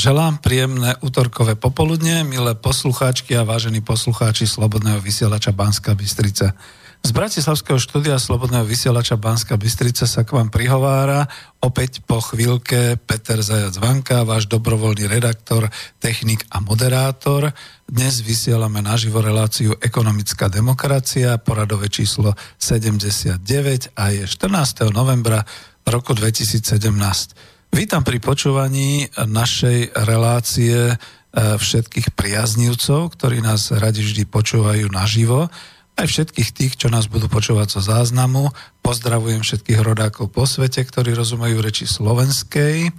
Želám príjemné útorkové popoludne, milé poslucháčky a vážení poslucháči Slobodného vysielača Banska Bystrica. Z Bratislavského štúdia Slobodného vysielača Banska Bystrica sa k vám prihovára opäť po chvíľke Peter Zajac Vanka, váš dobrovoľný redaktor, technik a moderátor. Dnes vysielame naživo reláciu Ekonomická demokracia, poradové číslo 79 a je 14. novembra roku 2017. Vítam pri počúvaní našej relácie e, všetkých priaznivcov, ktorí nás radi vždy počúvajú naživo, aj všetkých tých, čo nás budú počúvať zo záznamu. Pozdravujem všetkých rodákov po svete, ktorí rozumejú reči slovenskej.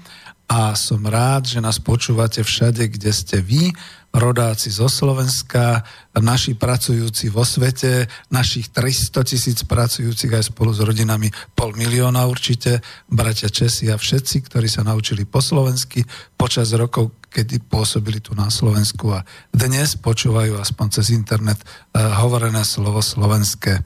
A som rád, že nás počúvate všade, kde ste vy rodáci zo Slovenska, naši pracujúci vo svete, našich 300 tisíc pracujúcich aj spolu s rodinami pol milióna určite, bratia Česi a všetci, ktorí sa naučili po slovensky počas rokov, kedy pôsobili tu na Slovensku a dnes počúvajú aspoň cez internet uh, hovorené slovo slovenské.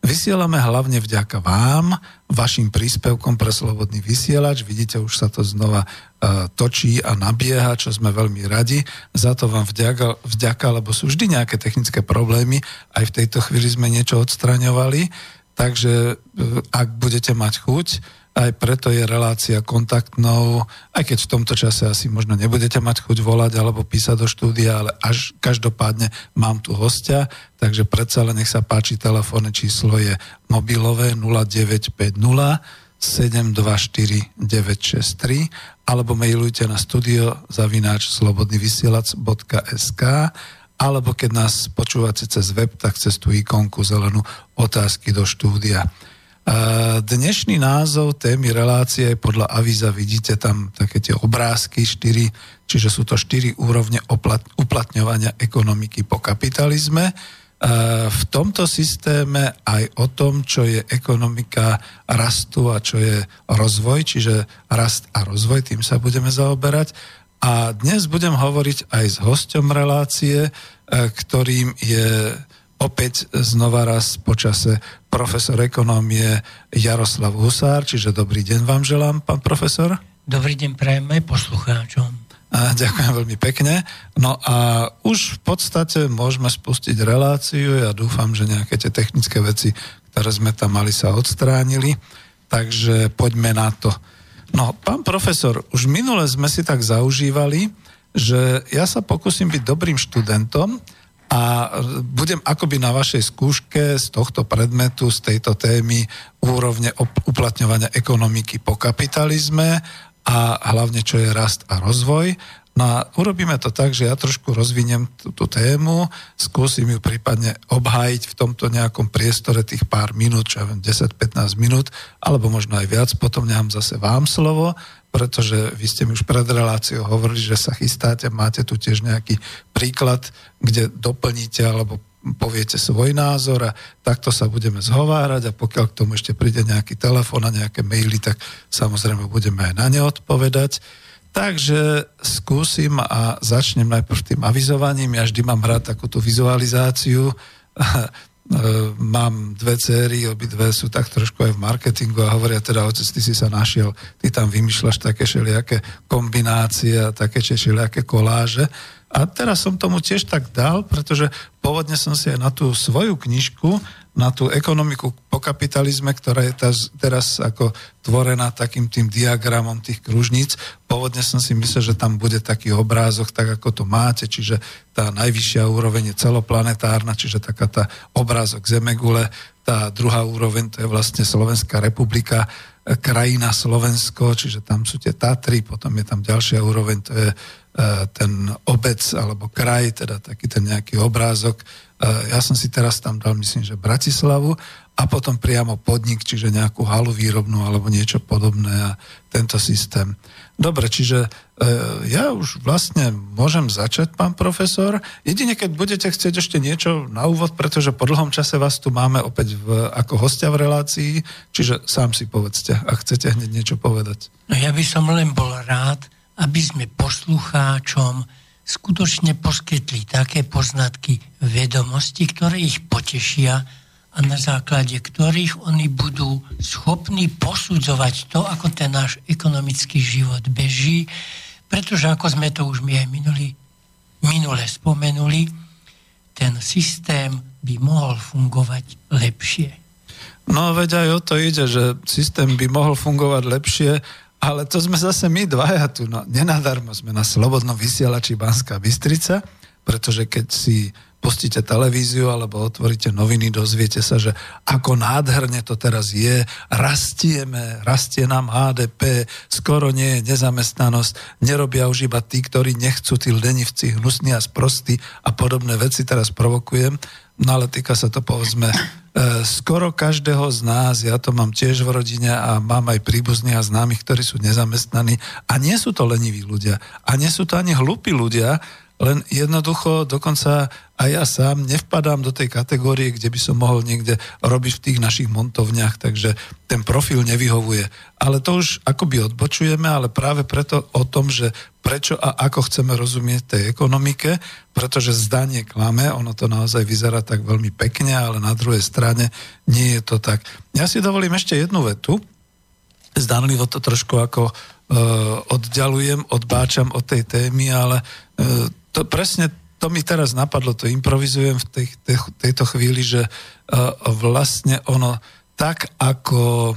Vysielame hlavne vďaka vám, vašim príspevkom pre Slobodný vysielač. Vidíte, už sa to znova uh, točí a nabieha, čo sme veľmi radi. Za to vám vďaka, vďaka, lebo sú vždy nejaké technické problémy. Aj v tejto chvíli sme niečo odstraňovali. Takže uh, ak budete mať chuť, aj preto je relácia kontaktnou, aj keď v tomto čase asi možno nebudete mať chuť volať alebo písať do štúdia, ale až každopádne mám tu hostia, takže predsa len nech sa páči, telefónne číslo je mobilové 0950 724 963 alebo mailujte na studio zavináč slobodnyvysielac.sk alebo keď nás počúvate cez web, tak cez tú ikonku zelenú otázky do štúdia. Dnešný názov témy relácie podľa avíza vidíte tam také tie obrázky štyri, čiže sú to štyri úrovne uplatňovania ekonomiky po kapitalizme. V tomto systéme aj o tom, čo je ekonomika rastu a čo je rozvoj, čiže rast a rozvoj, tým sa budeme zaoberať. A dnes budem hovoriť aj s hosťom relácie, ktorým je opäť znova raz počase profesor ekonómie Jaroslav Husár, čiže dobrý deň vám želám, pán profesor. Dobrý deň prajem aj poslucháčom. A ďakujem veľmi pekne. No a už v podstate môžeme spustiť reláciu. Ja dúfam, že nejaké tie technické veci, ktoré sme tam mali, sa odstránili. Takže poďme na to. No, pán profesor, už minule sme si tak zaužívali, že ja sa pokúsim byť dobrým študentom, a budem akoby na vašej skúške z tohto predmetu, z tejto témy úrovne uplatňovania ekonomiky po kapitalizme a hlavne čo je rast a rozvoj. No a urobíme to tak, že ja trošku rozviniem túto tému, skúsim ju prípadne obhájiť v tomto nejakom priestore tých pár minút, čo ja viem, 10-15 minút, alebo možno aj viac, potom nechám zase vám slovo pretože vy ste mi už pred reláciou hovorili, že sa chystáte, máte tu tiež nejaký príklad, kde doplníte alebo poviete svoj názor a takto sa budeme zhovárať a pokiaľ k tomu ešte príde nejaký telefon a nejaké maily, tak samozrejme budeme aj na ne odpovedať. Takže skúsim a začnem najprv tým avizovaním. Ja vždy mám rád takúto vizualizáciu E, mám dve céry, obidve sú tak trošku aj v marketingu a hovoria teda, otec, ty si sa našiel, ty tam vymýšľaš také všelijaké kombinácie a také všelijaké koláže. A teraz som tomu tiež tak dal, pretože pôvodne som si aj na tú svoju knižku na tú ekonomiku po kapitalizme, ktorá je teraz ako tvorená takým tým diagramom tých kružníc. Pôvodne som si myslel, že tam bude taký obrázok, tak ako to máte, čiže tá najvyššia úroveň je celoplanetárna, čiže taká tá obrázok Zemegule, tá druhá úroveň to je vlastne Slovenská republika, krajina Slovensko, čiže tam sú tie Tatry, potom je tam ďalšia úroveň, to je e, ten obec alebo kraj, teda taký ten nejaký obrázok ja som si teraz tam dal, myslím, že Bratislavu a potom priamo podnik, čiže nejakú halu výrobnú alebo niečo podobné a tento systém. Dobre, čiže e, ja už vlastne môžem začať, pán profesor. Jedine, keď budete chcieť ešte niečo na úvod, pretože po dlhom čase vás tu máme opäť v, ako hostia v relácii, čiže sám si povedzte, ak chcete hneď niečo povedať. No ja by som len bol rád, aby sme poslucháčom skutočne poskytli také poznatky, vedomosti, ktoré ich potešia a na základe ktorých oni budú schopní posudzovať to, ako ten náš ekonomický život beží, pretože ako sme to už my aj minuli, minule spomenuli, ten systém by mohol fungovať lepšie. No veď aj o to ide, že systém by mohol fungovať lepšie, ale to sme zase my dvaja tu. No, nenadarmo sme na slobodnom vysielači Banská Bystrica, pretože keď si pustíte televíziu alebo otvoríte noviny, dozviete sa, že ako nádherne to teraz je, rastieme, rastie nám HDP, skoro nie je nezamestnanosť, nerobia už iba tí, ktorí nechcú, tí lenivci, hnusní a sprostí a podobné veci teraz provokujem, no ale týka sa to povedzme skoro každého z nás, ja to mám tiež v rodine a mám aj príbuzných a známych, ktorí sú nezamestnaní. A nie sú to leniví ľudia. A nie sú to ani hlupí ľudia, len jednoducho dokonca aj ja sám nevpadám do tej kategórie, kde by som mohol niekde robiť v tých našich montovniach, takže ten profil nevyhovuje. Ale to už akoby odbočujeme, ale práve preto o tom, že prečo a ako chceme rozumieť tej ekonomike, pretože zdanie klame, ono to naozaj vyzerá tak veľmi pekne, ale na druhej strane nie je to tak. Ja si dovolím ešte jednu vetu, zdanlivo to trošku ako e, oddialujem, odbáčam od tej témy, ale e, to presne to mi teraz napadlo, to improvizujem v tej, tej, tejto chvíli, že uh, vlastne ono tak ako uh,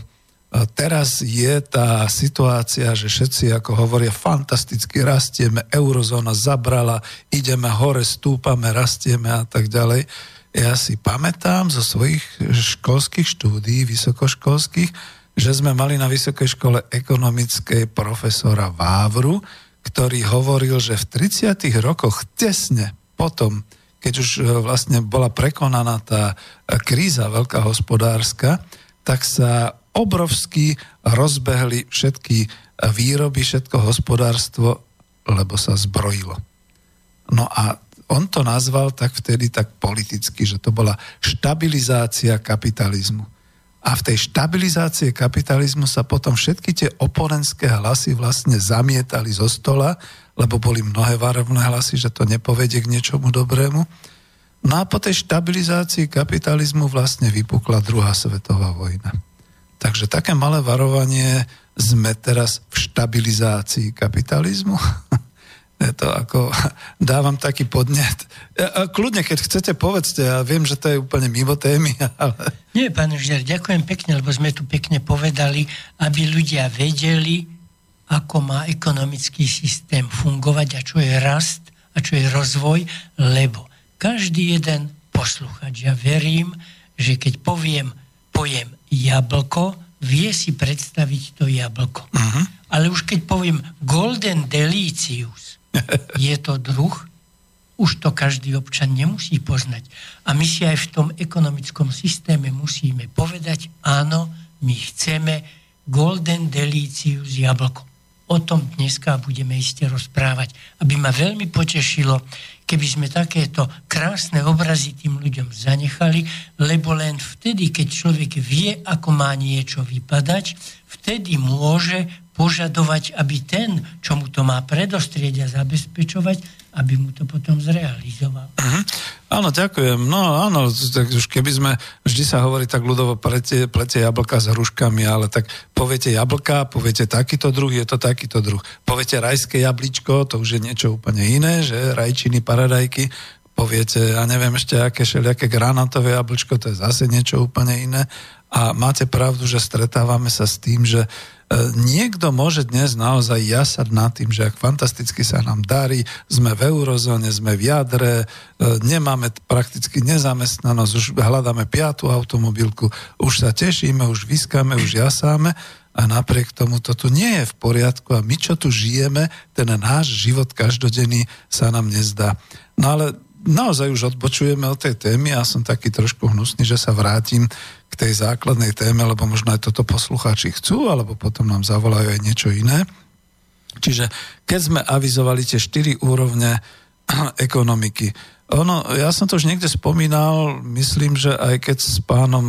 teraz je tá situácia, že všetci, ako hovoria, fantasticky rastieme, eurozóna zabrala, ideme hore, stúpame, rastieme a tak ďalej. Ja si pamätám zo svojich školských štúdí, vysokoškolských, že sme mali na Vysokej škole ekonomickej profesora Vávru, ktorý hovoril, že v 30. rokoch tesne potom, keď už e, vlastne bola prekonaná tá kríza veľká hospodárska, tak sa obrovsky rozbehli všetky výroby, všetko hospodárstvo, lebo sa zbrojilo. No a on to nazval tak vtedy tak politicky, že to bola štabilizácia kapitalizmu. A v tej štabilizácie kapitalizmu sa potom všetky tie oponentské hlasy vlastne zamietali zo stola, lebo boli mnohé varovné hlasy, že to nepovedie k niečomu dobrému. No a po tej štabilizácii kapitalizmu vlastne vypukla druhá svetová vojna. Takže také malé varovanie sme teraz v štabilizácii kapitalizmu. je to ako, dávam taký podnet. Kľudne, keď chcete, povedzte, ja viem, že to je úplne mimo témy, ale... Nie, pán Žiar, ďakujem pekne, lebo sme tu pekne povedali, aby ľudia vedeli, ako má ekonomický systém fungovať a čo je rast a čo je rozvoj, lebo každý jeden posluchač, ja verím, že keď poviem pojem jablko, vie si predstaviť to jablko. Uh-huh. Ale už keď poviem Golden Delicious, je to druh, už to každý občan nemusí poznať. A my si aj v tom ekonomickom systéme musíme povedať, áno, my chceme Golden Delicious jablko. O tom dneska budeme iste rozprávať. Aby ma veľmi potešilo, keby sme takéto krásne obrazy tým ľuďom zanechali, lebo len vtedy, keď človek vie, ako má niečo vypadať, vtedy môže požadovať, aby ten, čo mu to má predostrieť a zabezpečovať, aby mu to potom zrealizoval. Uh-huh. Áno, ďakujem. No áno, tak už keby sme, vždy sa hovorí tak ľudovo, plete, plete jablka s hruškami, ale tak poviete jablka, poviete takýto druh, je to takýto druh. Poviete rajské jabličko, to už je niečo úplne iné, že rajčiny, paradajky, poviete, ja neviem ešte aké všelijaké granátové jablčko, to je zase niečo úplne iné. A máte pravdu, že stretávame sa s tým, že E, niekto môže dnes naozaj jasať nad tým, že ak fantasticky sa nám darí, sme v eurozóne, sme v jadre, e, nemáme prakticky nezamestnanosť, už hľadáme piatú automobilku, už sa tešíme, už vyskáme, už jasáme a napriek tomu to tu nie je v poriadku a my, čo tu žijeme, ten náš život každodenný sa nám nezdá. No ale naozaj už odbočujeme od tej témy a som taký trošku hnusný, že sa vrátim k tej základnej téme, lebo možno aj toto poslucháči chcú, alebo potom nám zavolajú aj niečo iné. Čiže keď sme avizovali tie štyri úrovne ekonomiky, ono, ja som to už niekde spomínal, myslím, že aj keď s pánom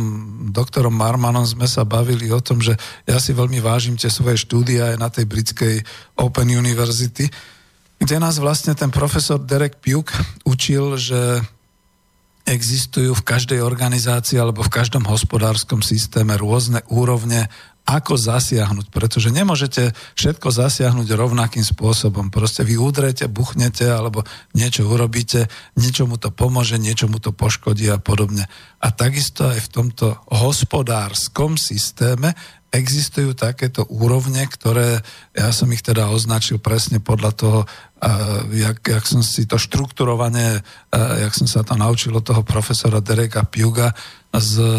doktorom Marmanom sme sa bavili o tom, že ja si veľmi vážim tie svoje štúdie aj na tej britskej Open University, kde nás vlastne ten profesor Derek Puk učil, že existujú v každej organizácii alebo v každom hospodárskom systéme rôzne úrovne, ako zasiahnuť, pretože nemôžete všetko zasiahnuť rovnakým spôsobom. Proste vy udrete, buchnete alebo niečo urobíte, niečomu to pomôže, niečomu to poškodí a podobne. A takisto aj v tomto hospodárskom systéme existujú takéto úrovne, ktoré, ja som ich teda označil presne podľa toho, jak, jak som si to štrukturovanie, jak som sa to naučil od toho profesora Dereka Piuga z uh,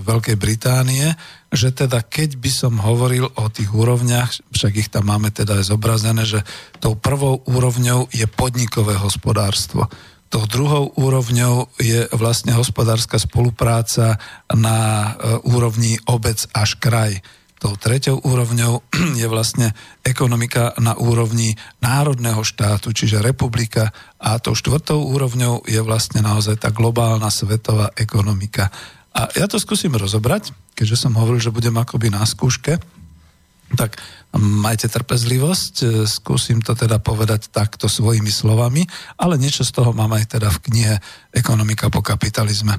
Veľkej Británie, že teda keď by som hovoril o tých úrovniach, však ich tam máme teda aj zobrazené, že tou prvou úrovňou je podnikové hospodárstvo Tou druhou úrovňou je vlastne hospodárska spolupráca na e, úrovni obec až kraj. Tou treťou úrovňou je vlastne ekonomika na úrovni národného štátu, čiže republika. A tou štvrtou úrovňou je vlastne naozaj tá globálna svetová ekonomika. A ja to skúsim rozobrať, keďže som hovoril, že budem akoby na skúške. Tak majte trpezlivosť, e, skúsim to teda povedať takto svojimi slovami, ale niečo z toho mám aj teda v knihe Ekonomika po kapitalizme.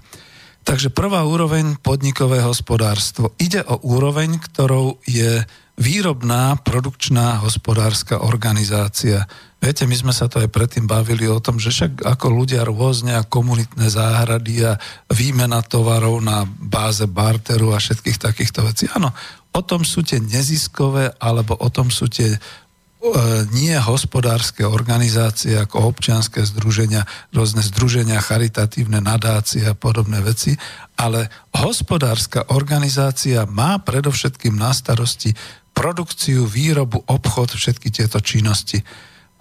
Takže prvá úroveň podnikové hospodárstvo. Ide o úroveň, ktorou je výrobná, produkčná hospodárska organizácia. Viete, my sme sa to aj predtým bavili o tom, že však ako ľudia rôzne a komunitné záhrady a výmena tovarov na báze barteru a všetkých takýchto vecí. Áno, o tom sú tie neziskové, alebo o tom sú tie nie hospodárske organizácie ako občianské združenia, rôzne združenia, charitatívne nadácie a podobné veci, ale hospodárska organizácia má predovšetkým na starosti produkciu, výrobu, obchod, všetky tieto činnosti.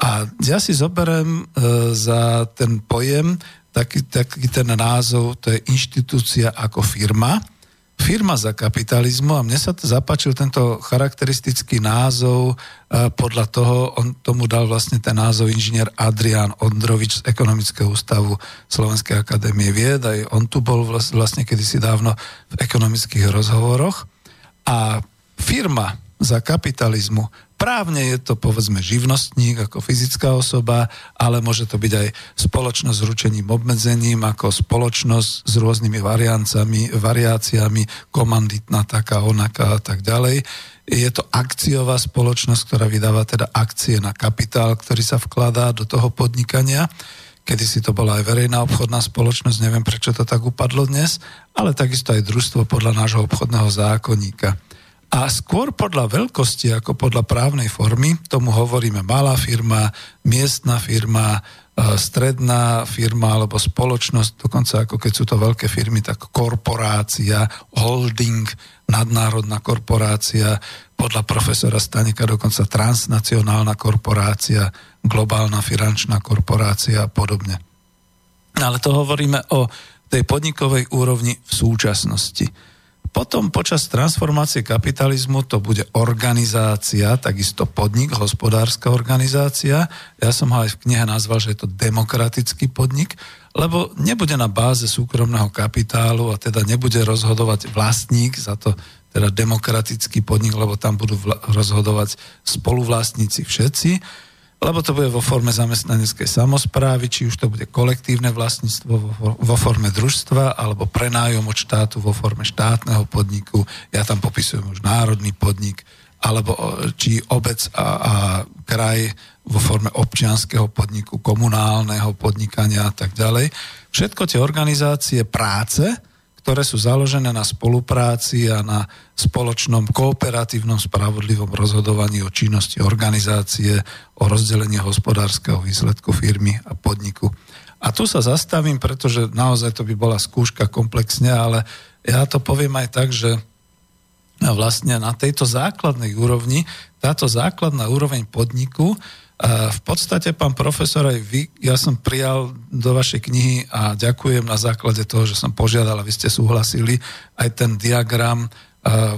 A ja si zoberiem e, za ten pojem taký, taký ten názov, to je inštitúcia ako firma, firma za kapitalizmu a mne sa to zapáčil tento charakteristický názov, podľa toho on tomu dal vlastne ten názov inžinier Adrián Ondrovič z Ekonomického ústavu Slovenskej akadémie vied, aj on tu bol vlastne kedysi dávno v ekonomických rozhovoroch. A firma za kapitalizmu Právne je to povedzme živnostník ako fyzická osoba, ale môže to byť aj spoločnosť s ručením obmedzením, ako spoločnosť s rôznymi variancami, variáciami, komanditná taká, onaká a tak ďalej. Je to akciová spoločnosť, ktorá vydáva teda akcie na kapitál, ktorý sa vkladá do toho podnikania. Kedy si to bola aj verejná obchodná spoločnosť, neviem prečo to tak upadlo dnes, ale takisto aj družstvo podľa nášho obchodného zákonníka. A skôr podľa veľkosti ako podľa právnej formy, tomu hovoríme malá firma, miestna firma, e, stredná firma alebo spoločnosť, dokonca ako keď sú to veľké firmy, tak korporácia, holding, nadnárodná korporácia, podľa profesora Stanika dokonca transnacionálna korporácia, globálna finančná korporácia a podobne. Ale to hovoríme o tej podnikovej úrovni v súčasnosti. Potom počas transformácie kapitalizmu to bude organizácia, takisto podnik, hospodárska organizácia. Ja som ho aj v knihe nazval, že je to demokratický podnik, lebo nebude na báze súkromného kapitálu a teda nebude rozhodovať vlastník za to teda demokratický podnik, lebo tam budú rozhodovať spoluvlastníci všetci lebo to bude vo forme zamestnaneckej samozprávy, či už to bude kolektívne vlastníctvo vo, forme družstva, alebo prenájom od štátu vo forme štátneho podniku. Ja tam popisujem už národný podnik, alebo či obec a, a kraj vo forme občianského podniku, komunálneho podnikania a tak ďalej. Všetko tie organizácie práce, ktoré sú založené na spolupráci a na spoločnom kooperatívnom spravodlivom rozhodovaní o činnosti organizácie, o rozdelení hospodárskeho výsledku firmy a podniku. A tu sa zastavím, pretože naozaj to by bola skúška komplexne, ale ja to poviem aj tak, že vlastne na tejto základnej úrovni, táto základná úroveň podniku v podstate, pán profesor, aj vy, ja som prijal do vašej knihy a ďakujem na základe toho, že som požiadal a vy ste súhlasili, aj ten diagram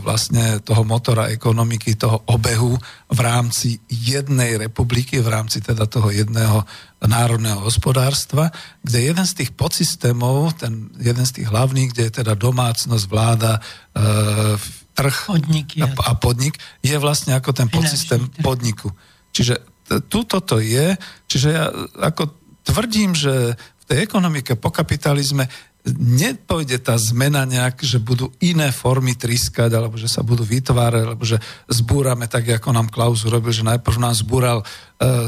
vlastne toho motora ekonomiky, toho obehu v rámci jednej republiky, v rámci teda toho jedného národného hospodárstva, kde jeden z tých podsystémov, ten jeden z tých hlavných, kde je teda domácnosť, vláda, e, trh a, a podnik, je vlastne ako ten podsystém podniku. Čiže tuto to je, čiže ja ako tvrdím, že v tej ekonomike po kapitalizme nepojde tá zmena nejak, že budú iné formy triskať, alebo že sa budú vytvárať, alebo že zbúrame tak, ako nám Klaus urobil, že najprv nám zbúral e,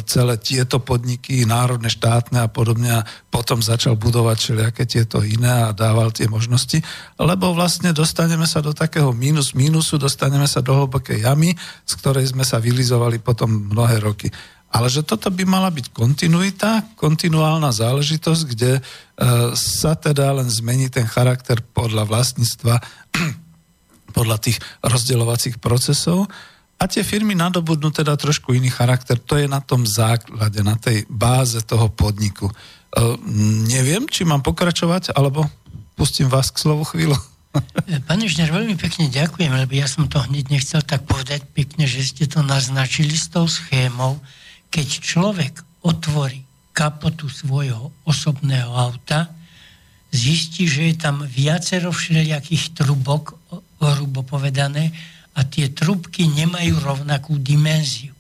celé tieto podniky, národné, štátne a podobne a potom začal budovať všelijaké tieto iné a dával tie možnosti, lebo vlastne dostaneme sa do takého mínus mínusu, dostaneme sa do hlbokej jamy, z ktorej sme sa vylizovali potom mnohé roky ale že toto by mala byť kontinuita, kontinuálna záležitosť, kde e, sa teda len zmení ten charakter podľa vlastníctva, podľa tých rozdeľovacích procesov a tie firmy nadobudnú teda trošku iný charakter. To je na tom základe, na tej báze toho podniku. E, neviem, či mám pokračovať, alebo pustím vás k slovu chvíľu. E, Pane Žner, veľmi pekne ďakujem, lebo ja som to hneď nechcel tak povedať pekne, že ste to naznačili s tou schémou, keď človek otvorí kapotu svojho osobného auta, zistí, že je tam viacero všelijakých trubok, hrubo povedané, a tie trubky nemajú rovnakú dimenziu.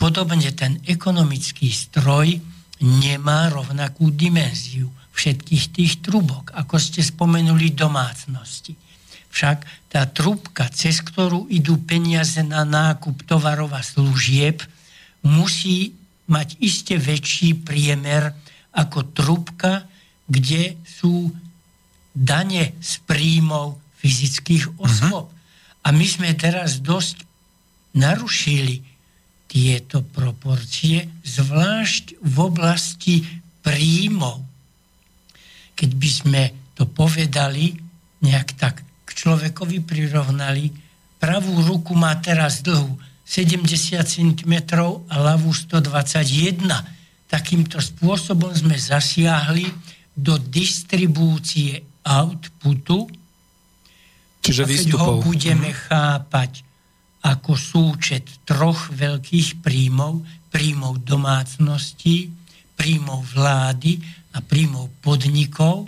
Podobne ten ekonomický stroj nemá rovnakú dimenziu všetkých tých trubok, ako ste spomenuli domácnosti. Však tá trubka, cez ktorú idú peniaze na nákup tovarov a služieb, musí mať iste väčší priemer ako trubka, kde sú dane z príjmov fyzických mhm. osôb. Uh-huh. A my sme teraz dosť narušili tieto proporcie, zvlášť v oblasti príjmov. Keď by sme to povedali, nejak tak k človekovi prirovnali, pravú ruku má teraz dlhú 70 cm a ľavú 121 Takýmto spôsobom sme zasiahli do distribúcie outputu, Čiže keď ho budeme chápať ako súčet troch veľkých príjmov, príjmov domácností, príjmov vlády a príjmov podnikov,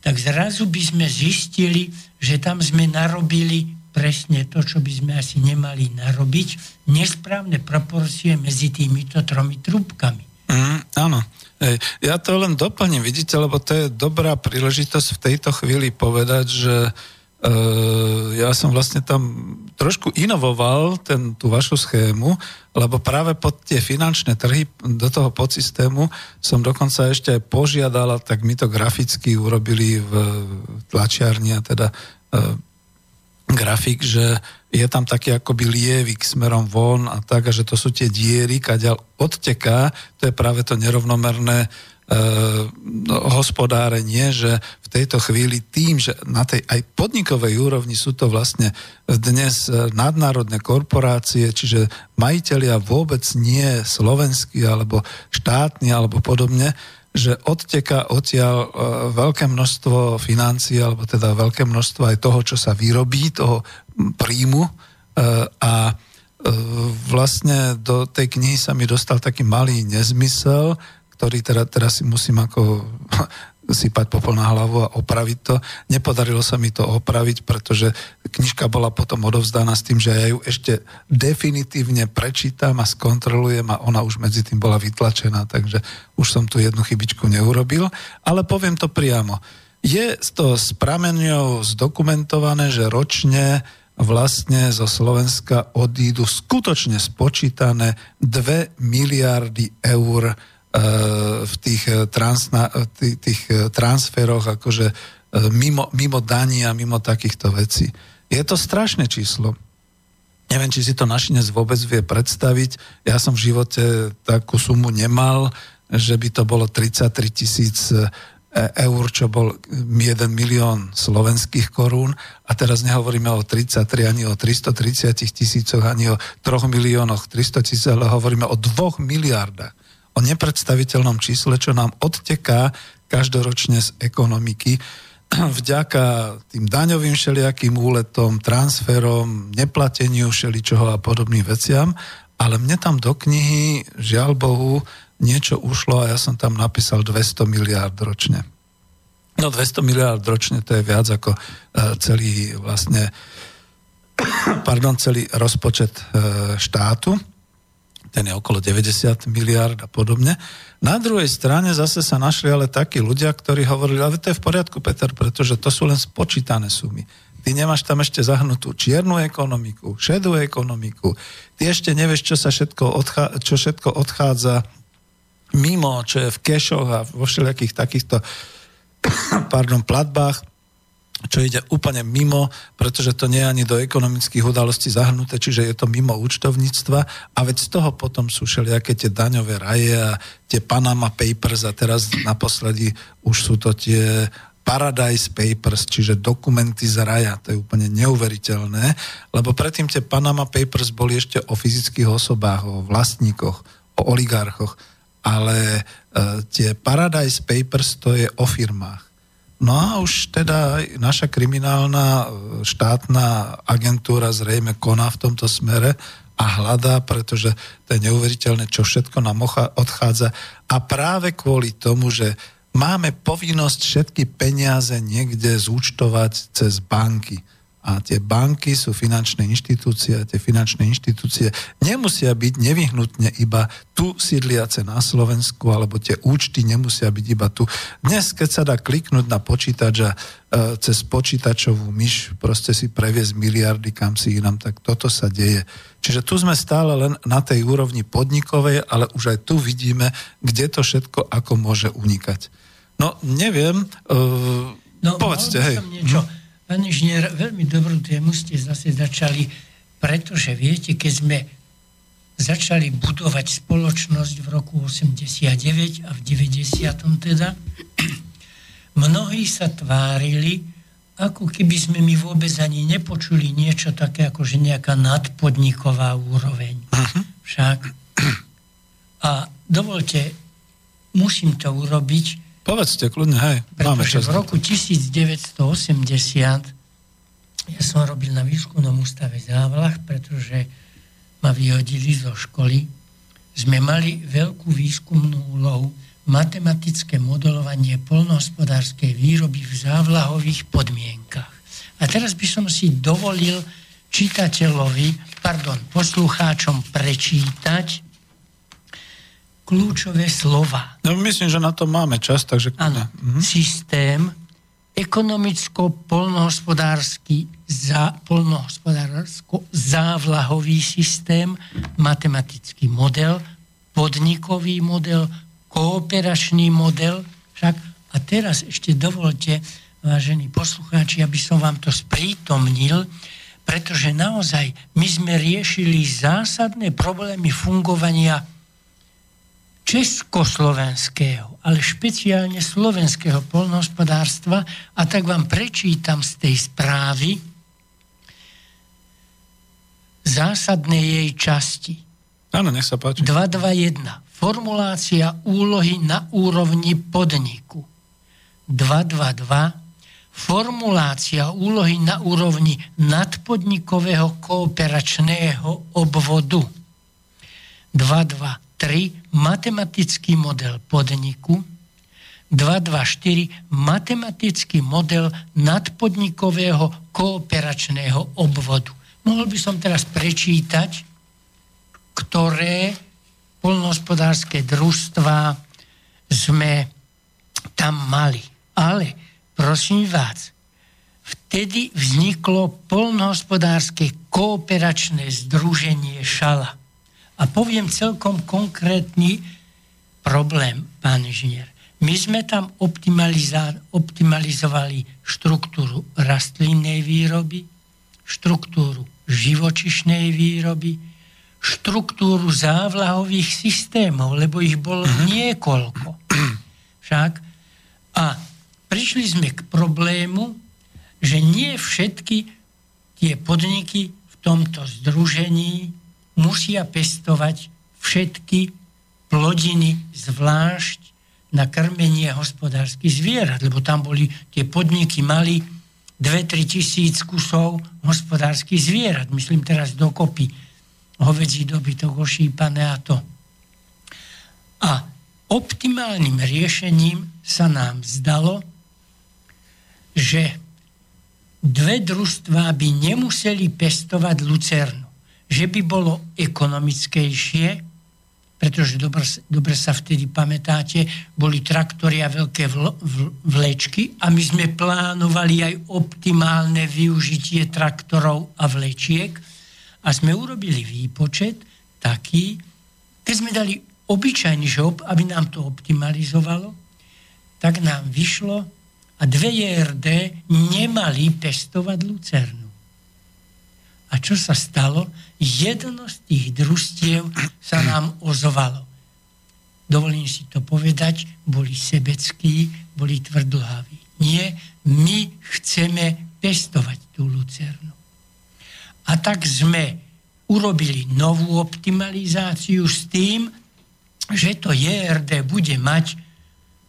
tak zrazu by sme zistili, že tam sme narobili presne to, čo by sme asi nemali narobiť, nesprávne proporcie medzi týmito tromi trúbkami. Mm, áno. Ja to len doplním, vidíte, lebo to je dobrá príležitosť v tejto chvíli povedať, že e, ja som vlastne tam trošku inovoval ten, tú vašu schému, lebo práve pod tie finančné trhy do toho podsystému som dokonca ešte aj požiadala, tak my to graficky urobili v tlačiarni a teda e, grafik, že je tam taký akoby lievik smerom von a tak, a že to sú tie diery, kaďal odteká, to je práve to nerovnomerné e, no, hospodárenie, že v tejto chvíli tým, že na tej aj podnikovej úrovni sú to vlastne dnes nadnárodné korporácie, čiže majiteľia vôbec nie slovenskí alebo štátni alebo podobne, že odteka odtiaľ e, veľké množstvo financií, alebo teda veľké množstvo aj toho, čo sa vyrobí, toho príjmu e, a e, vlastne do tej knihy sa mi dostal taký malý nezmysel, ktorý teda, teraz si musím ako sypať popol na hlavu a opraviť to. Nepodarilo sa mi to opraviť, pretože knižka bola potom odovzdaná s tým, že ja ju ešte definitívne prečítam a skontrolujem a ona už medzi tým bola vytlačená, takže už som tu jednu chybičku neurobil, ale poviem to priamo. Je to s prameňou zdokumentované, že ročne vlastne zo Slovenska odídu skutočne spočítané 2 miliardy eur v tých, eh, transna, tých, tých eh, transferoch akože eh, mimo, mimo a mimo takýchto vecí. Je to strašné číslo. Neviem, či si to našinec vôbec vie predstaviť. Ja som v živote takú sumu nemal, že by to bolo 33 tisíc eur, čo bol 1 milión slovenských korún a teraz nehovoríme o 33 ani o 330 tisícoch, ani o 3 miliónoch 300 tisíc, ale hovoríme o 2 miliardách o nepredstaviteľnom čísle, čo nám odteká každoročne z ekonomiky. Vďaka tým daňovým všelijakým úletom, transferom, neplateniu všeličoho a podobným veciam, ale mne tam do knihy, žiaľ Bohu, niečo ušlo a ja som tam napísal 200 miliárd ročne. No 200 miliárd ročne to je viac ako e, celý vlastne pardon, celý rozpočet e, štátu ten je okolo 90 miliard a podobne. Na druhej strane zase sa našli ale takí ľudia, ktorí hovorili, ale to je v poriadku, Peter, pretože to sú len spočítané sumy. Ty nemáš tam ešte zahnutú čiernu ekonomiku, šedú ekonomiku. Ty ešte nevieš, čo, sa všetko, odchá- čo všetko odchádza mimo, čo je v kešoch a vo všelijakých takýchto pardon, platbách čo ide úplne mimo, pretože to nie je ani do ekonomických udalostí zahrnuté, čiže je to mimo účtovníctva a veď z toho potom sú všelijaké tie daňové raje a tie Panama Papers a teraz naposledy už sú to tie Paradise Papers, čiže dokumenty z raja, to je úplne neuveriteľné, lebo predtým tie Panama Papers boli ešte o fyzických osobách, o vlastníkoch, o oligarchoch, ale e, tie Paradise Papers to je o firmách. No a už teda naša kriminálna e, štátna agentúra zrejme koná v tomto smere a hľadá, pretože to je neuveriteľné, čo všetko nám odchádza. A práve kvôli tomu, že máme povinnosť všetky peniaze niekde zúčtovať cez banky. A tie banky sú finančné inštitúcie a tie finančné inštitúcie nemusia byť nevyhnutne iba tu sídliace na Slovensku, alebo tie účty nemusia byť iba tu. Dnes, keď sa dá kliknúť na počítač a e, cez počítačovú myš proste si previesť miliardy kam si inám, tak toto sa deje. Čiže tu sme stále len na tej úrovni podnikovej, ale už aj tu vidíme, kde to všetko ako môže unikať. No, neviem, e, no, povedzte, hej. Niečo. Hm? Pán inžinier, veľmi dobrú tému ste zase začali, pretože viete, keď sme začali budovať spoločnosť v roku 89 a v 90. teda, mnohí sa tvárili, ako keby sme my vôbec ani nepočuli niečo také, ako že nejaká nadpodniková úroveň. Uh-huh. Však. A dovolte, musím to urobiť, Povedzte, kľudne, hej. Máme čas. v roku 1980 ja som robil na výskumnom ústave Závlah, pretože ma vyhodili zo školy. Sme mali veľkú výskumnú úlohu matematické modelovanie polnohospodárskej výroby v závlahových podmienkach. A teraz by som si dovolil čitateľovi, pardon, poslucháčom prečítať kľúčové slova. No myslím, že na to máme čas, takže... Áno, mhm. systém ekonomicko-polnohospodársky za, polnohospodársko-závlahový systém, matematický model, podnikový model, kooperačný model. Však, a teraz ešte dovolte, vážení poslucháči, aby som vám to sprítomnil, pretože naozaj my sme riešili zásadné problémy fungovania československého, ale špeciálne slovenského polnohospodárstva a tak vám prečítam z tej správy zásadné jej časti. Áno, nech sa páči. 221. Formulácia úlohy na úrovni podniku. 222. Formulácia úlohy na úrovni nadpodnikového kooperačného obvodu. 223 3 matematický model podniku, 224 matematický model nadpodnikového kooperačného obvodu. Mohol by som teraz prečítať, ktoré polnohospodárske družstva sme tam mali. Ale prosím vás, vtedy vzniklo polnohospodárske kooperačné združenie Šala. A poviem celkom konkrétny problém, pán inžinier. My sme tam optimalizovali štruktúru rastlinnej výroby, štruktúru živočišnej výroby, štruktúru závlahových systémov, lebo ich bolo uh-huh. niekoľko. Však. A prišli sme k problému, že nie všetky tie podniky v tomto združení musia pestovať všetky plodiny zvlášť na krmenie hospodárskych zvierat, lebo tam boli tie podniky mali 2-3 tisíc kusov hospodárskych zvierat. Myslím teraz dokopy hovedzí dobytok, ošípané a to. A optimálnym riešením sa nám zdalo, že dve družstvá by nemuseli pestovať lucernu že by bolo ekonomickejšie, pretože dobre, dobre sa vtedy pamätáte, boli traktory a veľké vl, vl, vlečky a my sme plánovali aj optimálne využitie traktorov a vlečiek a sme urobili výpočet taký, keď sme dali obyčajný žob, aby nám to optimalizovalo, tak nám vyšlo a dve JRD nemali pestovať lucernu. A čo sa stalo? Jedno z tých družstiev sa nám ozvalo. Dovolím si to povedať, boli sebeckí, boli tvrdlhaví. Nie, my chceme pestovať tú lucernu. A tak sme urobili novú optimalizáciu s tým, že to JRD bude mať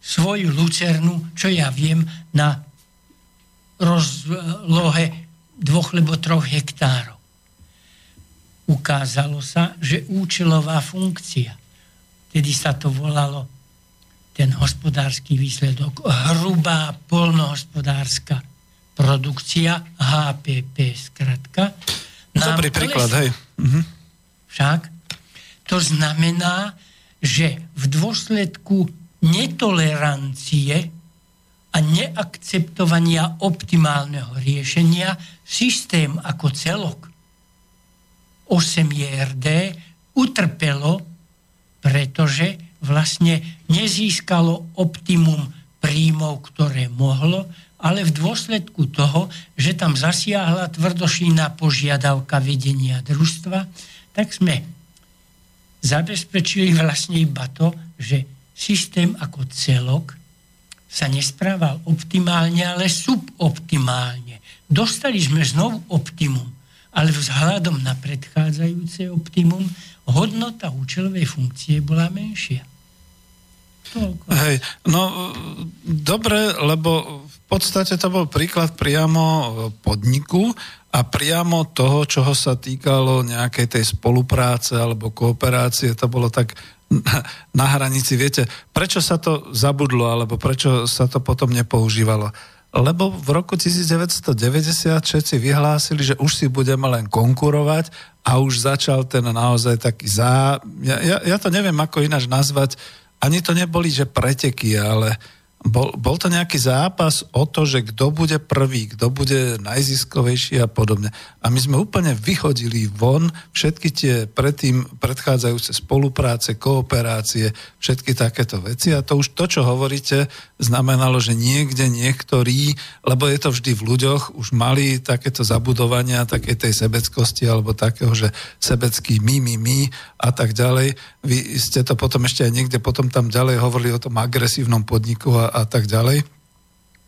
svoju lucernu, čo ja viem, na rozlohe dvoch alebo troch hektárov ukázalo sa, že účelová funkcia, tedy sa to volalo ten hospodársky výsledok, hrubá polnohospodárska produkcia, HPP skratka. Dobrý príklad, hej. Mhm. Však to znamená, že v dôsledku netolerancie a neakceptovania optimálneho riešenia systém ako celok 8 JRD utrpelo, pretože vlastne nezískalo optimum príjmov, ktoré mohlo ale v dôsledku toho, že tam zasiahla tvrdošína požiadavka vedenia družstva, tak sme zabezpečili vlastne iba to, že systém ako celok sa nesprával optimálne, ale suboptimálne. Dostali sme znovu optimum, ale vzhľadom na predchádzajúce optimum hodnota účelovej funkcie bola menšia. Toľko. Hej, no dobre, lebo v podstate to bol príklad priamo podniku a priamo toho, čoho sa týkalo nejakej tej spolupráce alebo kooperácie, to bolo tak na, na hranici. Viete, prečo sa to zabudlo, alebo prečo sa to potom nepoužívalo? Lebo v roku 1990 všetci vyhlásili, že už si budeme len konkurovať a už začal ten naozaj taký zá... Ja, ja, ja to neviem, ako ináč nazvať, ani to neboli, že preteky, ale bol, bol to nejaký zápas o to, že kto bude prvý, kto bude najziskovejší a podobne. A my sme úplne vyhodili von všetky tie predtým predchádzajúce spolupráce, kooperácie, všetky takéto veci. A to už to, čo hovoríte, znamenalo, že niekde niektorí, lebo je to vždy v ľuďoch, už mali takéto zabudovania, také tej sebeckosti alebo takého, že sebecký my, my, my a tak ďalej. Vy ste to potom ešte aj niekde potom tam ďalej hovorili o tom agresívnom podniku a, a tak ďalej.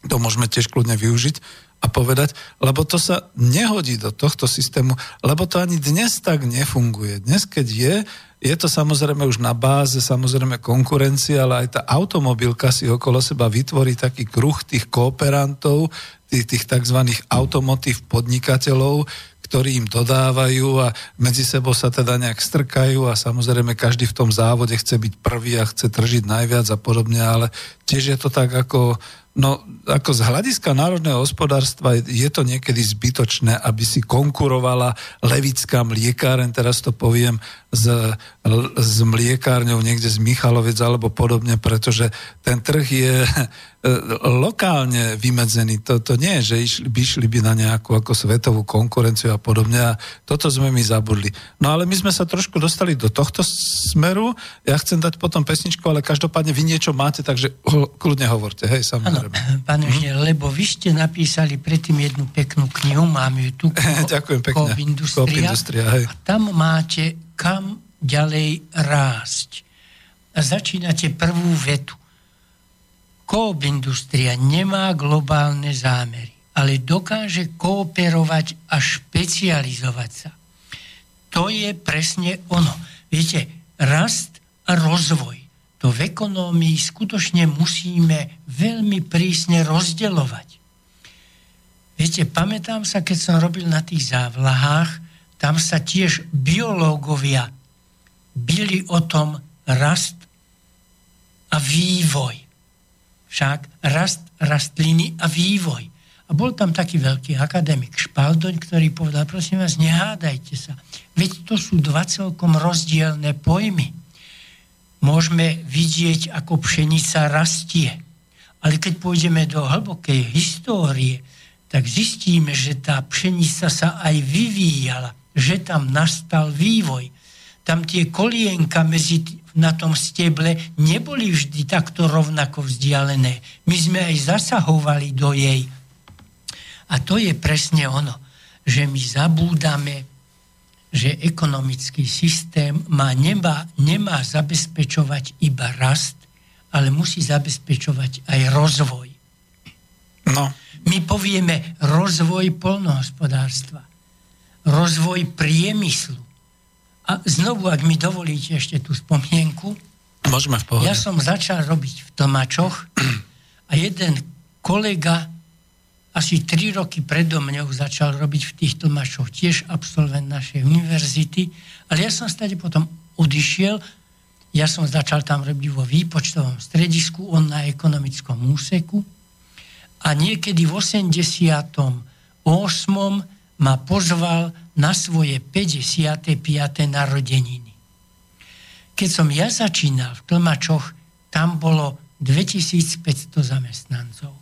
To môžeme tiež kľudne využiť a povedať, lebo to sa nehodí do tohto systému, lebo to ani dnes tak nefunguje. Dnes, keď je, je to samozrejme už na báze, samozrejme konkurencia, ale aj tá automobilka si okolo seba vytvorí taký kruh tých kooperantov, tých, tých tzv. automotív podnikateľov, ktorí im dodávajú a medzi sebou sa teda nejak strkajú a samozrejme každý v tom závode chce byť prvý a chce tržiť najviac a podobne, ale tiež je to tak ako No, ako z hľadiska národného hospodárstva je to niekedy zbytočné, aby si konkurovala levická mliekáren, teraz to poviem, s, s mliekárňou niekde z Michalovec alebo podobne, pretože ten trh je lokálne vymedzený. To, to nie je, že išli, by išli by na nejakú ako svetovú konkurenciu a podobne a toto sme my zabudli. No ale my sme sa trošku dostali do tohto smeru. Ja chcem dať potom pesničku, ale každopádne vy niečo máte, takže kľudne hovorte. Hej, samozrejme. Ano, pán hm? lebo vy ste napísali predtým jednu peknú knihu, mám ju tu. Ďakujem pekne. Industria hej. A tam máte kam ďalej rásť. A začínate prvú vetu. Coop Industria nemá globálne zámery, ale dokáže kooperovať a špecializovať sa. To je presne ono. Viete, rast a rozvoj to v ekonómii skutočne musíme veľmi prísne rozdeľovať. Viete, pamätám sa, keď som robil na tých závlahách, tam sa tiež biológovia byli o tom rast a vývoj. Však rast rastliny a vývoj. A bol tam taký veľký akademik Špaldoň, ktorý povedal, prosím vás, nehádajte sa. Veď to sú dva celkom rozdielne pojmy môžeme vidieť, ako pšenica rastie. Ale keď pôjdeme do hlbokej histórie, tak zistíme, že tá pšenica sa aj vyvíjala, že tam nastal vývoj. Tam tie kolienka medzi na tom steble neboli vždy takto rovnako vzdialené. My sme aj zasahovali do jej. A to je presne ono, že my zabúdame že ekonomický systém má, nemá, nemá zabezpečovať iba rast, ale musí zabezpečovať aj rozvoj. No. My povieme rozvoj polnohospodárstva, rozvoj priemyslu. A znovu, ak mi dovolíte ešte tú spomienku, Môžeme v pohode. Ja som začal robiť v Tomačoch a jeden kolega asi tri roky predo mňou začal robiť v týchto mašoch, tiež absolvent našej univerzity, ale ja som stade potom odišiel, ja som začal tam robiť vo výpočtovom stredisku, on na ekonomickom úseku a niekedy v 88. ma pozval na svoje 55. narodeniny. Keď som ja začínal v Tlmačoch, tam bolo 2500 zamestnancov.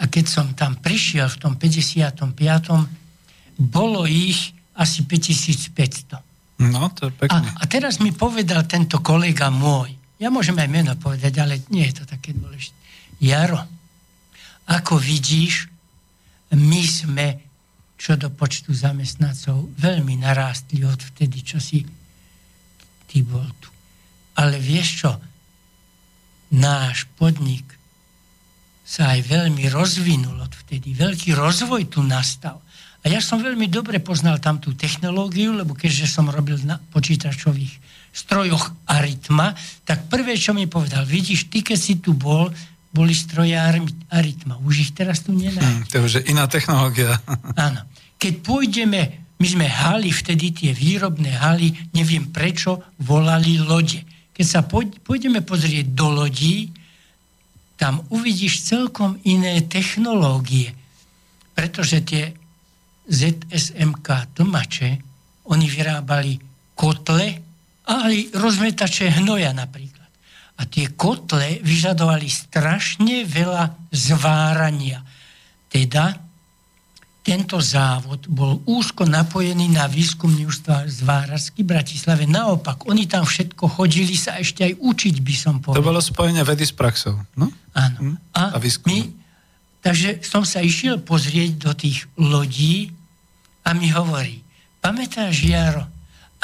A keď som tam prišiel v tom 55. bolo ich asi 5500. No, to je pekne. A, a teraz mi povedal tento kolega môj, ja môžem aj meno povedať, ale nie je to také dôležité. Jaro, Ako vidíš, my sme čo do počtu zamestnancov veľmi narástli od vtedy, čo si ty bol tu. Ale vieš čo? Náš podnik sa aj veľmi rozvinul od vtedy. Veľký rozvoj tu nastal. A ja som veľmi dobre poznal tam tú technológiu, lebo keďže som robil na počítačových strojoch Aritma, tak prvé, čo mi povedal, vidíš, ty keď si tu bol, boli stroje Aritma. Už ich teraz tu nenájdeš. Hmm, to je už iná technológia. Áno. Keď pôjdeme, my sme haly, vtedy tie výrobné haly, neviem prečo, volali lode. Keď sa pôjdeme pozrieť do lodí, tam uvidíš celkom iné technológie. Pretože tie ZSMK tlmače, oni vyrábali kotle a aj rozmetače hnoja napríklad. A tie kotle vyžadovali strašne veľa zvárania. Teda tento závod bol úzko napojený na výskumný ústav Zvárarsky v Bratislave. Naopak, oni tam všetko chodili sa ešte aj učiť, by som povedal. To bolo spojenie vedy s praxou, no? Áno. Hm? A, a my, takže som sa išiel pozrieť do tých lodí a mi hovorí, pamätáš, Jaro,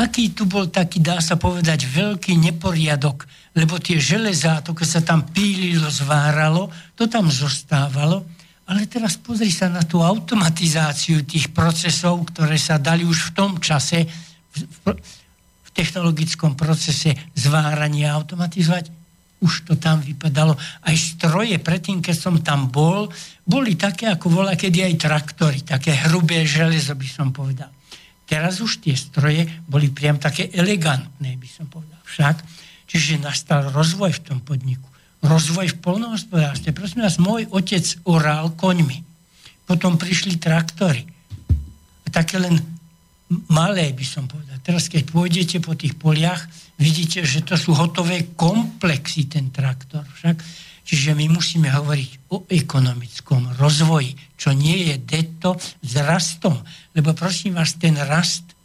aký tu bol taký, dá sa povedať, veľký neporiadok, lebo tie železá, to keď sa tam pílilo, zváralo, to tam zostávalo ale teraz pozri sa na tú automatizáciu tých procesov, ktoré sa dali už v tom čase, v, v technologickom procese zvárania automatizovať. Už to tam vypadalo. Aj stroje, predtým, keď som tam bol, boli také, ako volá kedy aj traktory, také hrubé železo, by som povedal. Teraz už tie stroje boli priam také elegantné, by som povedal. Však, čiže nastal rozvoj v tom podniku rozvoj v polnohospodárstve. Prosím vás, môj otec orál koňmi. Potom prišli traktory. A také len malé, by som povedal. Teraz, keď pôjdete po tých poliach, vidíte, že to sú hotové komplexy, ten traktor. Však. Čiže my musíme hovoriť o ekonomickom rozvoji, čo nie je deto s rastom. Lebo prosím vás, ten rast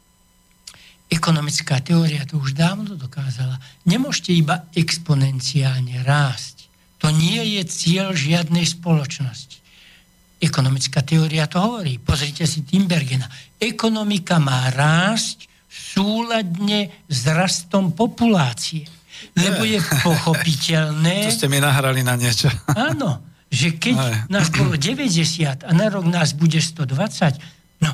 ekonomická teória to už dávno dokázala. Nemôžete iba exponenciálne rásť. To nie je cieľ žiadnej spoločnosti. Ekonomická teória to hovorí. Pozrite si Timbergena. Ekonomika má rásť súladne s rastom populácie. Lebo je pochopiteľné... To ste mi nahrali na niečo. Áno, že keď Aj. nás bolo 90 a na rok nás bude 120, no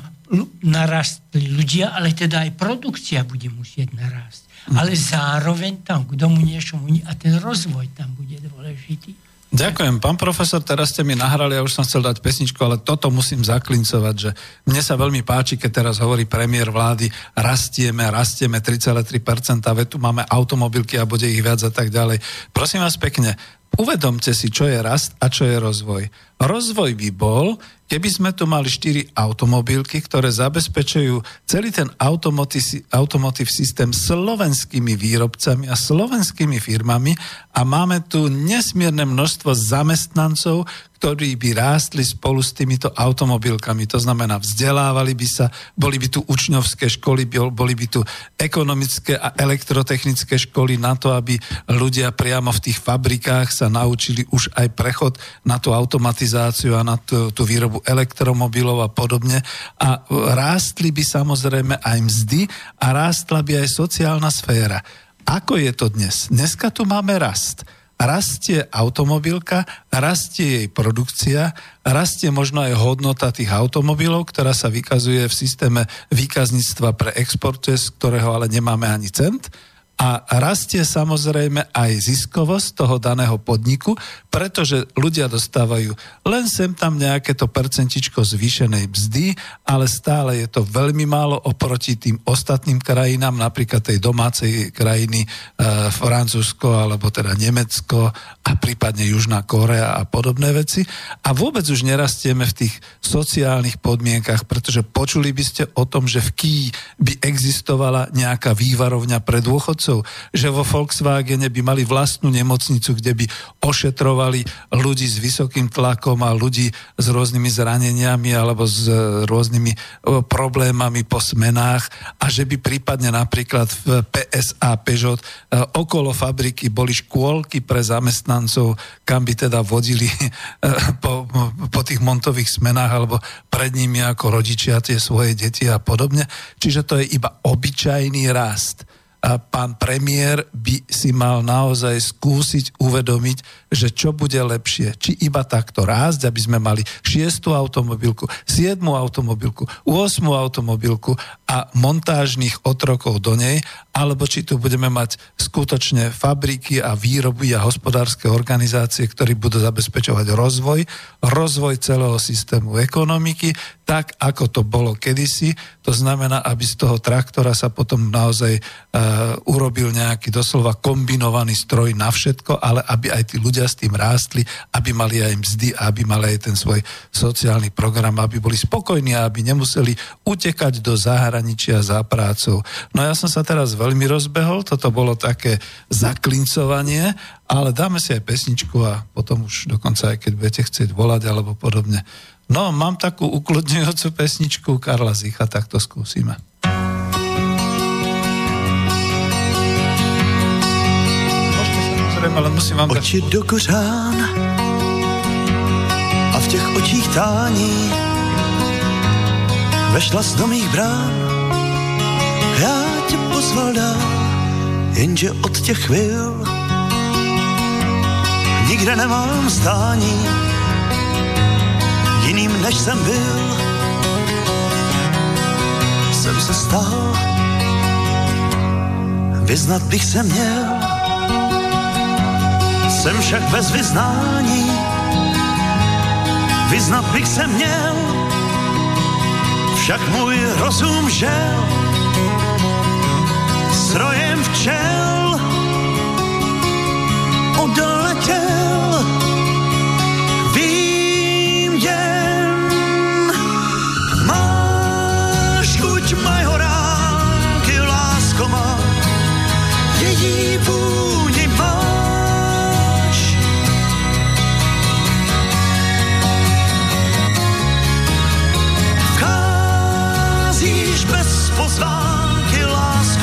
narastli ľudia, ale teda aj produkcia bude musieť narásť. Mm. Ale zároveň tam k domu niečomu a ten rozvoj tam bude dôležitý. Ďakujem. Pán profesor, teraz ste mi nahrali, ja už som chcel dať pesničku, ale toto musím zaklincovať, že mne sa veľmi páči, keď teraz hovorí premiér vlády, rastieme, rastieme 3,3%, veď tu máme automobilky a bude ich viac a tak ďalej. Prosím vás pekne, uvedomte si, čo je rast a čo je rozvoj. Rozvoj by bol, keby sme tu mali štyri automobilky, ktoré zabezpečujú celý ten automotív systém slovenskými výrobcami a slovenskými firmami a máme tu nesmierne množstvo zamestnancov, ktorí by rástli spolu s týmito automobilkami. To znamená, vzdelávali by sa, boli by tu učňovské školy, boli by tu ekonomické a elektrotechnické školy na to, aby ľudia priamo v tých fabrikách sa naučili už aj prechod na tú automatizáciu a na tú, tú výrobu elektromobilov a podobne. A rástli by samozrejme aj mzdy a rástla by aj sociálna sféra. Ako je to dnes? Dneska tu máme rast rastie automobilka, rastie jej produkcia, rastie možno aj hodnota tých automobilov, ktorá sa vykazuje v systéme výkazníctva pre export, z ktorého ale nemáme ani cent a rastie samozrejme aj ziskovosť toho daného podniku, pretože ľudia dostávajú len sem tam nejaké to percentičko zvýšenej mzdy, ale stále je to veľmi málo oproti tým ostatným krajinám, napríklad tej domácej krajiny e, Francúzsko alebo teda Nemecko a prípadne Južná Korea a podobné veci. A vôbec už nerastieme v tých sociálnych podmienkach, pretože počuli by ste o tom, že v Kii by existovala nejaká vývarovňa pre dôchodcov, že vo Volkswagene by mali vlastnú nemocnicu, kde by ošetrovali ľudí s vysokým tlakom a ľudí s rôznymi zraneniami alebo s rôznymi problémami po smenách a že by prípadne napríklad v PSA Peugeot okolo fabriky boli škôlky pre zamestnancov, kam by teda vodili po, po tých montových smenách alebo pred nimi ako rodičia tie svoje deti a podobne. Čiže to je iba obyčajný rast pán premiér by si mal naozaj skúsiť uvedomiť, že čo bude lepšie. Či iba takto rásť, aby sme mali šiestu automobilku, siedmu automobilku, 8 automobilku a montážnych otrokov do nej, alebo či tu budeme mať skutočne fabriky a výroby a hospodárske organizácie, ktorí budú zabezpečovať rozvoj, rozvoj celého systému ekonomiky, tak ako to bolo kedysi. To znamená, aby z toho traktora sa potom naozaj uh, urobil nejaký doslova kombinovaný stroj na všetko, ale aby aj tí ľudia s tým rástli, aby mali aj mzdy, aby mali aj ten svoj sociálny program, aby boli spokojní a aby nemuseli utekať do zahraničia za prácou. No ja som sa teraz veľmi rozbehol, toto bolo také zaklincovanie, ale dáme si aj pesničku a potom už dokonca aj keď budete chcieť volať alebo podobne. No, mám takú ukludňujúcu pesničku Karla Zicha, tak to skúsime. Ale musím vám Oči do kořán a v těch očích tání vešla z mých brán. Já tě pozval dál, jenže od těch chvil nikde nemám stání jiným, než jsem byl. Jsem se stal, vyznat bych se měl. Jsem však bez vyznání, vyznat bych se měl. Však můj rozum žel. Strojem včel. Odletěl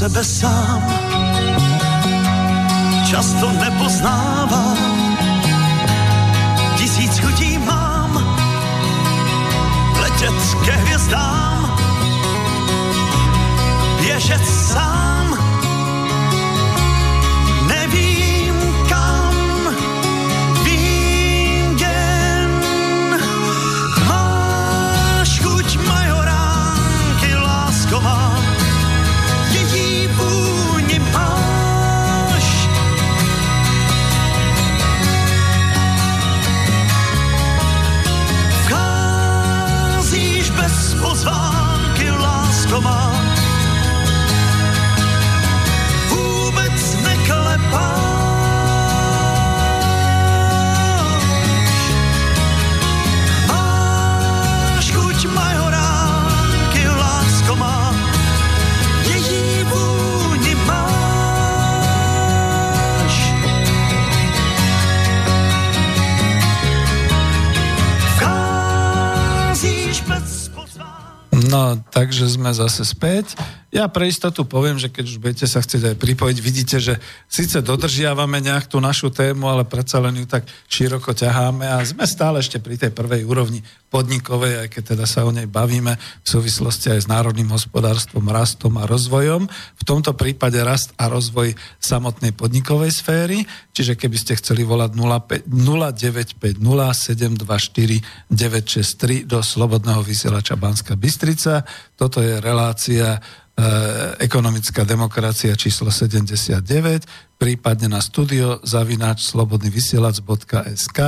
sebe sám. Často nepoznávám. Tisíc chutí mám. Letět ke hvězdám, běžet sám takže sme zase späť. Ja pre istotu poviem, že keď už budete sa chcieť aj pripojiť, vidíte, že síce dodržiavame nejak tú našu tému, ale predsa len ju tak široko ťaháme a sme stále ešte pri tej prvej úrovni podnikovej, aj keď teda sa o nej bavíme v súvislosti aj s národným hospodárstvom, rastom a rozvojom. V tomto prípade rast a rozvoj samotnej podnikovej sféry, čiže keby ste chceli volať 095 0724 963 do Slobodného vysielača Banska Bystrica. Toto je relácia ekonomická demokracia číslo 79, prípadne na studio zavináč slobodnyvysielac.sk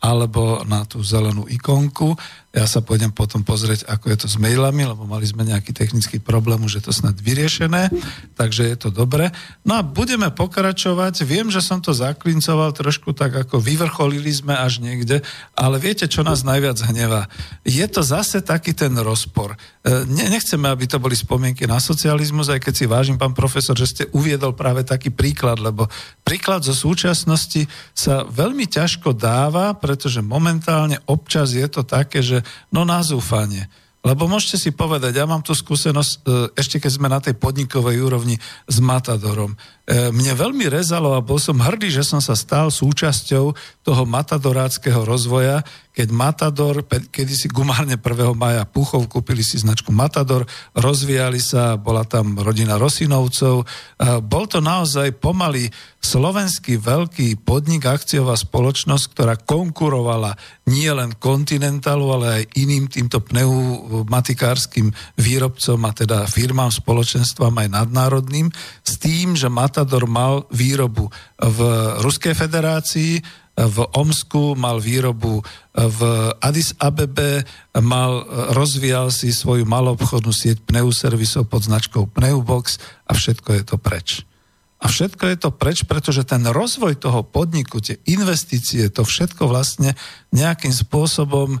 alebo na tú zelenú ikonku. Ja sa pôjdem potom pozrieť, ako je to s mailami, lebo mali sme nejaký technický problém, už je to snad vyriešené, takže je to dobre. No a budeme pokračovať. Viem, že som to zaklincoval trošku tak, ako vyvrcholili sme až niekde, ale viete, čo nás najviac hnevá? Je to zase taký ten rozpor. E, nechceme, aby to boli spomienky na socializmus, aj keď si vážim, pán profesor, že ste uviedol práve taký príklad, lebo príklad zo súčasnosti sa veľmi ťažko dáva, pretože momentálne občas je to také, že no na zúfanie. Lebo môžete si povedať, ja mám tu skúsenosť, e, ešte keď sme na tej podnikovej úrovni s Matadorom. E, mne veľmi rezalo a bol som hrdý, že som sa stal súčasťou toho matadoráckého rozvoja, keď Matador, kedy si gumárne 1. maja Puchov kúpili si značku Matador, rozvíjali sa, bola tam rodina Rosinovcov. Bol to naozaj pomaly slovenský veľký podnik, akciová spoločnosť, ktorá konkurovala nie len Continentalu, ale aj iným týmto pneumatikárskym výrobcom a teda firmám, spoločenstvám aj nadnárodným, s tým, že Matador mal výrobu v Ruskej federácii, v Omsku, mal výrobu v Addis Abebe, mal, rozvíjal si svoju maloobchodnú sieť pneuservisov pod značkou Pneubox a všetko je to preč. A všetko je to preč, pretože ten rozvoj toho podniku, tie investície, to všetko vlastne nejakým spôsobom uh,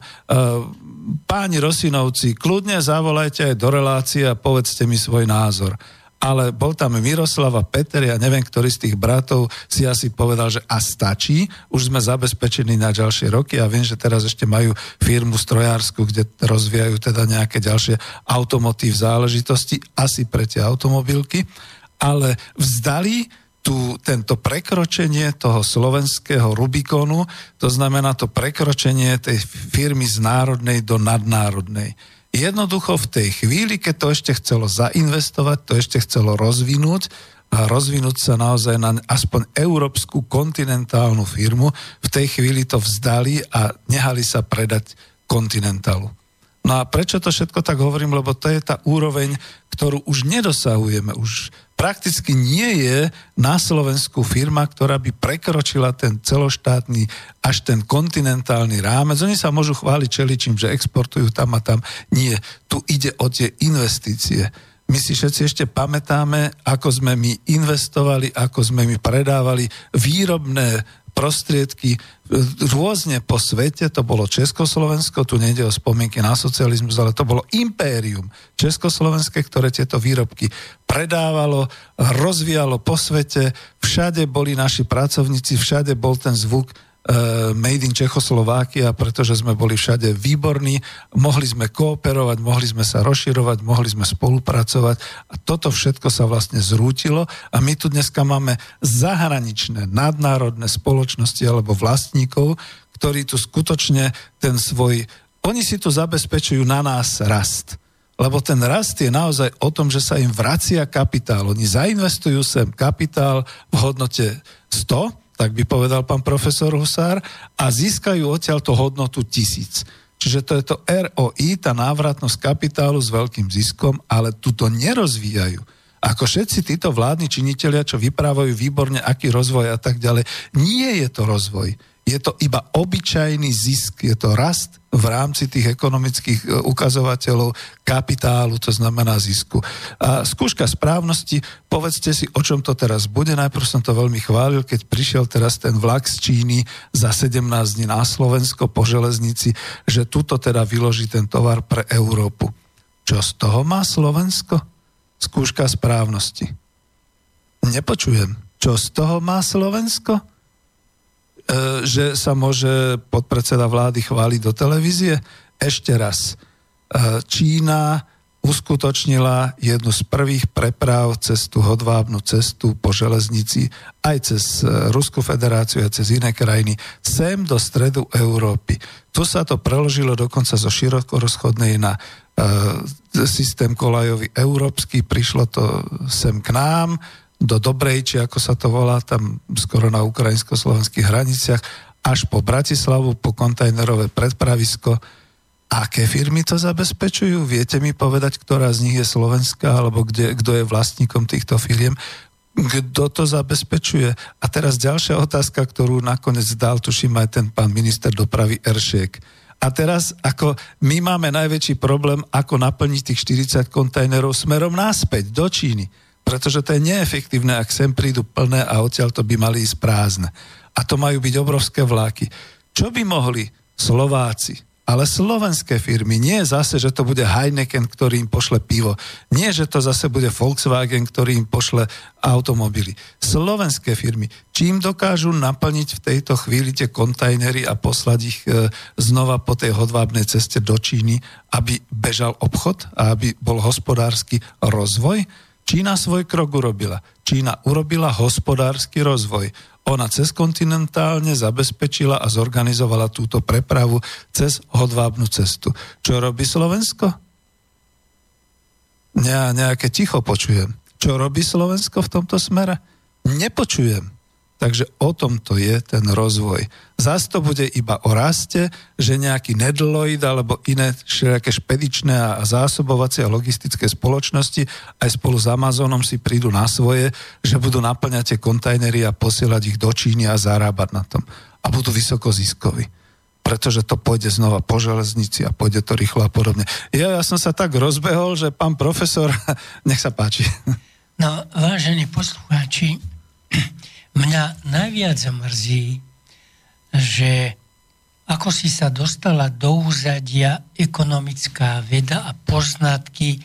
páni Rosinovci, kľudne zavolajte aj do relácie a povedzte mi svoj názor ale bol tam Miroslav a Peter, ja neviem, ktorý z tých bratov si asi povedal, že a stačí, už sme zabezpečení na ďalšie roky a viem, že teraz ešte majú firmu strojársku, kde rozvíjajú teda nejaké ďalšie automotív záležitosti, asi pre tie automobilky, ale vzdali tu, tento prekročenie toho slovenského Rubikonu, to znamená to prekročenie tej firmy z národnej do nadnárodnej. Jednoducho v tej chvíli, keď to ešte chcelo zainvestovať, to ešte chcelo rozvinúť, a rozvinúť sa naozaj na aspoň európsku kontinentálnu firmu, v tej chvíli to vzdali a nehali sa predať kontinentálu. No a prečo to všetko tak hovorím? Lebo to je tá úroveň, ktorú už nedosahujeme. Už prakticky nie je na Slovensku firma, ktorá by prekročila ten celoštátny až ten kontinentálny rámec. Oni sa môžu chváliť čeličím, že exportujú tam a tam. Nie, tu ide o tie investície. My si všetci ešte pamätáme, ako sme my investovali, ako sme my predávali výrobné prostriedky e, rôzne po svete, to bolo Československo, tu nejde o spomienky na socializmus, ale to bolo impérium Československé, ktoré tieto výrobky predávalo, rozvíjalo po svete, všade boli naši pracovníci, všade bol ten zvuk made in Čechoslovákia, pretože sme boli všade výborní, mohli sme kooperovať, mohli sme sa rozširovať, mohli sme spolupracovať a toto všetko sa vlastne zrútilo a my tu dneska máme zahraničné, nadnárodné spoločnosti alebo vlastníkov, ktorí tu skutočne ten svoj, oni si tu zabezpečujú na nás rast. Lebo ten rast je naozaj o tom, že sa im vracia kapitál. Oni zainvestujú sem kapitál v hodnote 100, tak by povedal pán profesor Husár, a získajú odtiaľ to hodnotu tisíc. Čiže to je to ROI, tá návratnosť kapitálu s veľkým ziskom, ale tu to nerozvíjajú. Ako všetci títo vládni činitelia, čo vyprávajú výborne, aký rozvoj a tak ďalej, nie je to rozvoj je to iba obyčajný zisk, je to rast v rámci tých ekonomických e, ukazovateľov kapitálu, to znamená zisku. A skúška správnosti, povedzte si, o čom to teraz bude. Najprv som to veľmi chválil, keď prišiel teraz ten vlak z Číny za 17 dní na Slovensko po železnici, že tuto teda vyloží ten tovar pre Európu. Čo z toho má Slovensko? Skúška správnosti. Nepočujem. Čo z toho má Slovensko? E, že sa môže podpredseda vlády chváliť do televízie? Ešte raz. E, Čína uskutočnila jednu z prvých preprav cez tú hodvábnu cestu po železnici aj cez e, Rusku federáciu a cez iné krajiny sem do stredu Európy. Tu sa to preložilo dokonca zo širokorozchodnej na e, systém kolajový európsky, prišlo to sem k nám, do Dobrejči, ako sa to volá, tam skoro na ukrajinsko-slovenských hraniciach, až po Bratislavu, po kontajnerové predpravisko, Aké firmy to zabezpečujú? Viete mi povedať, ktorá z nich je slovenská, alebo kde, kto je vlastníkom týchto firiem? Kto to zabezpečuje? A teraz ďalšia otázka, ktorú nakoniec dal, tuším aj ten pán minister dopravy Eršiek. A teraz, ako my máme najväčší problém, ako naplniť tých 40 kontajnerov smerom náspäť do Číny. Pretože to je neefektívne, ak sem prídu plné a odtiaľ to by mali ísť prázdne. A to majú byť obrovské vláky. Čo by mohli Slováci, ale slovenské firmy. Nie zase, že to bude Heineken, ktorý im pošle pivo. Nie, že to zase bude Volkswagen, ktorý im pošle automobily. Slovenské firmy. Čím dokážu naplniť v tejto chvíli tie kontajnery a poslať ich e, znova po tej hodvábnej ceste do Číny, aby bežal obchod a aby bol hospodársky rozvoj? Čína svoj krok urobila. Čína urobila hospodársky rozvoj ona cez kontinentálne zabezpečila a zorganizovala túto prepravu cez hodvábnu cestu. Čo robí Slovensko? Ne, nejaké ticho počujem. Čo robí Slovensko v tomto smere? Nepočujem. Takže o tom to je ten rozvoj. Zas to bude iba o raste, že nejaký Nedloid alebo iné všelijaké špedičné a zásobovacie a logistické spoločnosti aj spolu s Amazonom si prídu na svoje, že budú naplňať tie kontajnery a posielať ich do Číny a zarábať na tom. A budú vysoko ziskoví pretože to pôjde znova po železnici a pôjde to rýchlo a podobne. Ja, ja som sa tak rozbehol, že pán profesor, nech sa páči. No, vážení poslucháči, Mňa najviac mrzí, že ako si sa dostala do úzadia ekonomická veda a poznatky,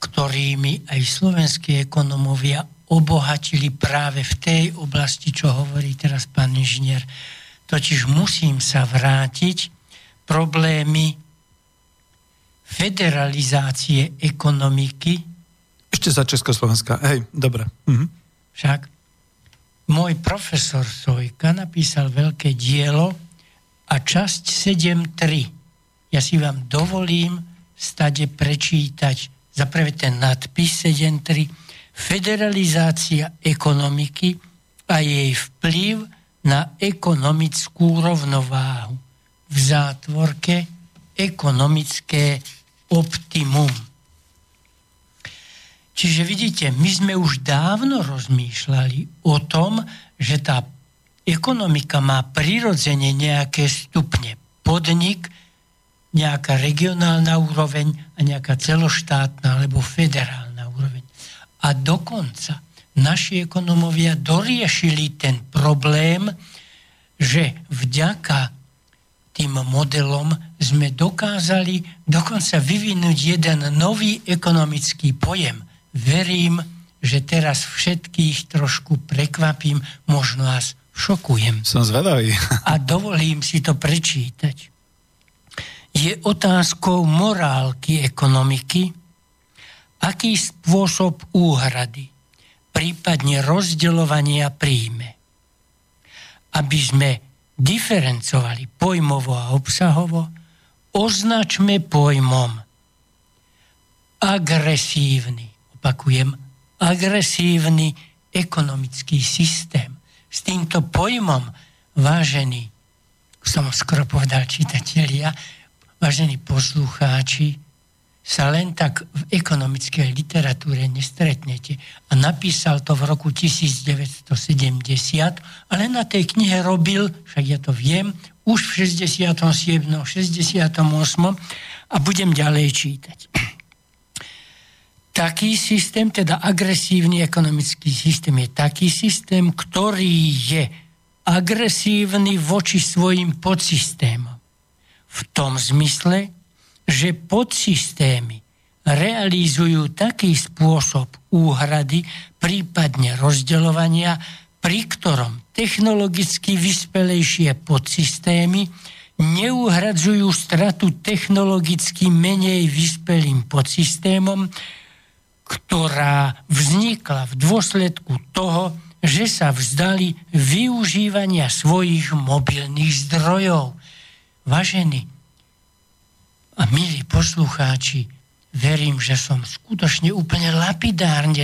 ktorými aj slovenskí ekonomovia obohatili práve v tej oblasti, čo hovorí teraz pán inžinier. Totiž musím sa vrátiť problémy federalizácie ekonomiky. Ešte za Československa. Hej, dobre. Mhm. Však môj profesor Sojka napísal veľké dielo a časť 7.3. Ja si vám dovolím stade prečítať za prvé ten nadpis 7.3 Federalizácia ekonomiky a jej vplyv na ekonomickú rovnováhu. V zátvorke ekonomické optimum. Čiže vidíte, my sme už dávno rozmýšľali o tom, že tá ekonomika má prirodzene nejaké stupne. Podnik, nejaká regionálna úroveň a nejaká celoštátna alebo federálna úroveň. A dokonca naši ekonomovia doriešili ten problém, že vďaka tým modelom sme dokázali dokonca vyvinúť jeden nový ekonomický pojem – verím, že teraz všetkých trošku prekvapím, možno vás šokujem. Som zvedavý. A dovolím si to prečítať. Je otázkou morálky ekonomiky, aký spôsob úhrady, prípadne rozdeľovania príjme. Aby sme diferencovali pojmovo a obsahovo, označme pojmom agresívny opakujem, agresívny ekonomický systém. S týmto pojmom, vážení, som skoro povedal čitatelia, vážení poslucháči, sa len tak v ekonomickej literatúre nestretnete. A napísal to v roku 1970, ale na tej knihe robil, však ja to viem, už v 67., 68. a budem ďalej čítať taký systém, teda agresívny ekonomický systém je taký systém, ktorý je agresívny voči svojim podsystémom. V tom zmysle, že podsystémy realizujú taký spôsob úhrady, prípadne rozdeľovania, pri ktorom technologicky vyspelejšie podsystémy neuhradzujú stratu technologicky menej vyspelým podsystémom, ktorá vznikla v dôsledku toho, že sa vzdali využívania svojich mobilných zdrojov. Vážení a milí poslucháči, verím, že som skutočne úplne lapidárne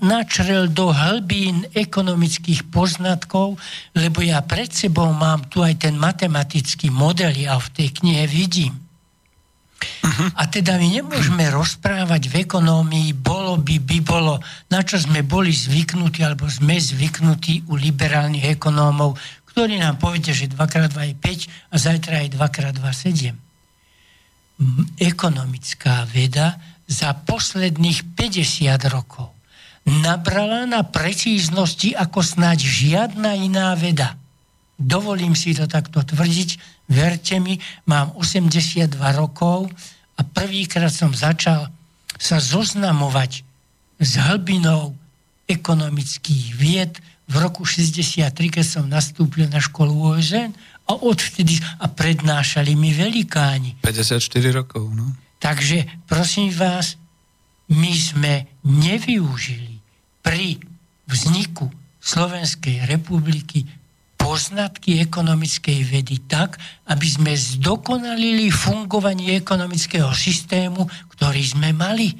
načrel do hlbín ekonomických poznatkov, lebo ja pred sebou mám tu aj ten matematický model, ja v tej knihe vidím. Uh-huh. A teda my nemôžeme rozprávať v ekonómii, bolo by, by bolo, na čo sme boli zvyknutí, alebo sme zvyknutí u liberálnych ekonómov, ktorí nám povedia, že 2x2 je 5 a zajtra je 2x2 7. Ekonomická veda za posledných 50 rokov nabrala na precíznosti ako snáď žiadna iná veda. Dovolím si to takto tvrdiť, Verte mi, mám 82 rokov a prvýkrát som začal sa zoznamovať s hlbinou ekonomických vied v roku 63, keď som nastúpil na školu OSN a odvtedy a prednášali mi velikáni. 54 rokov, no. Takže prosím vás, my sme nevyužili pri vzniku Slovenskej republiky poznatky ekonomickej vedy tak, aby sme zdokonalili fungovanie ekonomického systému, ktorý sme mali.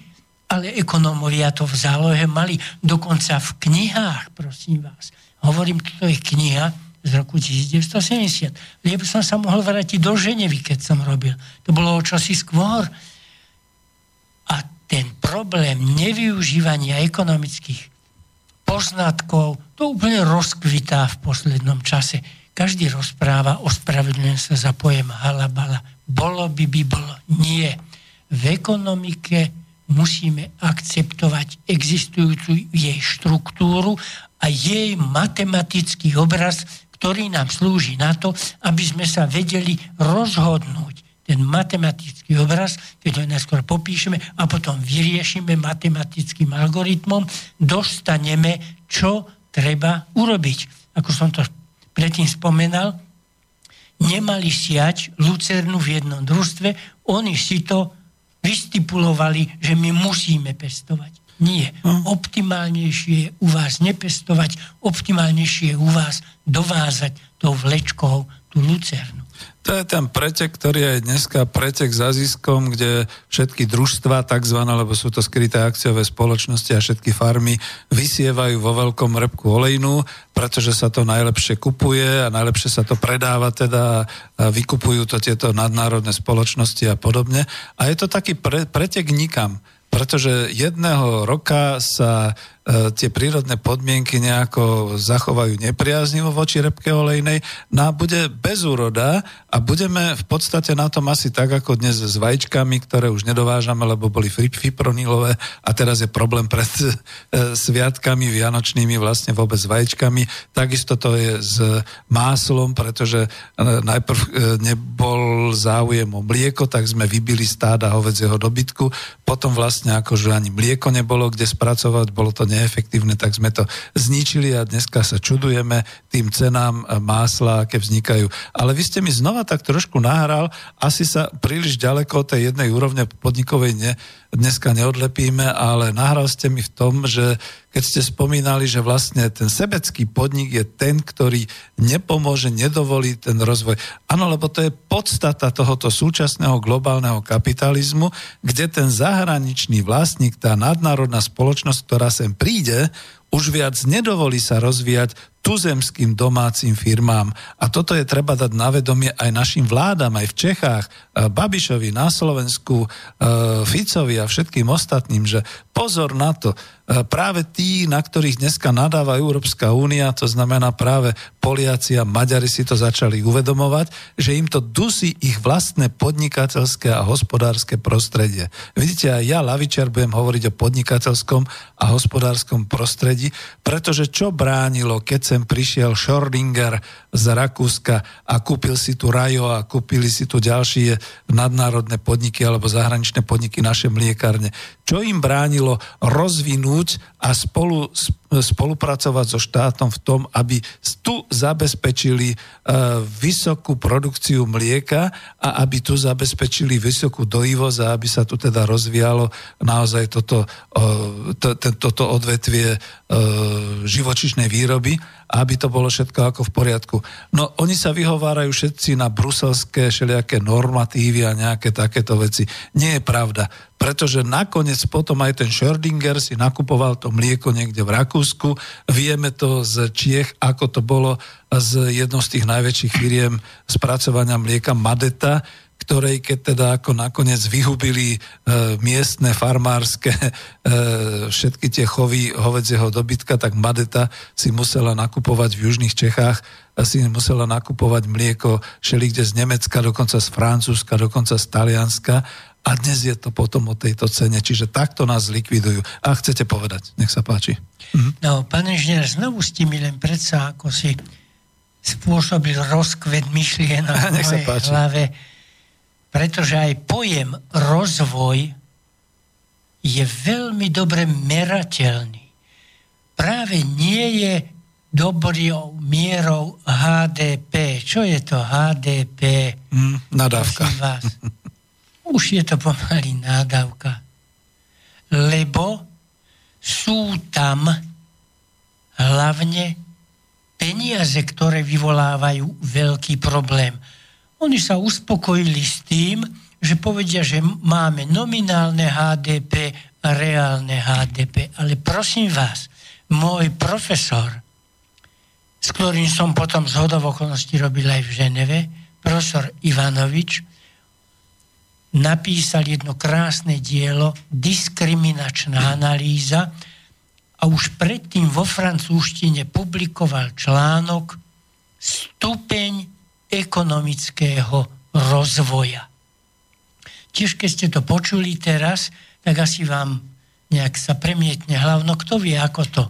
Ale ekonómovia to v zálohe mali dokonca v knihách, prosím vás. Hovorím, toto je kniha z roku 1970. Lebo som sa mohol vrátiť do Ženevy, keď som robil. To bolo o čosi skôr. A ten problém nevyužívania ekonomických poznatkov, to úplne rozkvitá v poslednom čase. Každý rozpráva, ospravedlňujem sa za pojem halabala. Bolo by by bolo. Nie. V ekonomike musíme akceptovať existujúcu jej štruktúru a jej matematický obraz, ktorý nám slúži na to, aby sme sa vedeli rozhodnúť ten matematický obraz, keď ho najskôr popíšeme a potom vyriešime matematickým algoritmom, dostaneme, čo treba urobiť. Ako som to predtým spomenal, nemali siať lucernu v jednom družstve, oni si to vystipulovali, že my musíme pestovať. Nie. Hm. Optimálnejšie je u vás nepestovať, optimálnejšie je u vás dovázať tou vlečkou tú lucernu. To je ten pretek, ktorý je dneska pretek za ziskom, kde všetky družstva takzvané, lebo sú to skryté akciové spoločnosti a všetky farmy vysievajú vo veľkom repku olejnú, pretože sa to najlepšie kupuje a najlepšie sa to predáva teda a vykupujú to tieto nadnárodné spoločnosti a podobne. A je to taký pre, pretek nikam pretože jedného roka sa tie prírodné podmienky nejako zachovajú nepriaznivo voči repke olejnej, no a bude bez úroda a budeme v podstate na tom asi tak, ako dnes s vajíčkami, ktoré už nedovážame, lebo boli fipronilové a teraz je problém pred e, sviatkami vianočnými vlastne vôbec s vajíčkami. Takisto to je s máslom, pretože e, najprv e, nebol záujem o mlieko, tak sme vybili stáda hovedzieho dobytku, potom vlastne akože ani mlieko nebolo kde spracovať, bolo to neefektívne, tak sme to zničili a dneska sa čudujeme tým cenám másla, aké vznikajú. Ale vy ste mi znova tak trošku nahral, asi sa príliš ďaleko od tej jednej úrovne podnikovej ne, dneska neodlepíme, ale nahral ste mi v tom, že keď ste spomínali, že vlastne ten sebecký podnik je ten, ktorý nepomôže, nedovolí ten rozvoj. Áno, lebo to je podstata tohoto súčasného globálneho kapitalizmu, kde ten zahraničný vlastník, tá nadnárodná spoločnosť, ktorá sem príde, už viac nedovolí sa rozvíjať tuzemským domácim firmám. A toto je treba dať na vedomie aj našim vládam, aj v Čechách, e, Babišovi na Slovensku, e, Ficovi a všetkým ostatným, že pozor na to, e, práve tí, na ktorých dneska nadáva Európska únia, to znamená práve Poliaci a Maďari si to začali uvedomovať, že im to dusí ich vlastné podnikateľské a hospodárske prostredie. Vidíte, aj ja, Lavičer, budem hovoriť o podnikateľskom a hospodárskom prostredí, pretože čo bránilo, keď sem prišiel Schrödinger z Rakúska a kúpil si tu Rajo a kúpili si tu ďalšie nadnárodné podniky alebo zahraničné podniky naše mliekárne. Čo im bránilo rozvinúť a spolu, spolupracovať so štátom v tom, aby tu zabezpečili uh, vysokú produkciu mlieka a aby tu zabezpečili vysokú dojivosť a aby sa tu teda rozvíjalo naozaj toto, to, to, toto odvetvie uh, živočišnej výroby aby to bolo všetko ako v poriadku. No oni sa vyhovárajú všetci na bruselské všelijaké normatívy a nejaké takéto veci. Nie je pravda, pretože nakoniec potom aj ten Schrödinger si nakupoval to mlieko niekde v Rakúsku. Vieme to z Čiech, ako to bolo z jednou z tých najväčších firiem spracovania mlieka Madeta, ktorej keď teda ako nakoniec vyhubili e, miestne farmárske e, všetky tie chovy hovedzieho dobytka, tak Madeta si musela nakupovať v južných Čechách si musela nakupovať mlieko všelikde z Nemecka, dokonca z Francúzska, dokonca z Talianska a dnes je to potom o tejto cene. Čiže takto nás likvidujú. A chcete povedať, nech sa páči. Mhm. No, pán inžinier, znovu ste mi len predsa, ako si spôsobil rozkvet myšlienok v mojej hlave pretože aj pojem rozvoj je veľmi dobre merateľný. Práve nie je dobrou mierou HDP. Čo je to HDP? Mm, nadávka. Vás. Už je to pomaly nádavka. Lebo sú tam hlavne peniaze, ktoré vyvolávajú veľký problém. Oni sa uspokojili s tým, že povedia, že máme nominálne HDP a reálne HDP. Ale prosím vás, môj profesor, s ktorým som potom z okolností robil aj v Ženeve, profesor Ivanovič, napísal jedno krásne dielo Diskriminačná analýza a už predtým vo francúzštine publikoval článok Stupeň ekonomického rozvoja. Tiež keď ste to počuli teraz, tak asi vám nejak sa premietne hlavno, kto vie ako to.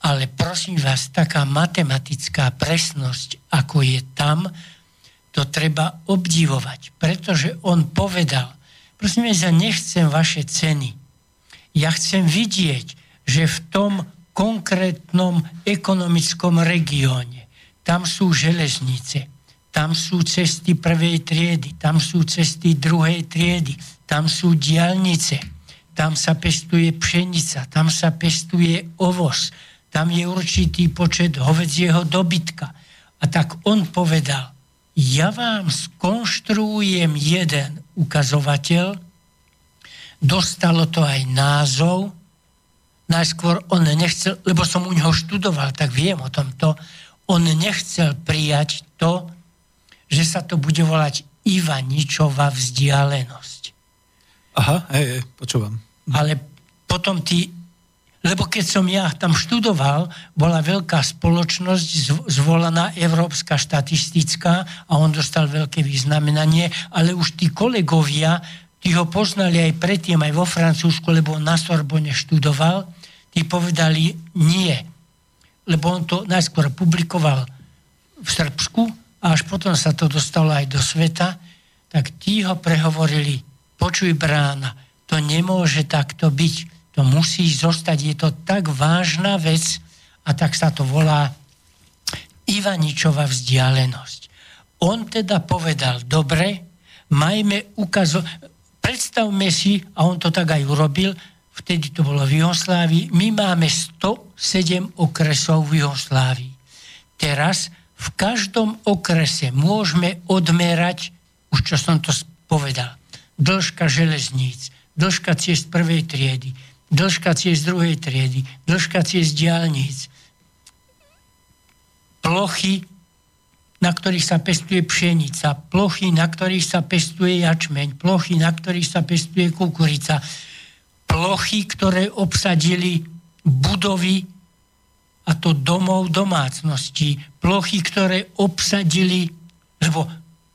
Ale prosím vás, taká matematická presnosť, ako je tam, to treba obdivovať. Pretože on povedal, prosím vás, ja nechcem vaše ceny. Ja chcem vidieť, že v tom konkrétnom ekonomickom regióne, tam sú železnice, tam sú cesty prvej triedy, tam sú cesty druhej triedy, tam sú diálnice, tam sa pestuje pšenica, tam sa pestuje ovoz, tam je určitý počet hovedzieho dobytka. A tak on povedal, ja vám skonštruujem jeden ukazovateľ, dostalo to aj názov, najskôr on nechcel, lebo som u neho študoval, tak viem o tomto, on nechcel prijať to, že sa to bude volať Ivaničová vzdialenosť. Aha, hej, hej, počúvam. Hm. Ale potom ty, lebo keď som ja tam študoval, bola veľká spoločnosť zvolaná Európska štatistická a on dostal veľké vyznamenanie, ale už tí kolegovia, tí ho poznali aj predtým, aj vo Francúzsku, lebo on na Sorbonne študoval, tí povedali nie. Lebo on to najskôr publikoval v Srbsku, a až potom sa to dostalo aj do sveta, tak tí ho prehovorili, počuj brána, to nemôže takto byť, to musí zostať, je to tak vážna vec a tak sa to volá Ivaničova vzdialenosť. On teda povedal, dobre, majme ukazo... Predstavme si, a on to tak aj urobil, vtedy to bolo v Juhoslávii, my máme 107 okresov v Juhoslávii. Teraz v každom okrese môžeme odmerať, už čo som to povedal, dĺžka železníc, dĺžka ciest prvej triedy, dĺžka ciest druhej triedy, dĺžka ciest diálnic, plochy, na ktorých sa pestuje pšenica, plochy, na ktorých sa pestuje jačmeň, plochy, na ktorých sa pestuje kukurica, plochy, ktoré obsadili budovy a to domov domácností, plochy, ktoré obsadili, lebo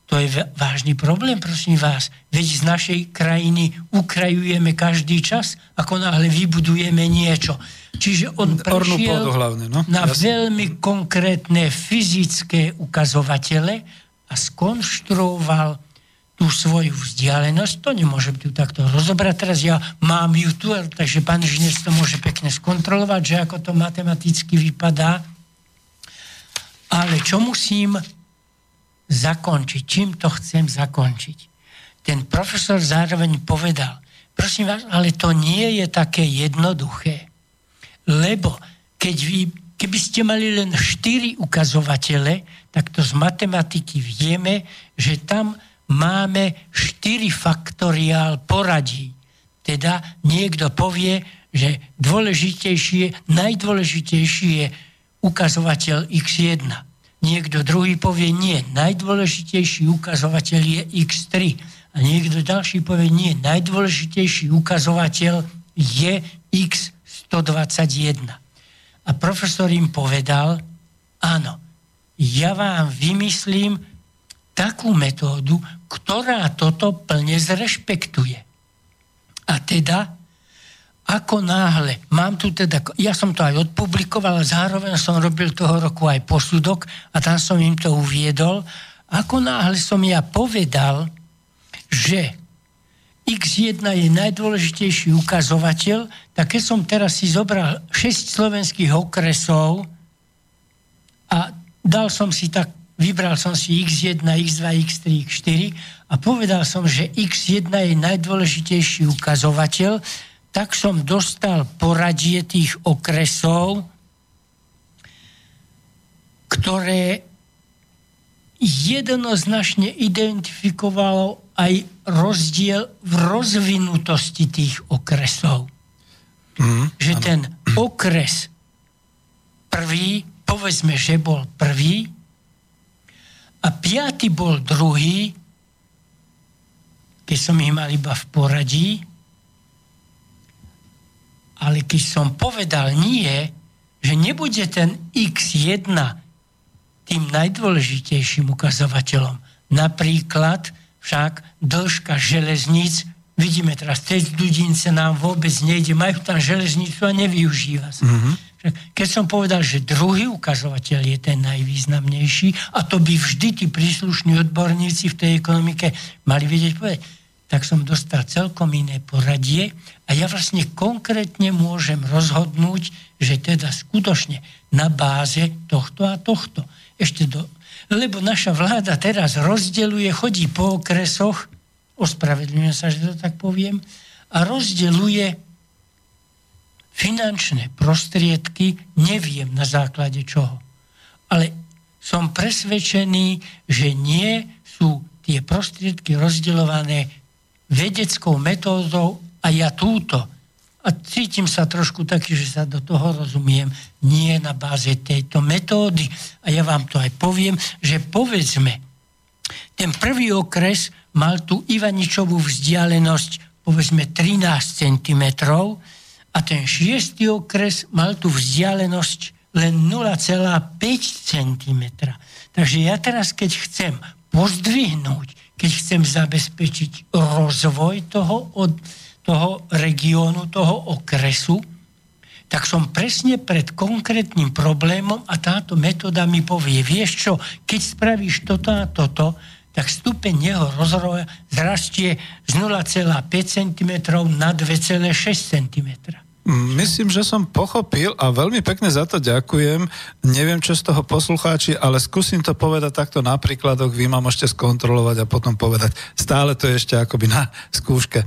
to je vážny problém, prosím vás. Veď z našej krajiny ukrajujeme každý čas, ako náhle vybudujeme niečo. Čiže on prešiel hlavne, no? na Jasne. veľmi konkrétne fyzické ukazovatele a skonštruoval tú svoju vzdialenosť. To nemôžem tu takto rozobrať. Teraz ja mám ju tu, takže pán inžinier to môže pekne skontrolovať, že ako to matematicky vypadá. Ale čo musím zakončiť. Čím to chcem zakončiť? Ten profesor zároveň povedal, prosím vás, ale to nie je také jednoduché. Lebo keď vy, keby ste mali len 4 ukazovatele, tak to z matematiky vieme, že tam máme 4 faktoriál poradí. Teda niekto povie, že dôležitejšie, najdôležitejší je ukazovateľ x1 Niekto druhý povie nie, najdôležitejší ukazovateľ je X3. A niekto ďalší povie nie, najdôležitejší ukazovateľ je X121. A profesor im povedal, áno, ja vám vymyslím takú metódu, ktorá toto plne zrešpektuje. A teda ako náhle, mám tu teda, ja som to aj odpublikoval, zároveň som robil toho roku aj posudok a tam som im to uviedol, ako náhle som ja povedal, že X1 je najdôležitejší ukazovateľ, tak keď som teraz si zobral 6 slovenských okresov a dal som si tak, vybral som si X1, X2, X3, X4 a povedal som, že X1 je najdôležitejší ukazovateľ, tak som dostal poradie tých okresov, ktoré jednoznačne identifikovalo aj rozdiel v rozvinutosti tých okresov. Mm, že ano. ten okres prvý, povedzme, že bol prvý a piaty bol druhý, keď som ich mal iba v poradí, ale keď som povedal nie, že nebude ten X1 tým najdôležitejším ukazovateľom. Napríklad však dĺžka železníc, vidíme teraz, cez Dudince nám vôbec nejde, majú tam železnicu a nevyužíva sa. Mm-hmm. Keď som povedal, že druhý ukazovateľ je ten najvýznamnejší, a to by vždy tí príslušní odborníci v tej ekonomike mali vedieť povedať, tak som dostal celkom iné poradie a ja vlastne konkrétne môžem rozhodnúť, že teda skutočne na báze tohto a tohto. Ešte do, lebo naša vláda teraz rozdeluje, chodí po okresoch, ospravedlňujem sa, že to tak poviem, a rozdeluje finančné prostriedky, neviem na základe čoho. Ale som presvedčený, že nie sú tie prostriedky rozdeľované vedeckou metódou a ja túto. A cítim sa trošku taký, že sa do toho rozumiem, nie na báze tejto metódy. A ja vám to aj poviem, že povedzme, ten prvý okres mal tú Ivaničovú vzdialenosť povedzme 13 cm a ten šiestý okres mal tú vzdialenosť len 0,5 cm. Takže ja teraz, keď chcem pozdvihnúť keď chcem zabezpečiť rozvoj toho, od, toho regiónu, toho okresu, tak som presne pred konkrétnym problémom a táto metóda mi povie, vieš čo, keď spravíš toto a toto, tak stupeň jeho rozroja zrastie z 0,5 cm na 2,6 cm. Myslím, že som pochopil a veľmi pekne za to ďakujem. Neviem, čo z toho poslucháči, ale skúsim to povedať takto na príkladoch. Vy ma môžete skontrolovať a potom povedať. Stále to je ešte akoby na skúške.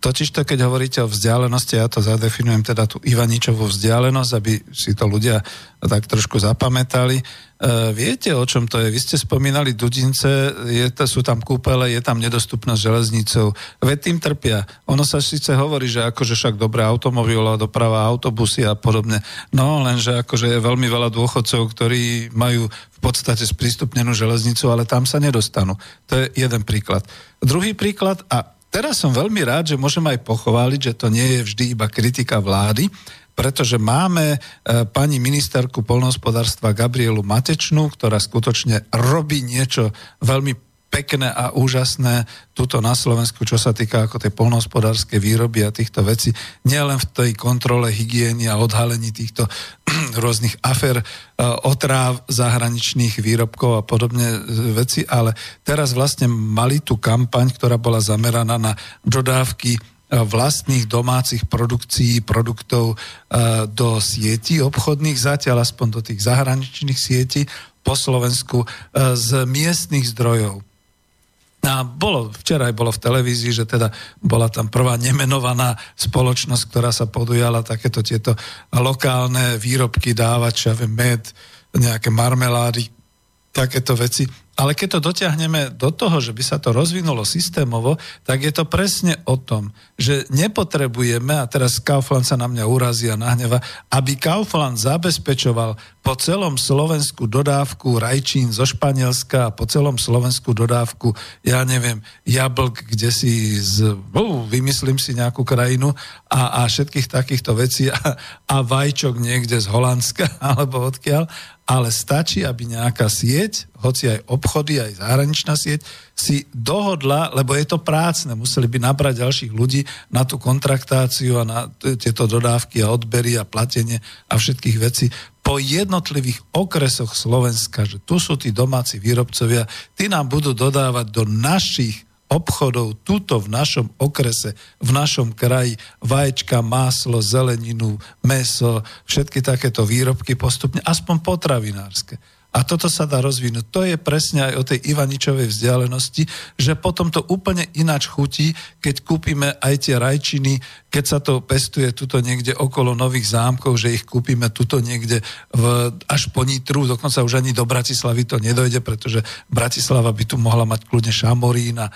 Totižto, keď hovoríte o vzdialenosti, ja to zadefinujem teda tú Ivaničovú vzdialenosť, aby si to ľudia tak trošku zapamätali. E, viete, o čom to je? Vy ste spomínali Dudince, je, to, sú tam kúpele, je tam nedostupnosť železnicou. Veď tým trpia. Ono sa síce hovorí, že akože však dobrá automobilová doprava, autobusy a podobne. No, lenže akože je veľmi veľa dôchodcov, ktorí majú v podstate sprístupnenú železnicu, ale tam sa nedostanú. To je jeden príklad. Druhý príklad, a teraz som veľmi rád, že môžem aj pochváliť, že to nie je vždy iba kritika vlády, pretože máme e, pani ministerku polnohospodárstva Gabrielu Matečnú, ktorá skutočne robí niečo veľmi pekné a úžasné tuto na Slovensku, čo sa týka ako tej polnohospodárskej výroby a týchto vecí, nielen v tej kontrole hygieny a odhalení týchto rôznych afer, e, otráv zahraničných výrobkov a podobne e, veci, ale teraz vlastne mali tú kampaň, ktorá bola zameraná na dodávky vlastných domácich produkcií, produktov do sietí obchodných, zatiaľ aspoň do tých zahraničných sietí po Slovensku z miestnych zdrojov. A bolo, včera aj bolo v televízii, že teda bola tam prvá nemenovaná spoločnosť, ktorá sa podujala takéto tieto lokálne výrobky dávať, čo ja viem, med, nejaké marmelády, takéto veci. Ale keď to dotiahneme do toho, že by sa to rozvinulo systémovo, tak je to presne o tom, že nepotrebujeme, a teraz Kaufland sa na mňa urazí a nahneva, aby Kaufland zabezpečoval po celom Slovensku dodávku rajčín zo Španielska a po celom Slovensku dodávku, ja neviem, jablk, kde si z, uh, vymyslím si nejakú krajinu a, a všetkých takýchto vecí a, a vajčok niekde z Holandska alebo odkiaľ ale stačí, aby nejaká sieť, hoci aj obchody, aj zahraničná sieť, si dohodla, lebo je to prácne, museli by nabrať ďalších ľudí na tú kontraktáciu a na tieto dodávky a odbery a platenie a všetkých vecí po jednotlivých okresoch Slovenska, že tu sú tí domáci výrobcovia, tí nám budú dodávať do našich obchodov tuto v našom okrese, v našom kraji, vaječka, máslo, zeleninu, meso, všetky takéto výrobky postupne, aspoň potravinárske. A toto sa dá rozvinúť. To je presne aj o tej Ivaničovej vzdialenosti, že potom to úplne ináč chutí, keď kúpime aj tie rajčiny, keď sa to pestuje tuto niekde okolo nových zámkov, že ich kúpime tuto niekde v, až po Nitru, dokonca už ani do Bratislavy to nedojde, pretože Bratislava by tu mohla mať kľudne Šamorín a e,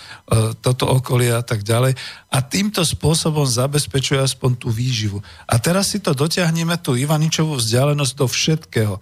toto okolie a tak ďalej. A týmto spôsobom zabezpečuje aspoň tú výživu. A teraz si to dotiahneme, tú Ivaničovú vzdialenosť do všetkého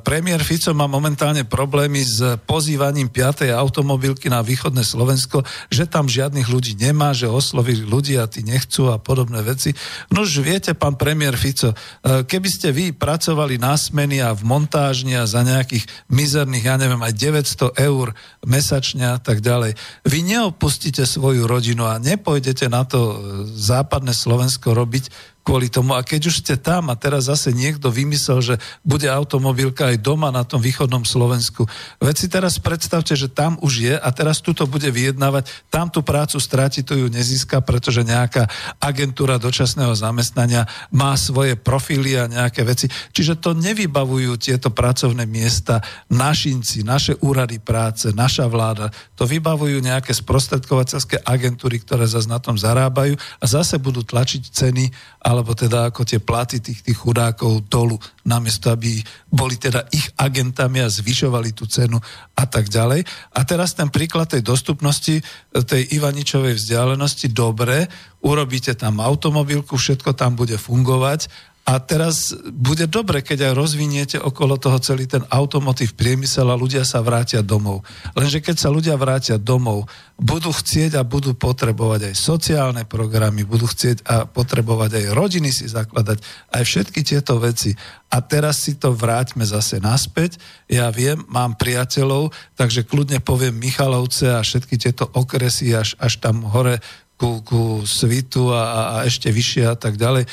premiér Fico má momentálne problémy s pozývaním 5. automobilky na východné Slovensko, že tam žiadnych ľudí nemá, že oslovili ľudí a tí nechcú a podobné veci. No už viete, pán premiér Fico, eh, keby ste vy pracovali na smeny a v montážni a za nejakých mizerných, ja neviem, aj 900 eur mesačne a tak ďalej, vy neopustíte svoju rodinu a nepôjdete na to eh, západné Slovensko robiť kvôli tomu. A keď už ste tam a teraz zase niekto vymyslel, že bude automobilka aj doma na tom východnom Slovensku. Veď si teraz predstavte, že tam už je a teraz tuto bude vyjednávať, tam tú prácu stráti, to ju nezíska, pretože nejaká agentúra dočasného zamestnania má svoje profily a nejaké veci. Čiže to nevybavujú tieto pracovné miesta našinci, naše úrady práce, naša vláda. To vybavujú nejaké sprostredkovateľské agentúry, ktoré zase na tom zarábajú a zase budú tlačiť ceny, ale alebo teda ako tie platy tých, tých chudákov dolu, namiesto aby boli teda ich agentami a zvyšovali tú cenu a tak ďalej. A teraz ten príklad tej dostupnosti, tej Ivaničovej vzdialenosti, dobre, urobíte tam automobilku, všetko tam bude fungovať a teraz bude dobre, keď aj rozviniete okolo toho celý ten automotív priemysel a ľudia sa vrátia domov. Lenže keď sa ľudia vrátia domov, budú chcieť a budú potrebovať aj sociálne programy, budú chcieť a potrebovať aj rodiny si zakladať, aj všetky tieto veci. A teraz si to vráťme zase naspäť. Ja viem, mám priateľov, takže kľudne poviem Michalovce a všetky tieto okresy až, až tam hore ku, ku Svitu a, a ešte vyššie a tak ďalej e,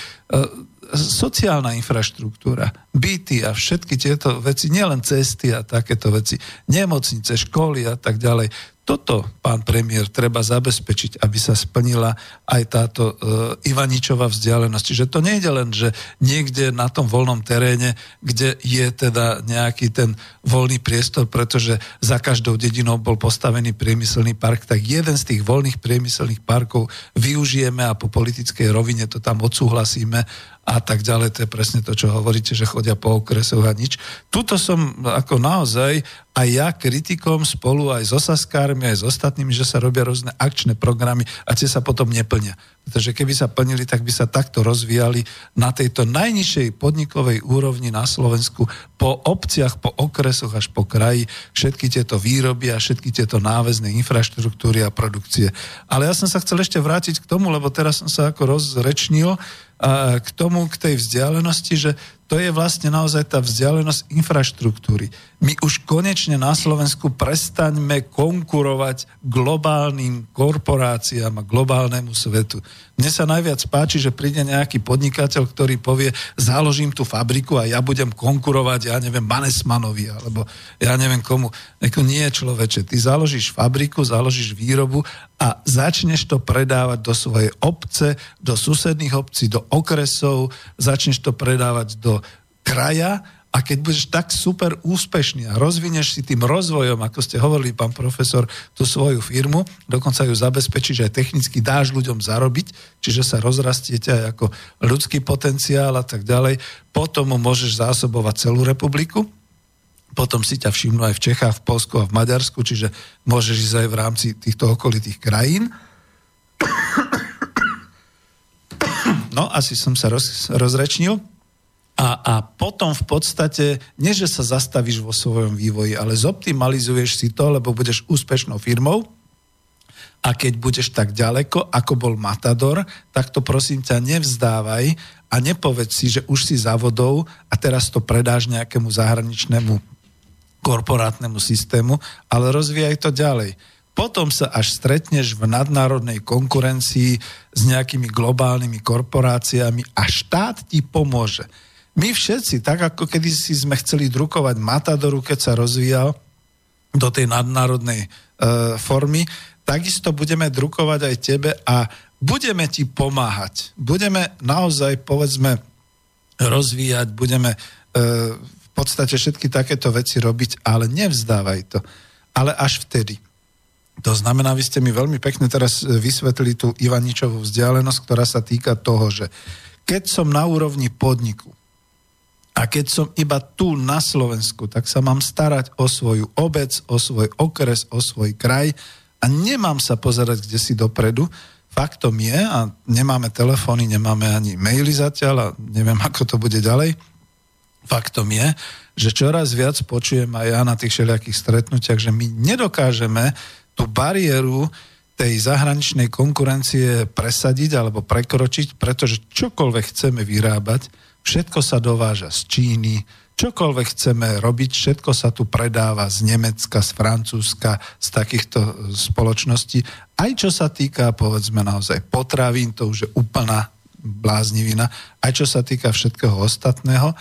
sociálna infraštruktúra, byty a všetky tieto veci, nielen cesty a takéto veci, nemocnice, školy a tak ďalej. Toto, pán premiér, treba zabezpečiť, aby sa splnila aj táto e, Ivaničová vzdialenosť. Čiže to nejde len, že niekde na tom voľnom teréne, kde je teda nejaký ten voľný priestor, pretože za každou dedinou bol postavený priemyselný park, tak jeden z tých voľných priemyselných parkov využijeme a po politickej rovine to tam odsúhlasíme a tak ďalej. To je presne to, čo hovoríte, že chodia po okresoch a nič. Tuto som ako naozaj aj ja kritikom spolu aj s osaskármi, aj s ostatnými, že sa robia rôzne akčné programy a tie sa potom neplnia. Pretože keby sa plnili, tak by sa takto rozvíjali na tejto najnižšej podnikovej úrovni na Slovensku po obciach, po okresoch až po kraji všetky tieto výroby a všetky tieto náväzné infraštruktúry a produkcie. Ale ja som sa chcel ešte vrátiť k tomu, lebo teraz som sa ako rozrečnil, k tomu, k tej vzdialenosti, že to je vlastne naozaj tá vzdialenosť infraštruktúry. My už konečne na Slovensku prestaňme konkurovať globálnym korporáciám a globálnemu svetu. Mne sa najviac páči, že príde nejaký podnikateľ, ktorý povie, založím tú fabriku a ja budem konkurovať, ja neviem, Manesmanovi, alebo ja neviem komu. Eko nie, človeče, ty založíš fabriku, založíš výrobu a začneš to predávať do svojej obce, do susedných obcí, do okresov, začneš to predávať do kraja a keď budeš tak super úspešný a rozvineš si tým rozvojom, ako ste hovorili, pán profesor, tú svoju firmu, dokonca ju zabezpečíš aj technicky, dáš ľuďom zarobiť, čiže sa rozrastiete aj ako ľudský potenciál a tak ďalej, potom môžeš zásobovať celú republiku, potom si ťa všimnú aj v Čechách, v Polsku a v Maďarsku, čiže môžeš ísť aj v rámci týchto okolitých krajín. No, asi som sa roz, rozrečnil. A, a potom v podstate, nie že sa zastavíš vo svojom vývoji, ale zoptimalizuješ si to, lebo budeš úspešnou firmou a keď budeš tak ďaleko, ako bol Matador, tak to prosím ťa nevzdávaj a nepovedz si, že už si závodov a teraz to predáš nejakému zahraničnému korporátnemu systému, ale rozvíjaj to ďalej. Potom sa až stretneš v nadnárodnej konkurencii s nejakými globálnymi korporáciami a štát ti pomôže my všetci, tak ako kedy si sme chceli drukovať Matadoru, keď sa rozvíjal do tej nadnárodnej e, formy, takisto budeme drukovať aj tebe a budeme ti pomáhať. Budeme naozaj, povedzme, rozvíjať, budeme e, v podstate všetky takéto veci robiť, ale nevzdávaj to. Ale až vtedy. To znamená, vy ste mi veľmi pekne teraz vysvetlili tú Ivaničovú vzdialenosť, ktorá sa týka toho, že keď som na úrovni podniku, a keď som iba tu na Slovensku, tak sa mám starať o svoju obec, o svoj okres, o svoj kraj a nemám sa pozerať kde si dopredu. Faktom je, a nemáme telefóny, nemáme ani maily zatiaľ a neviem, ako to bude ďalej, faktom je, že čoraz viac počujem aj ja na tých všelijakých stretnutiach, že my nedokážeme tú bariéru tej zahraničnej konkurencie presadiť alebo prekročiť, pretože čokoľvek chceme vyrábať, všetko sa dováža z Číny, čokoľvek chceme robiť, všetko sa tu predáva z Nemecka, z Francúzska, z takýchto spoločností. Aj čo sa týka, povedzme naozaj potravín, to už je úplná bláznivina, aj čo sa týka všetkého ostatného.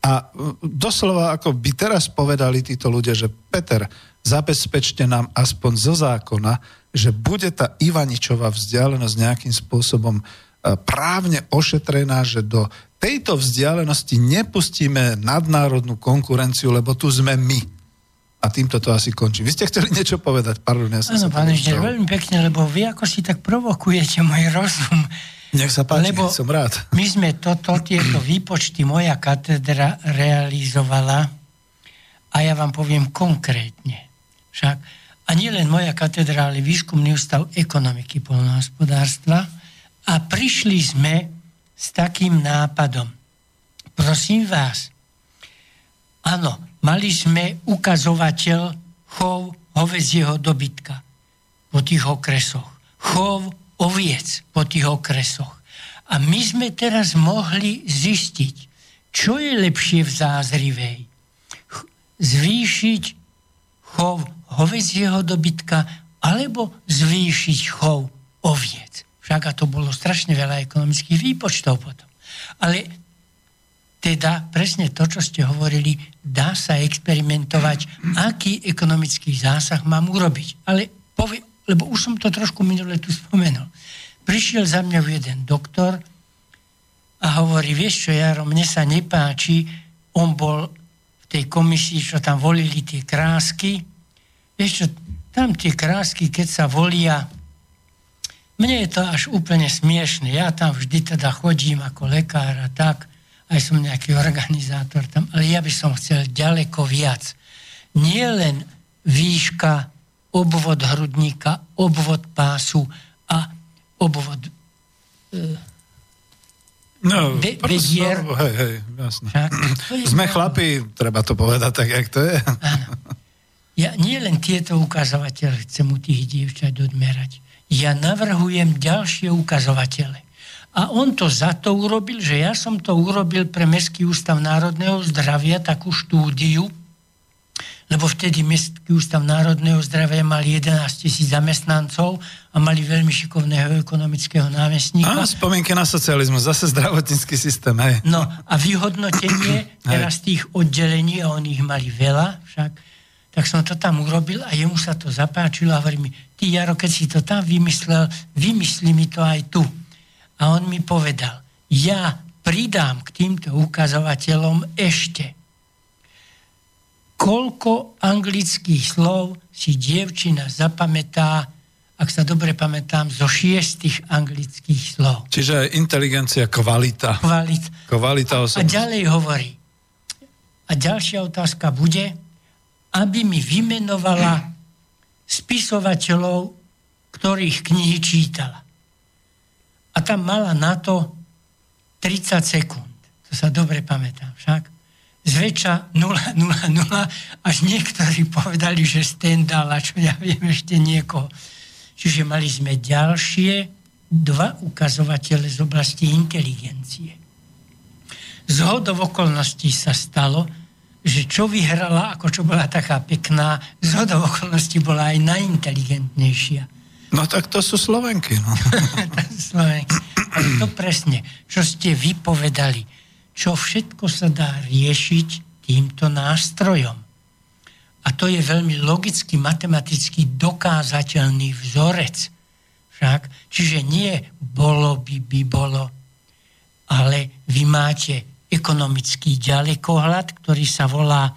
A doslova, ako by teraz povedali títo ľudia, že Peter, zabezpečte nám aspoň zo zákona, že bude tá Ivaničová vzdialenosť nejakým spôsobom e, právne ošetrená, že do tejto vzdialenosti nepustíme nadnárodnú konkurenciu, lebo tu sme my. A týmto to asi končí. Vy ste chceli niečo povedať? Pardon, ja som Áno, pán Inžnier, veľmi pekne, lebo vy ako si tak provokujete môj rozum. Nech sa páči, lebo som rád. My sme toto, tieto výpočty moja katedra realizovala a ja vám poviem konkrétne. Však, a nie len moja katedra, ale výskumný ústav ekonomiky polnohospodárstva a prišli sme s takým nápadom. Prosím vás, áno, mali sme ukazovateľ chov hovedzieho dobytka po tých okresoch, chov oviec po tých okresoch. A my sme teraz mohli zistiť, čo je lepšie v zázrivej. Zvýšiť chov hovedzieho dobytka alebo zvýšiť chov oviec. Však a to bolo strašne veľa ekonomických výpočtov potom. Ale teda presne to, čo ste hovorili, dá sa experimentovať, aký ekonomický zásah mám urobiť. Ale povie, lebo už som to trošku minule tu spomenul. Prišiel za mňa jeden doktor a hovorí, vieš čo, Jaro, mne sa nepáči, on bol v tej komisii, čo tam volili tie krásky. Vieš čo, tam tie krásky, keď sa volia mne je to až úplne smiešne. Ja tam vždy teda chodím ako lekár a tak, aj som nejaký organizátor tam, ale ja by som chcel ďaleko viac. Nie len výška, obvod hrudníka, obvod pásu a obvod e, No, Be- bedier. Hej, hej, jasne. Však, Sme chlapi, treba to povedať tak, jak to je. Áno. Ja nie len tieto ukazovateľe chcem u tých dievčat odmerať ja navrhujem ďalšie ukazovatele. A on to za to urobil, že ja som to urobil pre Mestský ústav národného zdravia, takú štúdiu, lebo vtedy Mestský ústav národného zdravia mal 11 tisíc zamestnancov a mali veľmi šikovného ekonomického námestníka. Áno, spomienky na socializmus, zase zdravotnícky systém, hej. No a vyhodnotenie teraz tých oddelení, a oni ich mali veľa však, tak som to tam urobil a jemu sa to zapáčilo a hovorí mi, ty Jaro, keď si to tam vymyslel, vymyslí mi to aj tu. A on mi povedal, ja pridám k týmto ukazovateľom ešte koľko anglických slov si dievčina zapamätá, ak sa dobre pamätám, zo šiestich anglických slov. Čiže inteligencia, kvalita. Kvalit. Kvalita A ďalej hovorí. A ďalšia otázka bude, aby mi vymenovala spisovateľov, ktorých knihy čítala. A tam mala na to 30 sekúnd. To sa dobre pamätám však zväčša 0, 0, 0, až niektorí povedali, že Stendhal a čo ja viem ešte niekoho. Čiže mali sme ďalšie dva ukazovatele z oblasti inteligencie. Z hodov okolností sa stalo, že čo vyhrala, ako čo bola taká pekná, z hodov okolností bola aj najinteligentnejšia. No tak to sú Slovenky. No. Slovenky. A to presne, čo ste vypovedali čo všetko sa dá riešiť týmto nástrojom. A to je veľmi logicky, matematicky dokázateľný vzorec. Však, čiže nie bolo by, by bolo, ale vy máte ekonomický ďalekohľad, ktorý sa volá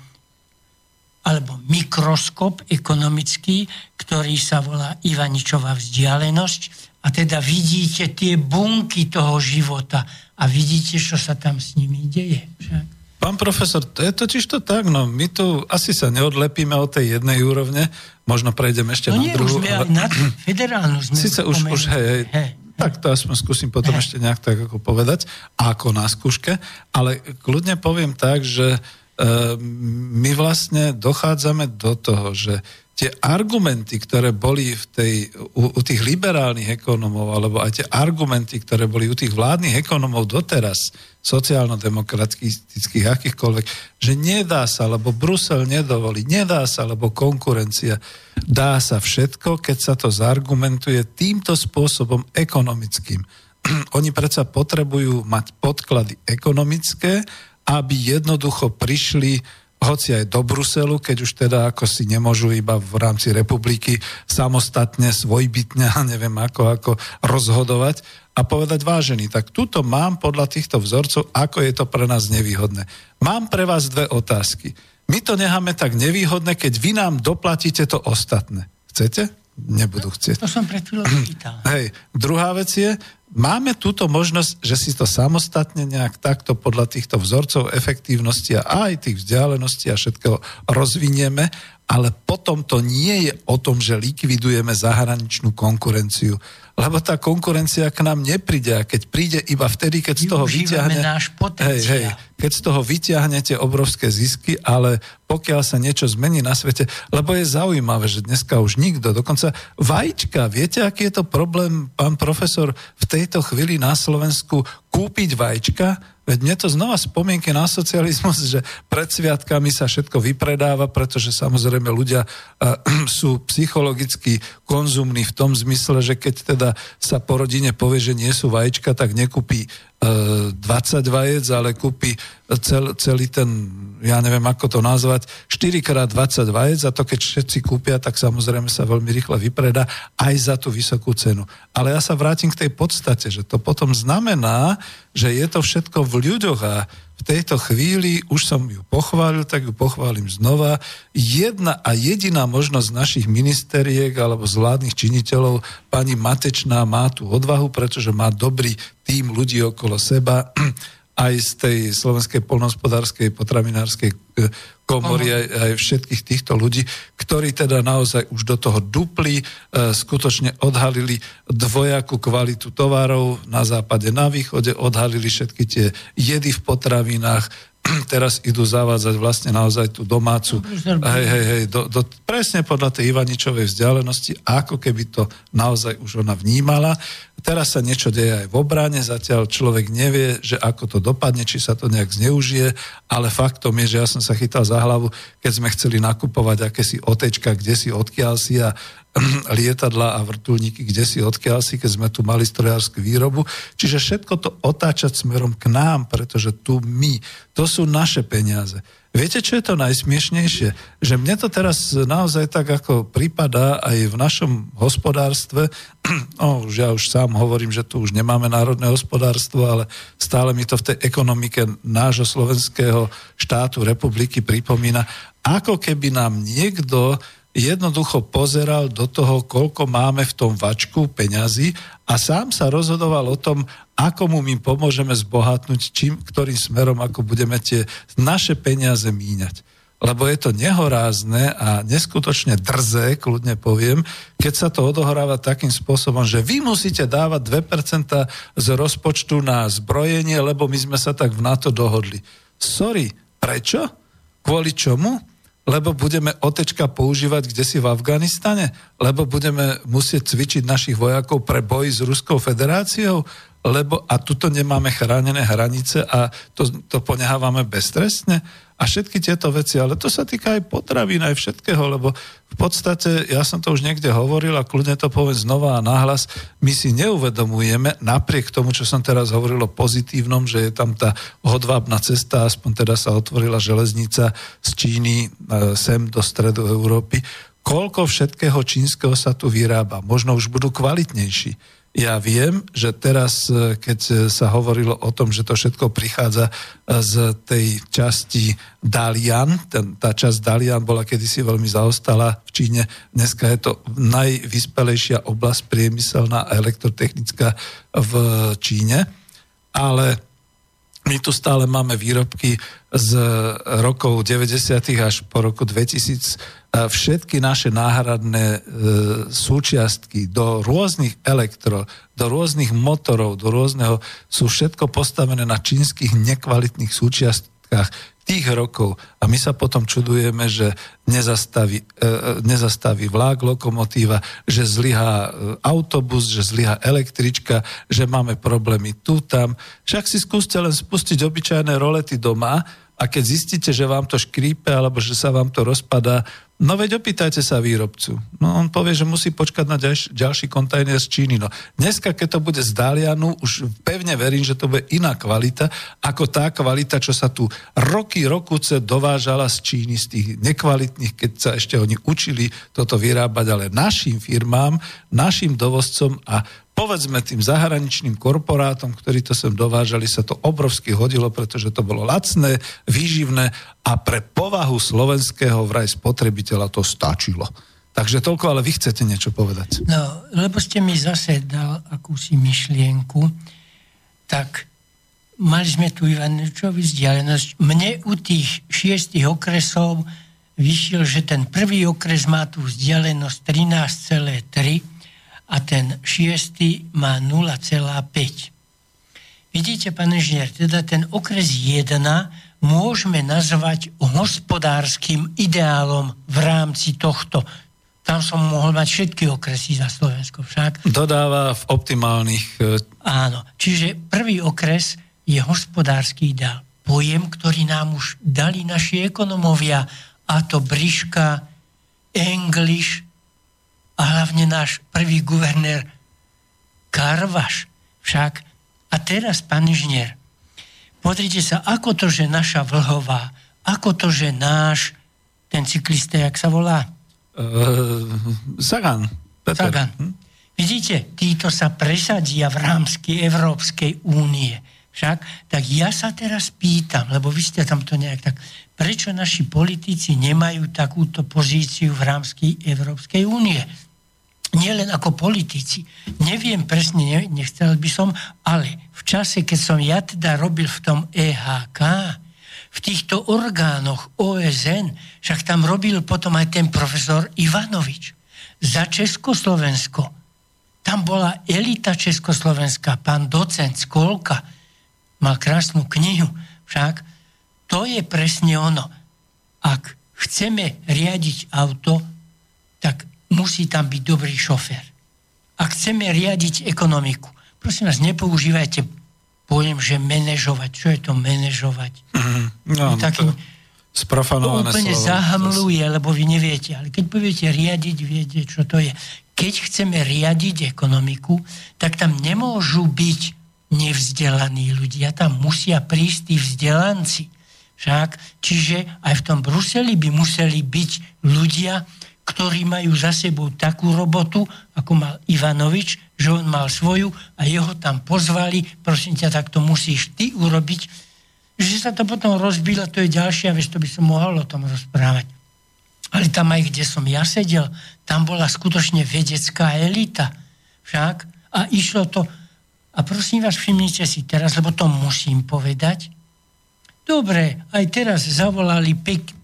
alebo mikroskop ekonomický, ktorý sa volá Ivaničová vzdialenosť a teda vidíte tie bunky toho života a vidíte, čo sa tam s nimi deje. Však? Pán profesor, to je totiž to tak, no my tu asi sa neodlepíme od tej jednej úrovne, možno prejdeme ešte no na nie, druhú. Už ale... na federálnu sme Sice už, už hej, hej, hej, tak to aspoň skúsim potom ešte nejak tak ako povedať, ako na skúške, ale kľudne poviem tak, že e, my vlastne dochádzame do toho, že tie argumenty, ktoré boli v tej, u, u tých liberálnych ekonomov, alebo aj tie argumenty, ktoré boli u tých vládnych ekonomov doteraz, sociálno-demokratických, akýchkoľvek, že nedá sa, lebo Brusel nedovolí, nedá sa, lebo konkurencia. Dá sa všetko, keď sa to zargumentuje týmto spôsobom ekonomickým. Oni predsa potrebujú mať podklady ekonomické, aby jednoducho prišli hoci aj do Bruselu, keď už teda ako si nemôžu iba v rámci republiky samostatne, svojbytne, neviem ako, ako rozhodovať a povedať vážený, tak tuto mám podľa týchto vzorcov, ako je to pre nás nevýhodné. Mám pre vás dve otázky. My to necháme tak nevýhodné, keď vy nám doplatíte to ostatné. Chcete? Nebudú chcieť. To som pred chvíľou. Hej. Druhá vec je, máme túto možnosť, že si to samostatne nejak takto podľa týchto vzorcov efektívnosti a aj tých vzdialeností a všetkého rozvinieme, ale potom to nie je o tom, že likvidujeme zahraničnú konkurenciu, lebo tá konkurencia k nám nepríde a keď príde iba vtedy, keď z toho vyťahne... náš hej, hej, keď z toho vyťahnete obrovské zisky, ale pokiaľ sa niečo zmení na svete, lebo je zaujímavé, že dneska už nikto, dokonca vajíčka, viete, aký je to problém, pán profesor, v tejto chvíli na Slovensku kúpiť vajíčka, Veď mne to znova spomienky na socializmus, že pred sviatkami sa všetko vypredáva, pretože samozrejme ľudia uh, sú psychologicky konzumní v tom zmysle, že keď teda sa po rodine povie, že nie sú vajíčka, tak nekúpi 20 vajec, ale kúpi cel, celý ten, ja neviem ako to nazvať, 4x20 vajec a to keď všetci kúpia, tak samozrejme sa veľmi rýchle vypredá aj za tú vysokú cenu. Ale ja sa vrátim k tej podstate, že to potom znamená, že je to všetko v ľuďoch a v tejto chvíli, už som ju pochválil, tak ju pochválim znova, jedna a jediná možnosť našich ministeriek alebo z vládnych činiteľov, pani Matečná má tú odvahu, pretože má dobrý tým ľudí okolo seba, aj z tej slovenskej polnohospodárskej potravinárskej e, komory, aj, aj všetkých týchto ľudí, ktorí teda naozaj už do toho dupli, e, skutočne odhalili dvojakú kvalitu tovarov na západe, na východe, odhalili všetky tie jedy v potravinách, teraz idú zavádzať vlastne naozaj tú domácu, hej, hej, hej, do, do, presne podľa tej Ivaničovej vzdialenosti, ako keby to naozaj už ona vnímala. Teraz sa niečo deje aj v obrane, zatiaľ človek nevie, že ako to dopadne, či sa to nejak zneužije, ale faktom je, že ja som sa chytal za hlavu, keď sme chceli nakupovať akési otečka, kde si odkiaľ si a lietadla a vrtulníky, kde si odkiaľ si, keď sme tu mali strojárskú výrobu. Čiže všetko to otáčať smerom k nám, pretože tu my, to sú naše peniaze. Viete, čo je to najsmiešnejšie? Že mne to teraz naozaj tak ako prípada aj v našom hospodárstve, no už ja už sám hovorím, že tu už nemáme národné hospodárstvo, ale stále mi to v tej ekonomike nášho slovenského štátu, republiky pripomína, ako keby nám niekto jednoducho pozeral do toho, koľko máme v tom vačku peňazí a sám sa rozhodoval o tom, ako mu my pomôžeme zbohatnúť, čím, ktorým smerom, ako budeme tie naše peniaze míňať. Lebo je to nehorázne a neskutočne drzé, kľudne poviem, keď sa to odohráva takým spôsobom, že vy musíte dávať 2% z rozpočtu na zbrojenie, lebo my sme sa tak v NATO dohodli. Sorry, prečo? Kvôli čomu? Lebo budeme otečka používať kde si v Afganistane, lebo budeme musieť cvičiť našich vojakov pre boj s Ruskou federáciou, lebo a tuto nemáme chránené hranice a to, to ponehávame beztrestne a všetky tieto veci, ale to sa týka aj potravín, aj všetkého, lebo v podstate, ja som to už niekde hovoril a kľudne to poviem znova a nahlas, my si neuvedomujeme, napriek tomu, čo som teraz hovoril o pozitívnom, že je tam tá hodvábna cesta, aspoň teda sa otvorila železnica z Číny e, sem do stredu Európy, koľko všetkého čínskeho sa tu vyrába. Možno už budú kvalitnejší ja viem, že teraz, e, keď sa hovorilo o tom, že to všetko prichádza e, z tej časti Dalian, tá časť Dalian bola kedysi veľmi zaostala v Číne, dneska je to najvyspelejšia oblasť priemyselná a elektrotechnická v Číne, ale my tu stále máme výrobky z rokov 90. až po roku 2000 všetky naše náhradné e, súčiastky do rôznych elektro, do rôznych motorov, do rôzneho, sú všetko postavené na čínskych nekvalitných súčiastkách tých rokov. A my sa potom čudujeme, že nezastaví, e, e nezastaví vlák, lokomotíva, že zlyhá autobus, že zlyhá električka, že máme problémy tu, tam. Však si skúste len spustiť obyčajné rolety doma a keď zistíte, že vám to škrípe alebo že sa vám to rozpadá, No veď opýtajte sa výrobcu. No on povie, že musí počkať na ďalší, ďalší kontajner z Číny. No dneska, keď to bude z Dalianu, už pevne verím, že to bude iná kvalita, ako tá kvalita, čo sa tu roky, rokuce dovážala z Číny, z tých nekvalitných, keď sa ešte oni učili toto vyrábať, ale našim firmám, našim dovozcom a povedzme tým zahraničným korporátom, ktorí to sem dovážali, sa to obrovsky hodilo, pretože to bolo lacné, výživné a pre povahu slovenského vraj spotrebiteľa to stačilo. Takže toľko, ale vy chcete niečo povedať. No, lebo ste mi zase dal akúsi myšlienku, tak mali sme tu Ivaničovi vzdialenosť. Mne u tých šiestich okresov vyšiel, že ten prvý okres má tú vzdialenosť 13,3 a ten šiestý má 0,5. Vidíte, pán inžinier, teda ten okres 1 môžeme nazvať hospodárskym ideálom v rámci tohto. Tam som mohol mať všetky okresy za Slovensko však. Dodáva v optimálnych... E, Áno, čiže prvý okres je hospodársky ideál. Pojem, ktorý nám už dali naši ekonomovia, a to Briška, English, a hlavne náš prvý guvernér Karvaš. Však a teraz, pán inžinier, pozrite sa, ako to, že naša vlhová, ako to, že náš, ten cyklista, jak sa volá? Uh, Sagan. Peter. Sagan. Hm? Vidíte, títo sa presadia v rámci Európskej únie. Však, tak ja sa teraz pýtam, lebo vy ste tam to nejak tak, prečo naši politici nemajú takúto pozíciu v rámci Európskej únie? Nielen ako politici. Neviem presne, ne, nechcel by som, ale v čase, keď som ja teda robil v tom EHK, v týchto orgánoch OSN, však tam robil potom aj ten profesor Ivanovič za Československo. Tam bola elita Československa, pán docent Skolka, mal krásnu knihu, však to je presne ono. Ak chceme riadiť auto, tak musí tam byť dobrý šofér. ak chceme riadiť ekonomiku, prosím vás, nepoužívajte pojem, že manažovať. Čo je to manažovať? Mm, no, taký, to sprofanované to úplne slovo. zahamluje, lebo vy neviete. Ale keď poviete riadiť, viete, čo to je. Keď chceme riadiť ekonomiku, tak tam nemôžu byť nevzdelaní ľudia. Tam musia prísť tí vzdelanci. Však, čiže aj v tom Bruseli by museli byť ľudia, ktorí majú za sebou takú robotu, ako mal Ivanovič, že on mal svoju a jeho tam pozvali, prosím ťa, tak to musíš ty urobiť. Že sa to potom rozbilo, to je ďalšia vec, to by som mohol o tom rozprávať. Ale tam aj, kde som ja sedel, tam bola skutočne vedecká elita. Však? A išlo to... A prosím vás, všimnite si teraz, lebo to musím povedať. Dobre, aj teraz zavolali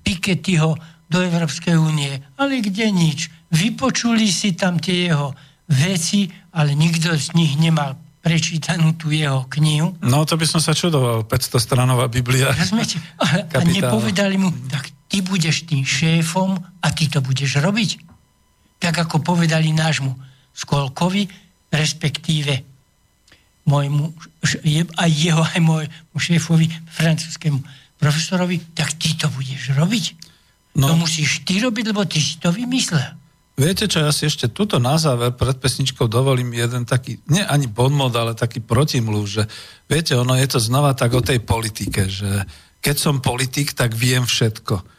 Piketyho do Európskej únie, ale kde nič. Vypočuli si tam tie jeho veci, ale nikto z nich nemal prečítanú tú jeho knihu. No to by som sa čudoval, 500 stranová Biblia. Rozumiete? A, a nepovedali mu, tak ty budeš tým šéfom a ty to budeš robiť. Tak ako povedali nášmu Skolkovi, respektíve môjmu, aj jeho, aj môjmu šéfovi, francúzskému profesorovi, tak ty to budeš robiť. No. To musíš ty robiť, lebo ty si to vymyslel. Viete čo, ja si ešte tuto na záver pred pesničkou dovolím jeden taký, nie ani bonmod, ale taký protimluv, že viete, ono je to znova tak o tej politike, že keď som politik, tak viem všetko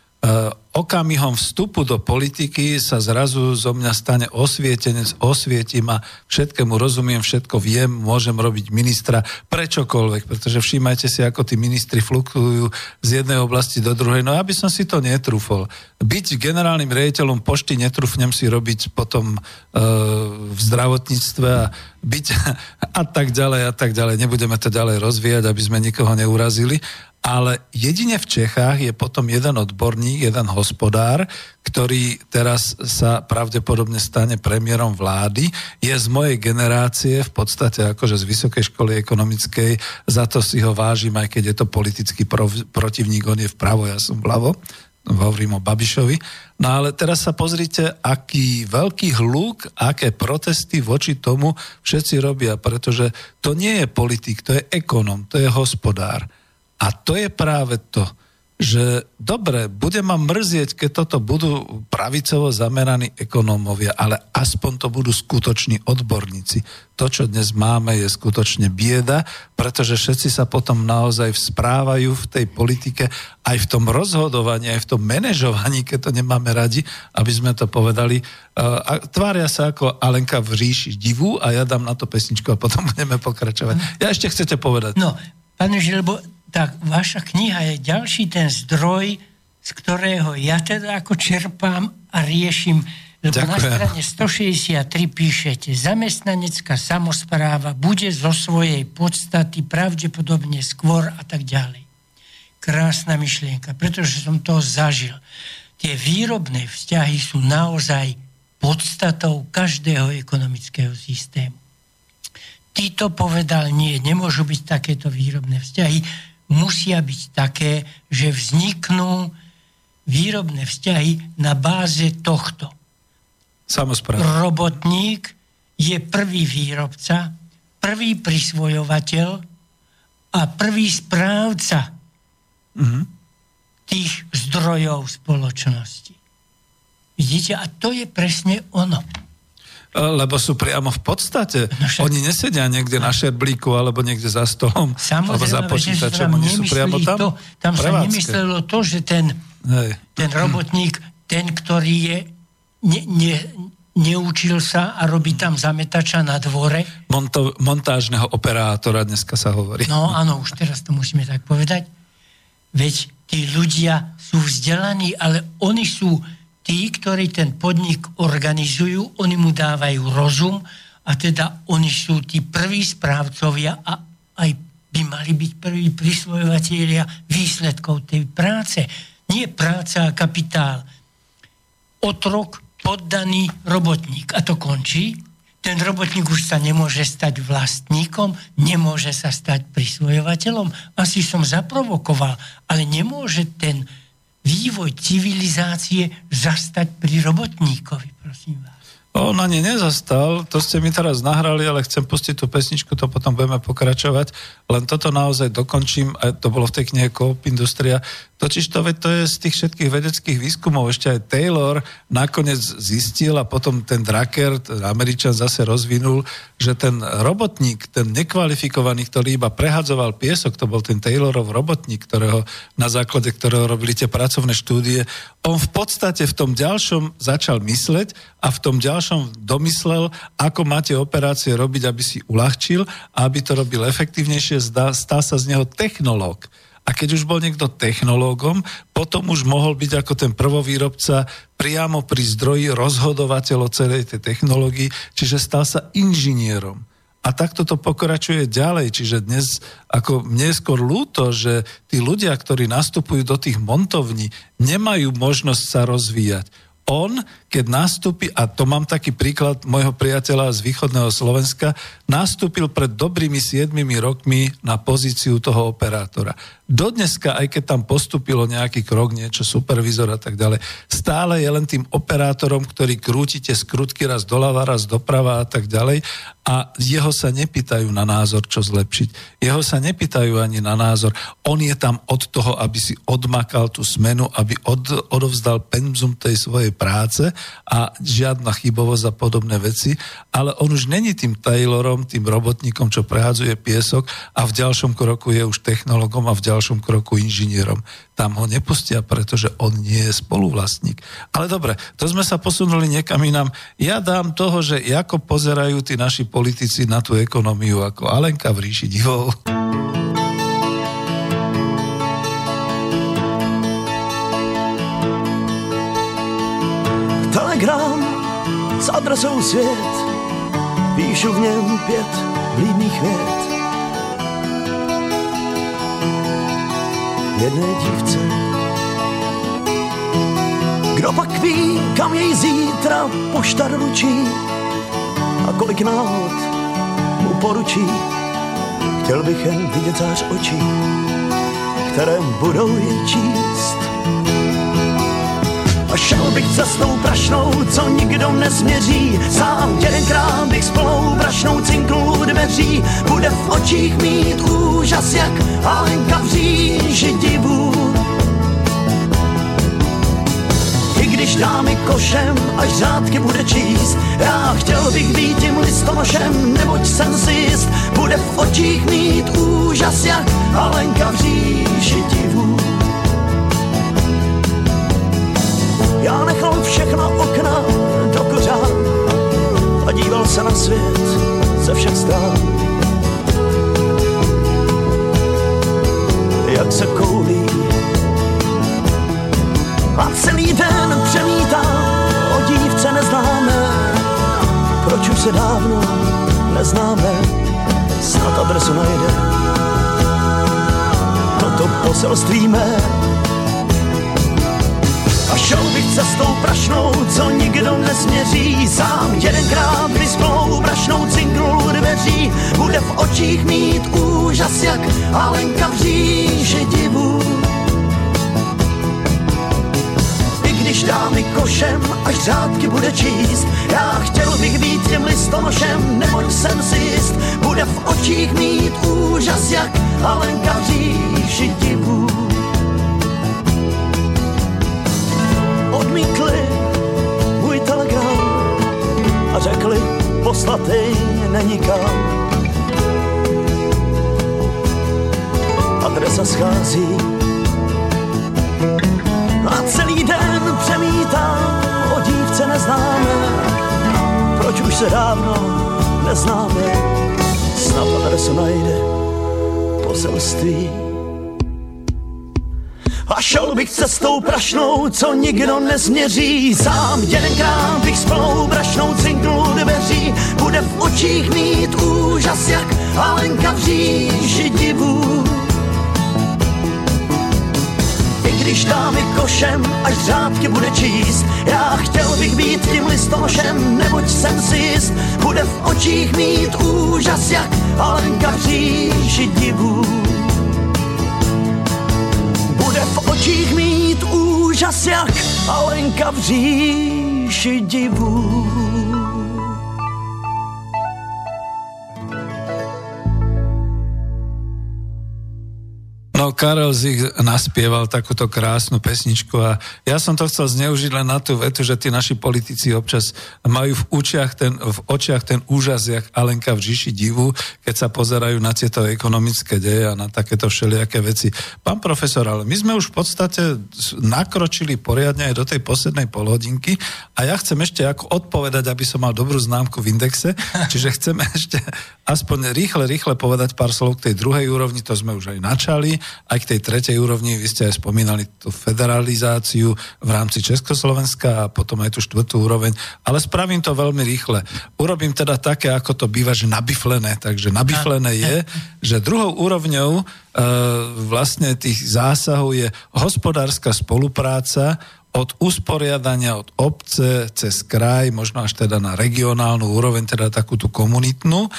okamihom vstupu do politiky sa zrazu zo mňa stane osvietenec, osvietím a všetkému rozumiem, všetko viem, môžem robiť ministra prečokoľvek, pretože všímajte si, ako tí ministri fluktujú z jednej oblasti do druhej. No aby som si to netrúfol. Byť generálnym riaditeľom pošty netrúfnem si robiť potom e, v zdravotníctve a byť a tak ďalej a tak ďalej. Nebudeme to ďalej rozvíjať, aby sme nikoho neurazili ale jedine v Čechách je potom jeden odborník, jeden hospodár, ktorý teraz sa pravdepodobne stane premiérom vlády. Je z mojej generácie, v podstate akože z Vysokej školy ekonomickej, za to si ho vážim, aj keď je to politický protivník, on je vpravo, ja som vľavo hovorím o Babišovi. No ale teraz sa pozrite, aký veľký hluk, aké protesty voči tomu všetci robia, pretože to nie je politik, to je ekonom, to je hospodár. A to je práve to, že dobre, bude ma mrzieť, keď toto budú pravicovo zameraní ekonómovia, ale aspoň to budú skutoční odborníci. To, čo dnes máme, je skutočne bieda, pretože všetci sa potom naozaj správajú v tej politike, aj v tom rozhodovaní, aj v tom manažovaní, keď to nemáme radi, aby sme to povedali. A tvária sa ako Alenka v ríši divu a ja dám na to pesničku a potom budeme pokračovať. Ja ešte chcete povedať. No, pane Žilbo, tak vaša kniha je ďalší ten zdroj, z ktorého ja teda ako čerpám a riešim. Lebo Ďakujem. na strane 163 píšete, zamestnanecká samozpráva bude zo svojej podstaty pravdepodobne skôr a tak ďalej. Krásna myšlienka, pretože som to zažil. Tie výrobné vzťahy sú naozaj podstatou každého ekonomického systému. Ty to povedal, nie, nemôžu byť takéto výrobné vzťahy musia byť také, že vzniknú výrobné vzťahy na báze tohto. Samozpráva. Robotník je prvý výrobca, prvý prisvojovateľ a prvý správca mm-hmm. tých zdrojov spoločnosti. Vidíte? A to je presne ono. Lebo sú priamo v podstate. No však... Oni nesedia niekde na šerblíku alebo niekde za stolom alebo za počítačom. Oni sú priamo tam. To, tam sa nemyslelo to, že ten, Hej. ten robotník, ten, ktorý je ne, ne, neučil sa a robí tam zametača na dvore. Monto, montážneho operátora dneska sa hovorí. No áno, už teraz to musíme tak povedať. Veď tí ľudia sú vzdelaní, ale oni sú tí, ktorí ten podnik organizujú, oni mu dávajú rozum a teda oni sú tí prví správcovia a aj by mali byť prví prisvojovateľia výsledkov tej práce. Nie práca a kapitál. Otrok, poddaný robotník. A to končí. Ten robotník už sa nemôže stať vlastníkom, nemôže sa stať prisvojovateľom. Asi som zaprovokoval, ale nemôže ten vývoj civilizácie zastať pri robotníkovi, prosím vás. On ani nezastal, to ste mi teraz nahrali, ale chcem pustiť tú pesničku, to potom budeme pokračovať. Len toto naozaj dokončím, a to bolo v tej knihe Coop Industria. Totiž to, to je z tých všetkých vedeckých výskumov, ešte aj Taylor nakoniec zistil a potom ten Drucker, ten Američan zase rozvinul, že ten robotník, ten nekvalifikovaný, ktorý iba prehadzoval piesok, to bol ten Taylorov robotník, ktorého, na základe ktorého robili tie pracovné štúdie, on v podstate v tom ďalšom začal mysleť a v tom ďalšom domyslel, ako máte operácie robiť, aby si uľahčil a aby to robil efektívnejšie, zdá, stá sa z neho technológ. A keď už bol niekto technológom, potom už mohol byť ako ten prvovýrobca priamo pri zdroji rozhodovateľ o celej tej technológii, čiže stal sa inžinierom. A takto to pokračuje ďalej, čiže dnes ako mne je skôr ľúto, že tí ľudia, ktorí nastupujú do tých montovní, nemajú možnosť sa rozvíjať on, keď nastúpi, a to mám taký príklad môjho priateľa z východného Slovenska, nastúpil pred dobrými 7 rokmi na pozíciu toho operátora. Dodneska, aj keď tam postupilo nejaký krok, niečo, supervizor a tak ďalej, stále je len tým operátorom, ktorý krútite skrutky raz doľava, raz doprava a tak ďalej a jeho sa nepýtajú na názor, čo zlepšiť. Jeho sa nepýtajú ani na názor. On je tam od toho, aby si odmakal tú smenu, aby od, odovzdal penzum tej svojej práce a žiadna chybovosť a podobné veci, ale on už není tým Taylorom, tým robotníkom, čo prehadzuje piesok a v ďalšom kroku je už technologom a v ďalšom kroku inžinierom tam ho nepustia, pretože on nie je spoluvlastník. Ale dobre, to sme sa posunuli niekam inám. Ja dám toho, že ako pozerajú tí naši politici na tú ekonómiu ako Alenka v ríši divov. Telegram s adresou svět, píšu v něm pět blídných vět jedné dívce. Kdo pak ví, kam jej zítra pošta ručí a kolik náhod mu poručí. Chtěl bych jen vidět zář očí, které budou jej číst. Šel bych cestou prašnou, co nikdo nesměří. Sám jedenkrát bych s plnou brašnou cinknul dveří. Bude v očích mít úžas, jak Alenka v říži divů. I když dámy košem, až řádky bude číst, já chtěl bych být tím listonošem, neboť jsem si jist, bude v očích mít úžas, jak Alenka v říži divů. Já nechal všechna okna do kořán a díval se na svět ze všech stran. Jak se koulí a celý den přemítám o dívce neznáme, proč už se dávno neznáme, snad adresu najde. Toto poselství mé Šel bych cestou prašnou, co nikdo nesměří. Sám jedenkrát vysplou brašnou cinknul dveří. Bude v očích mít úžas jak Alenka v říži divu I když dá mi košem, až řádky bude číst Já chtěl bych být těm listonošem, neboť jsem si jist. Bude v očích mít úžas jak Alenka v říži divu a řekli, poslatej není kam. Adresa schází. A celý den přemítám o dívce neznáme, proč už se dávno neznáme, snad adresu najde poselství šel bych cestou prašnou, co nikdo nezměří. Sám jedenkrát bych s plnou brašnou cinknul dveří, bude v očích mít úžas, jak Alenka v říži divu. I když dámy košem, až řádky bude číst, já chtěl bych být tím listonošem, neboť jsem si jist, bude v očích mít úžas, jak Alenka v říži divu očích mít úžas jak Alenka v říši divů. Karel Zich naspieval takúto krásnu pesničku a ja som to chcel zneužiť len na tú vetu, že tí naši politici občas majú v, učiach ten, v očiach ten úžas, jak Alenka v Žiši divu, keď sa pozerajú na tieto ekonomické deje a na takéto všelijaké veci. Pán profesor, ale my sme už v podstate nakročili poriadne aj do tej poslednej polhodinky a ja chcem ešte ako odpovedať, aby som mal dobrú známku v indexe, čiže chceme ešte aspoň rýchle, rýchle povedať pár slov k tej druhej úrovni, to sme už aj načali aj k tej tretej úrovni, vy ste aj spomínali tú federalizáciu v rámci Československa a potom aj tú štvrtú úroveň, ale spravím to veľmi rýchle. Urobím teda také, ako to býva, že nabiflené. Takže nabiflené je, že druhou úrovňou e, vlastne tých zásahov je hospodárska spolupráca od usporiadania od obce cez kraj, možno až teda na regionálnu úroveň, teda takú tú komunitnú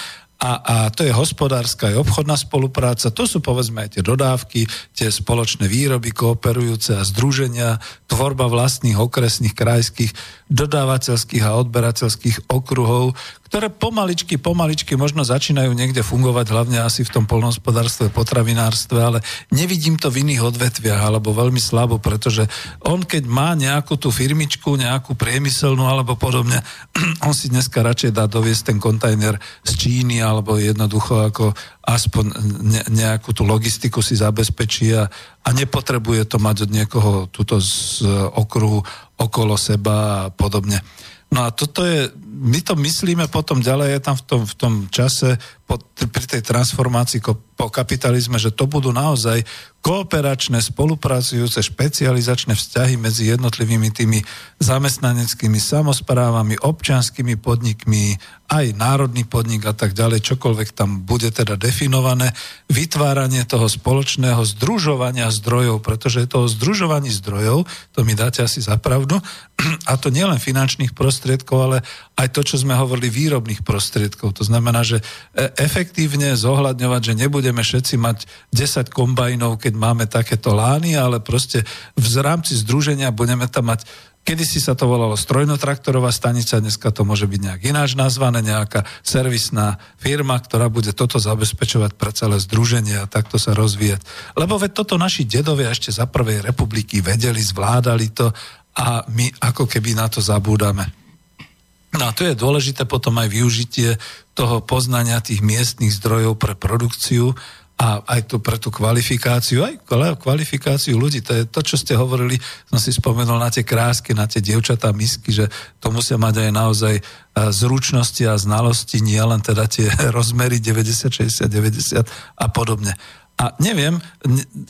a, a to je hospodárska aj obchodná spolupráca, to sú povedzme aj tie dodávky, tie spoločné výroby kooperujúce a združenia, tvorba vlastných okresných, krajských, dodávateľských a odberateľských okruhov, ktoré pomaličky, pomaličky možno začínajú niekde fungovať, hlavne asi v tom polnohospodárstve, potravinárstve, ale nevidím to v iných odvetviach, alebo veľmi slabo, pretože on keď má nejakú tú firmičku, nejakú priemyselnú alebo podobne, on si dneska radšej dá doviesť ten kontajner z Číny, alebo jednoducho ako aspoň ne, nejakú tú logistiku si zabezpečí a, a nepotrebuje to mať od niekoho túto z okruhu okolo seba a podobne. No a toto je, my to myslíme potom ďalej, je tam v tom, v tom čase po, pri tej transformácii po kapitalizme, že to budú naozaj kooperačné, spolupracujúce, špecializačné vzťahy medzi jednotlivými tými zamestnaneckými samozprávami, občanskými podnikmi, aj národný podnik a tak ďalej, čokoľvek tam bude teda definované, vytváranie toho spoločného združovania zdrojov, pretože je to o združovaní zdrojov, to mi dáte asi za pravdu, a to nielen finančných prostriedkov, ale aj to, čo sme hovorili, výrobných prostriedkov. To znamená, že e, efektívne zohľadňovať, že nebudeme všetci mať 10 kombajnov, keď máme takéto lány, ale proste v rámci združenia budeme tam mať Kedy si sa to volalo strojnotraktorová stanica, dneska to môže byť nejak ináč nazvané, nejaká servisná firma, ktorá bude toto zabezpečovať pre celé združenie a takto sa rozvíjať. Lebo veď toto naši dedovia ešte za prvej republiky vedeli, zvládali to a my ako keby na to zabúdame. No a to je dôležité potom aj využitie toho poznania tých miestnych zdrojov pre produkciu a aj tu pre tú kvalifikáciu, aj kvalifikáciu ľudí. To je to, čo ste hovorili, som si spomenul na tie krásky, na tie dievčatá misky, že to musia mať aj naozaj e, zručnosti a znalosti, nie len teda tie rozmery 90, 60, 90 a podobne. A neviem,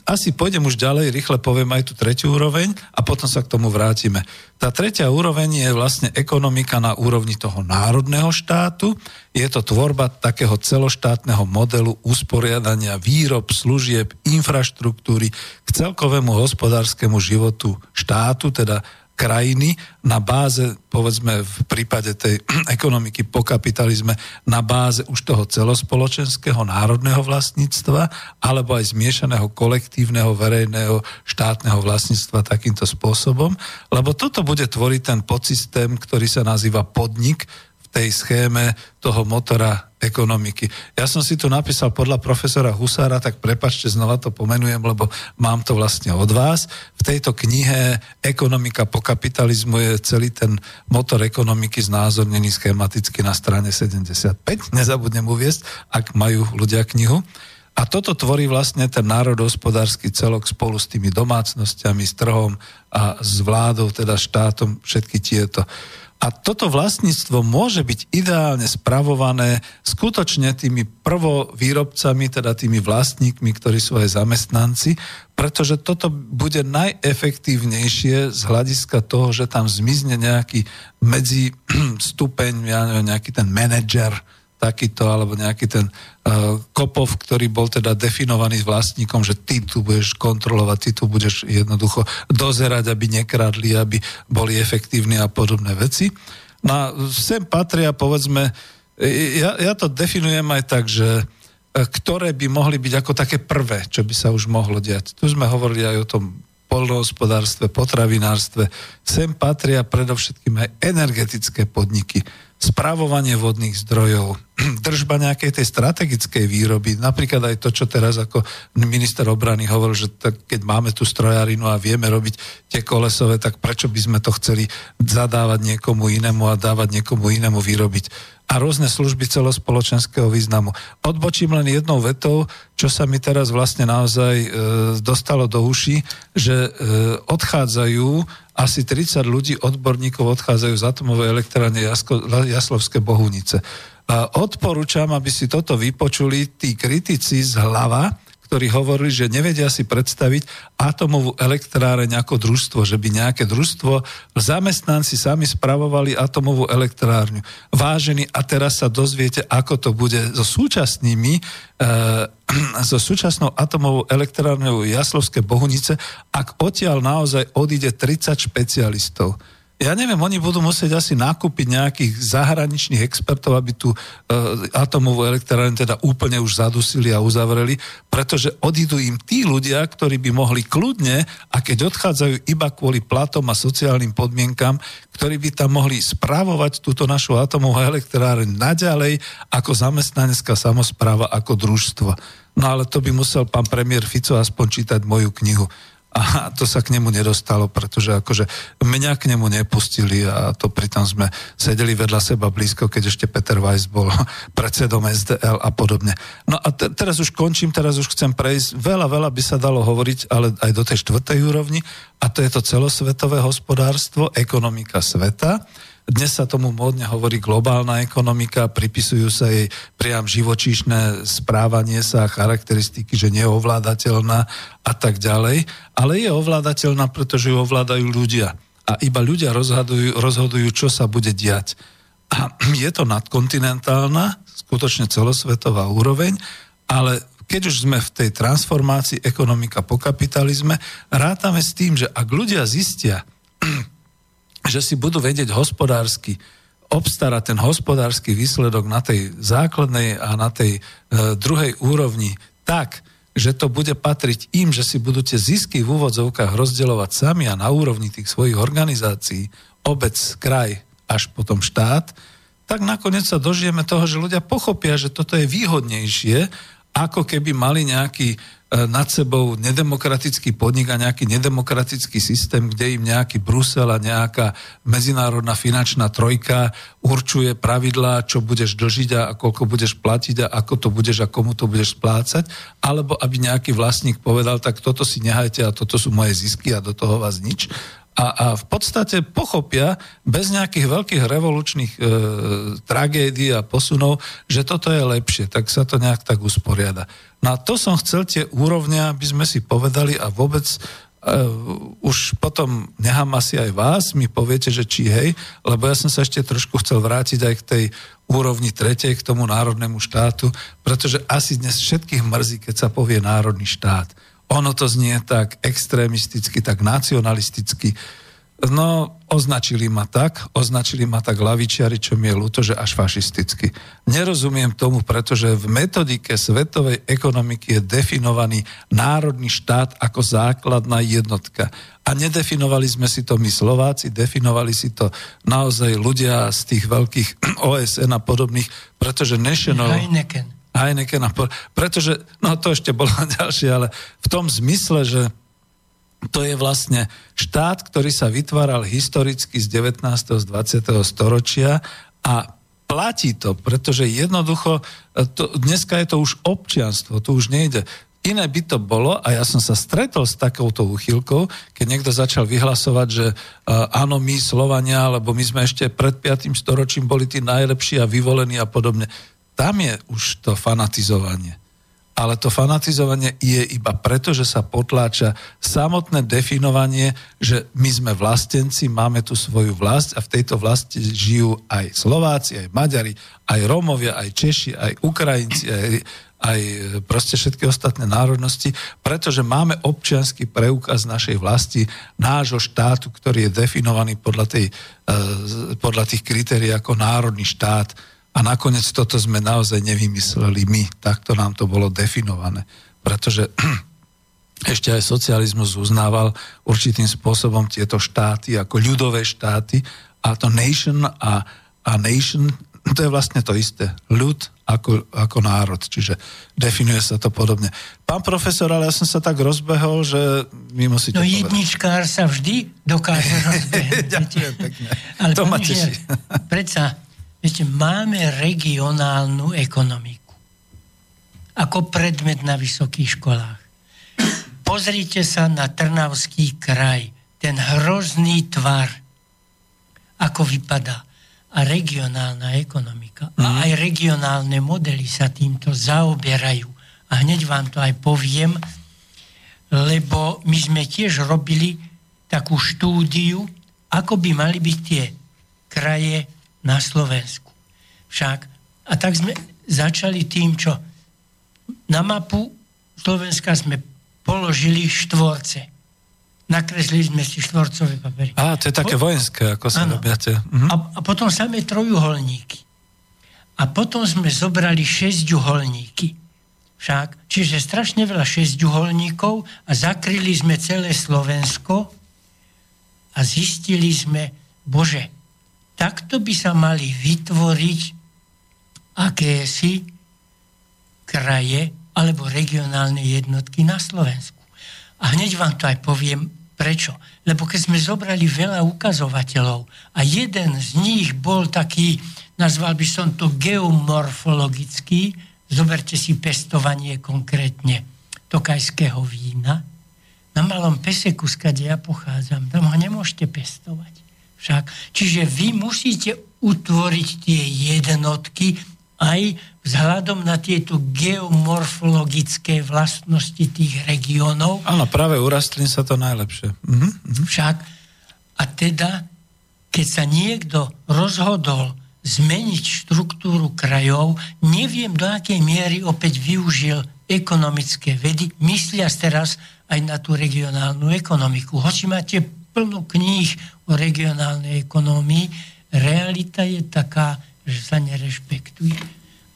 asi pôjdem už ďalej, rýchle poviem aj tú tretiu úroveň a potom sa k tomu vrátime. Tá tretia úroveň je vlastne ekonomika na úrovni toho národného štátu. Je to tvorba takého celoštátneho modelu usporiadania výrob, služieb, infraštruktúry k celkovému hospodárskému životu štátu, teda krajiny na báze, povedzme v prípade tej ekonomiky po kapitalizme, na báze už toho celospoločenského národného vlastníctva alebo aj zmiešaného kolektívneho verejného štátneho vlastníctva takýmto spôsobom, lebo toto bude tvoriť ten podsystém, ktorý sa nazýva podnik, tej schéme toho motora ekonomiky. Ja som si tu napísal podľa profesora Husára, tak prepačte, znova to pomenujem, lebo mám to vlastne od vás. V tejto knihe Ekonomika po kapitalizmu je celý ten motor ekonomiky znázornený schematicky na strane 75. Nezabudnem uviesť, ak majú ľudia knihu. A toto tvorí vlastne ten národohospodársky celok spolu s tými domácnosťami, s trhom a s vládou, teda štátom, všetky tieto. A toto vlastníctvo môže byť ideálne spravované skutočne tými prvovýrobcami, teda tými vlastníkmi, ktorí sú aj zamestnanci, pretože toto bude najefektívnejšie z hľadiska toho, že tam zmizne nejaký medzi stupeň, ja neviem, nejaký ten manažer, takýto, alebo nejaký ten kopov, ktorý bol teda definovaný s vlastníkom, že ty tu budeš kontrolovať, ty tu budeš jednoducho dozerať, aby nekradli, aby boli efektívni a podobné veci. No a sem patria, povedzme, ja, ja to definujem aj tak, že e, ktoré by mohli byť ako také prvé, čo by sa už mohlo diať. Tu sme hovorili aj o tom polnohospodárstve, potravinárstve. Sem patria predovšetkým aj energetické podniky spravovanie vodných zdrojov, držba nejakej tej strategickej výroby, napríklad aj to, čo teraz ako minister obrany hovoril, že tak, keď máme tú strojarinu a vieme robiť tie kolesové, tak prečo by sme to chceli zadávať niekomu inému a dávať niekomu inému vyrobiť a rôzne služby celospoločenského významu. Odbočím len jednou vetou, čo sa mi teraz vlastne naozaj e, dostalo do uši, že e, odchádzajú asi 30 ľudí, odborníkov odchádzajú z atomovej elektrárne Jaslovské Bohunice. Odporúčam, aby si toto vypočuli tí kritici z hlava, ktorí hovorili, že nevedia si predstaviť atomovú elektráreň ako družstvo, že by nejaké družstvo, zamestnanci sami spravovali atomovú elektrárňu. Vážení, a teraz sa dozviete, ako to bude so súčasnými, e, so súčasnou atomovou elektrárňou Jaslovské Bohunice, ak odtiaľ naozaj odíde 30 špecialistov ja neviem, oni budú musieť asi nakúpiť nejakých zahraničných expertov, aby tú e, atomovú elektrárnu teda úplne už zadusili a uzavreli, pretože odídu im tí ľudia, ktorí by mohli kľudne, a keď odchádzajú iba kvôli platom a sociálnym podmienkam, ktorí by tam mohli spravovať túto našu atomovú elektráreň naďalej ako zamestnanecká samozpráva, ako družstvo. No ale to by musel pán premiér Fico aspoň čítať moju knihu a to sa k nemu nedostalo, pretože akože mňa k nemu nepustili a to pritom sme sedeli vedľa seba blízko, keď ešte Peter Weiss bol predsedom SDL a podobne. No a te, teraz už končím, teraz už chcem prejsť, veľa, veľa by sa dalo hovoriť, ale aj do tej štvrtej úrovni a to je to celosvetové hospodárstvo, ekonomika sveta dnes sa tomu módne hovorí globálna ekonomika, pripisujú sa jej priam živočíšne správanie sa, charakteristiky, že nie je ovládateľná a tak ďalej, ale je ovládateľná, pretože ju ovládajú ľudia. A iba ľudia rozhodujú, rozhodujú čo sa bude diať. A je to nadkontinentálna, skutočne celosvetová úroveň, ale keď už sme v tej transformácii ekonomika po kapitalizme, rátame s tým, že ak ľudia zistia, že si budú vedieť hospodársky obstarať ten hospodársky výsledok na tej základnej a na tej e, druhej úrovni tak, že to bude patriť im, že si budú tie zisky v úvodzovkách rozdeľovať sami a na úrovni tých svojich organizácií, obec, kraj, až potom štát, tak nakoniec sa dožijeme toho, že ľudia pochopia, že toto je výhodnejšie, ako keby mali nejaký E, nad sebou nedemokratický podnik a nejaký nedemokratický systém, kde im nejaký Brusel a nejaká medzinárodná finančná trojka určuje pravidlá, čo budeš dlžiť a koľko budeš platiť a ako to budeš a komu to budeš splácať, alebo aby nejaký vlastník povedal, tak toto si nehajte a toto sú moje zisky a do toho vás nič a, a v podstate pochopia bez nejakých veľkých revolučných e, tragédií a posunov, že toto je lepšie, tak sa to nejak tak usporiada. No a to som chcel tie úrovne, aby sme si povedali a vôbec e, už potom nechám asi aj vás, mi poviete, že či hej, lebo ja som sa ešte trošku chcel vrátiť aj k tej úrovni tretej, k tomu národnému štátu, pretože asi dnes všetkých mrzí, keď sa povie národný štát ono to znie tak extrémisticky, tak nacionalisticky. No, označili ma tak, označili ma tak lavičiari, čo mi je ľúto, že až fašisticky. Nerozumiem tomu, pretože v metodike svetovej ekonomiky je definovaný národný štát ako základná jednotka. A nedefinovali sme si to my Slováci, definovali si to naozaj ľudia z tých veľkých OSN a podobných, pretože National... Heineken. Heineken, pretože, no to ešte bolo ďalšie, ale v tom zmysle, že to je vlastne štát, ktorý sa vytváral historicky z 19. z 20. storočia a platí to, pretože jednoducho, e, to, dneska je to už občianstvo, to už nejde. Iné by to bolo, a ja som sa stretol s takouto uchylkou, keď niekto začal vyhlasovať, že uh, áno, my Slovania, lebo my sme ešte pred 5. storočím boli tí najlepší a vyvolení a podobne tam je už to fanatizovanie. Ale to fanatizovanie je iba preto, že sa potláča samotné definovanie, že my sme vlastenci, máme tu svoju vlast a v tejto vlasti žijú aj Slováci, aj Maďari, aj Rómovia, aj Češi, aj Ukrajinci, aj, aj proste všetky ostatné národnosti, pretože máme občianský preukaz našej vlasti, nášho štátu, ktorý je definovaný podľa, tej, eh, podľa tých kritérií ako národný štát a nakoniec toto sme naozaj nevymysleli my, takto nám to bolo definované. Pretože ešte aj socializmus uznával určitým spôsobom tieto štáty ako ľudové štáty a to nation a a nation to je vlastne to isté. Ľud ako, ako národ, čiže definuje sa to podobne. Pán profesor, ale ja som sa tak rozbehol, že mi musíte No povedať. jedničkár sa vždy dokáže rozbehnúť. Ďakujem pekne. Ale to ma teší. predsa, viete, máme regionálnu ekonomiku. Ako predmet na vysokých školách. Pozrite sa na Trnavský kraj. Ten hrozný tvar, ako vypadá. A regionálna ekonomika. Mhm. A aj regionálne modely sa týmto zaoberajú. A hneď vám to aj poviem, lebo my sme tiež robili takú štúdiu, ako by mali byť tie kraje na Slovensku. Však, a tak sme začali tým, čo na mapu Slovenska sme položili štvorce. Nakreslili sme si štvorcové papery. Á, to je také Po- vojenské, ako sa Áno. robia tie. Mhm. A, a potom samé trojuholníky. A potom sme zobrali šesťuholníky. Však, čiže strašne veľa šesťuholníkov a zakryli sme celé Slovensko a zistili sme, bože, takto by sa mali vytvoriť akési kraje alebo regionálne jednotky na Slovensku. A hneď vám to aj poviem, prečo. Lebo keď sme zobrali veľa ukazovateľov a jeden z nich bol taký, nazval by som to geomorfologický, zoberte si pestovanie konkrétne tokajského vína, na malom peseku, skade ja pochádzam, tam ho nemôžete pestovať. Však, čiže vy musíte utvoriť tie jednotky aj vzhľadom na tieto geomorfologické vlastnosti tých regiónov. Áno, práve u rastlín sa to najlepšie. Mhm. mhm. Však, a teda, keď sa niekto rozhodol zmeniť štruktúru krajov, neviem do akej miery opäť využil ekonomické vedy, myslia teraz aj na tú regionálnu ekonomiku. Hoci máte plno kníh o regionálnej ekonomii, realita je taká, že sa nerešpektuje.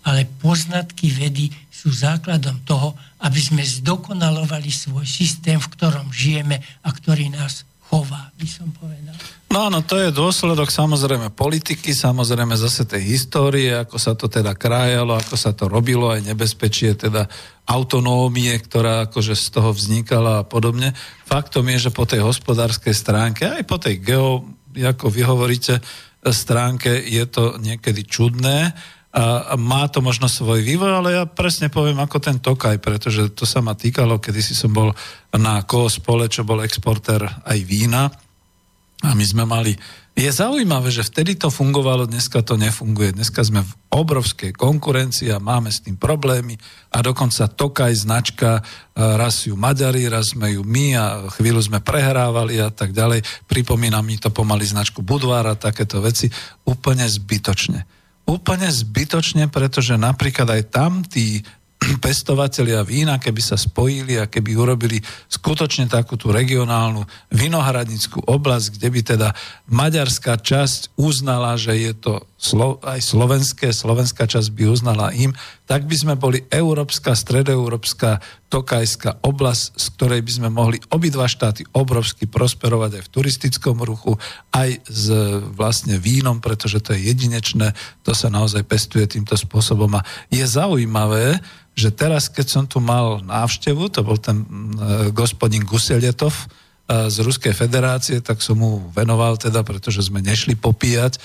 Ale poznatky vedy sú základom toho, aby sme zdokonalovali svoj systém, v ktorom žijeme a ktorý nás chová, by som povedal. No áno, to je dôsledok samozrejme politiky, samozrejme zase tej histórie, ako sa to teda krájalo, ako sa to robilo, aj nebezpečie teda autonómie, ktorá akože z toho vznikala a podobne. Faktom je, že po tej hospodárskej stránke, aj po tej geo, ako vy hovoríte, stránke je to niekedy čudné a má to možno svoj vývoj, ale ja presne poviem ako ten Tokaj, pretože to sa ma týkalo, kedy si som bol na Koospole, čo bol exportér aj vína a my sme mali... Je zaujímavé, že vtedy to fungovalo, dneska to nefunguje. Dneska sme v obrovskej konkurencii a máme s tým problémy a dokonca Tokaj značka, raz ju Maďari, raz sme ju my a chvíľu sme prehrávali a tak ďalej. Pripomína mi to pomaly značku Budvára, takéto veci. Úplne zbytočne. Úplne zbytočne, pretože napríklad aj tam tí pestovatelia vína, keby sa spojili a keby urobili skutočne takú tú regionálnu vinohradnickú oblasť, kde by teda maďarská časť uznala, že je to slo- aj slovenské, slovenská časť by uznala im, tak by sme boli európska, stredoeurópska, tokajská oblasť, z ktorej by sme mohli obidva štáty obrovsky prosperovať aj v turistickom ruchu, aj s vlastne vínom, pretože to je jedinečné, to sa naozaj pestuje týmto spôsobom. A je zaujímavé, že teraz, keď som tu mal návštevu, to bol ten e, gospodín Guseletov z Ruskej federácie, tak som mu venoval teda, pretože sme nešli popíjať e,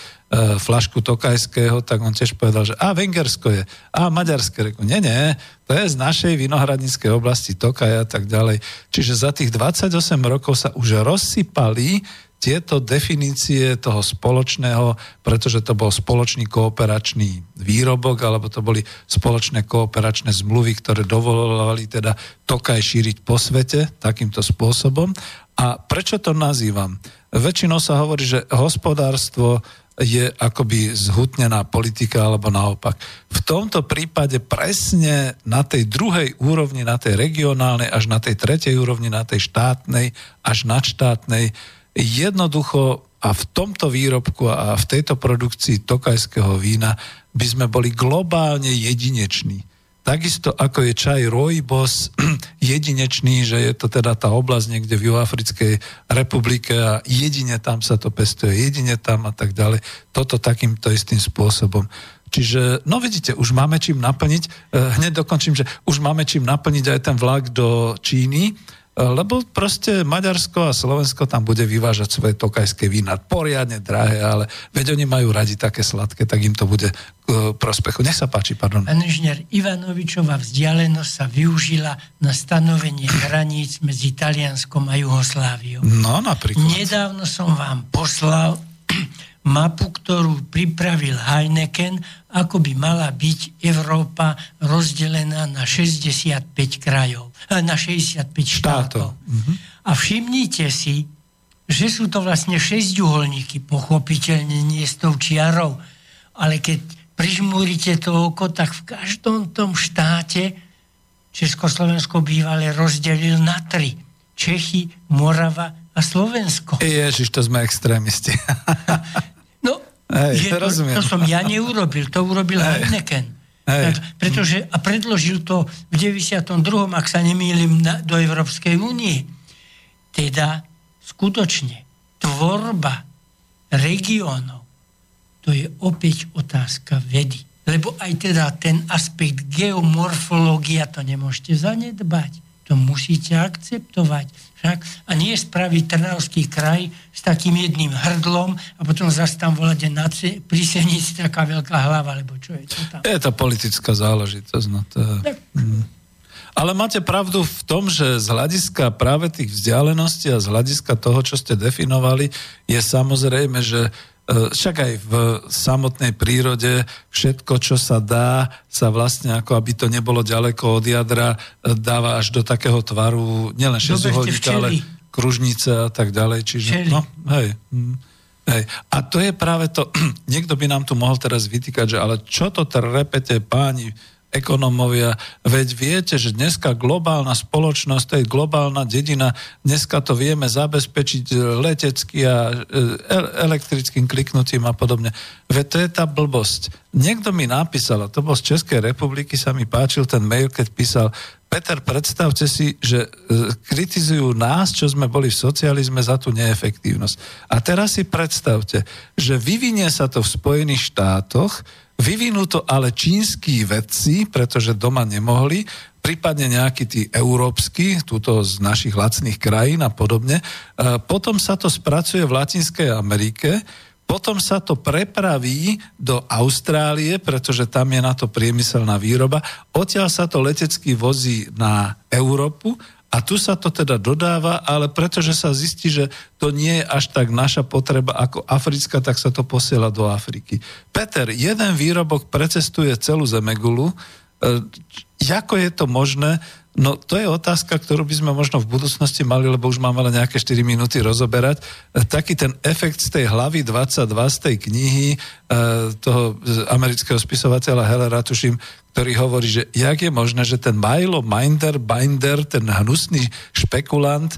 flašku Tokajského, tak on tiež povedal, že a Vengersko je, a Maďarské. Reku, nie, nie, to je z našej vinohradníckej oblasti Tokaja a tak ďalej. Čiže za tých 28 rokov sa už rozsypali tieto definície toho spoločného, pretože to bol spoločný kooperačný výrobok, alebo to boli spoločné kooperačné zmluvy, ktoré dovolovali teda Tokaj šíriť po svete takýmto spôsobom. A prečo to nazývam? Väčšinou sa hovorí, že hospodárstvo je akoby zhutnená politika alebo naopak. V tomto prípade presne na tej druhej úrovni, na tej regionálnej až na tej tretej úrovni, na tej štátnej až nadštátnej jednoducho a v tomto výrobku a v tejto produkcii tokajského vína by sme boli globálne jedineční. Takisto ako je čaj rojbos jedinečný, že je to teda tá oblasť niekde v Juhoafrickej republike a jedine tam sa to pestuje, jedine tam a tak ďalej. Toto takýmto istým spôsobom. Čiže, no vidíte, už máme čím naplniť, eh, hneď dokončím, že už máme čím naplniť aj ten vlak do Číny, lebo proste Maďarsko a Slovensko tam bude vyvážať svoje tokajské vína. Poriadne drahé, ale veď oni majú radi také sladké, tak im to bude k prospechu. Nech sa páči, pardon. Pán inžinier Ivanovičová vzdialenosť sa využila na stanovenie hraníc medzi Talianskom a Jugosláviou. No, napríklad. Nedávno som vám poslal mapu, ktorú pripravil Heineken, ako by mala byť Európa rozdelená na 65 krajov, eh, na 65 štátov. Mhm. A všimnite si, že sú to vlastne šesťuholníky, pochopiteľne nie s tou čiarou, ale keď prižmúrite to oko, tak v každom tom štáte Československo bývalé rozdelil na tri. Čechy, Morava a Slovensko. Ježiš, to sme extrémisti. no, Hej, je, to, to som ja neurobil, to urobil Hej. Heineken. Hej. Pretože, a predložil to v 92. ak sa nemýlim, na, do Európskej únie. Teda skutočne tvorba regiónov, to je opäť otázka vedy. Lebo aj teda ten aspekt geomorfológia, to nemôžete zanedbať. To musíte akceptovať však? A nie spraviť Trnavský kraj s takým jedným hrdlom a potom zase tam volať na c- pri Senici taká veľká hlava, alebo čo je to tam. Je to politická záležitosť. No to... Mm. Ale máte pravdu v tom, že z hľadiska práve tých vzdialeností a z hľadiska toho, čo ste definovali, je samozrejme, že E, však aj v samotnej prírode všetko, čo sa dá, sa vlastne ako aby to nebolo ďaleko od jadra, e, dáva až do takého tvaru, nielen šesťuholníka, ale kružnice a tak ďalej. Čiže, no, hej. Hm, hej. A to je práve to, niekto by nám tu mohol teraz vytýkať, že ale čo to trepete páni, ekonomovia, veď viete, že dneska globálna spoločnosť, to je globálna dedina, dneska to vieme zabezpečiť letecky a e, elektrickým kliknutím a podobne. Veď to je tá blbosť. Niekto mi napísal, a to bol z Českej republiky, sa mi páčil ten mail, keď písal, Peter, predstavte si, že e, kritizujú nás, čo sme boli v socializme, za tú neefektívnosť. A teraz si predstavte, že vyvinie sa to v Spojených štátoch, Vyvinú to ale čínsky vedci, pretože doma nemohli, prípadne nejakí tí európsky, túto z našich lacných krajín a podobne. E, potom sa to spracuje v Latinskej Amerike, potom sa to prepraví do Austrálie, pretože tam je na to priemyselná výroba. Odtiaľ sa to letecky vozí na Európu a tu sa to teda dodáva, ale pretože sa zistí, že to nie je až tak naša potreba ako africká, tak sa to posiela do Afriky. Peter, jeden výrobok precestuje celú Zemegulu. E, ako je to možné? No to je otázka, ktorú by sme možno v budúcnosti mali, lebo už máme len nejaké 4 minúty rozoberať. Taký ten efekt z tej hlavy 22 z tej knihy e, toho amerického spisovateľa Hellera, tuším, ktorý hovorí, že jak je možné, že ten Milo Minder, Binder, ten hnusný špekulant,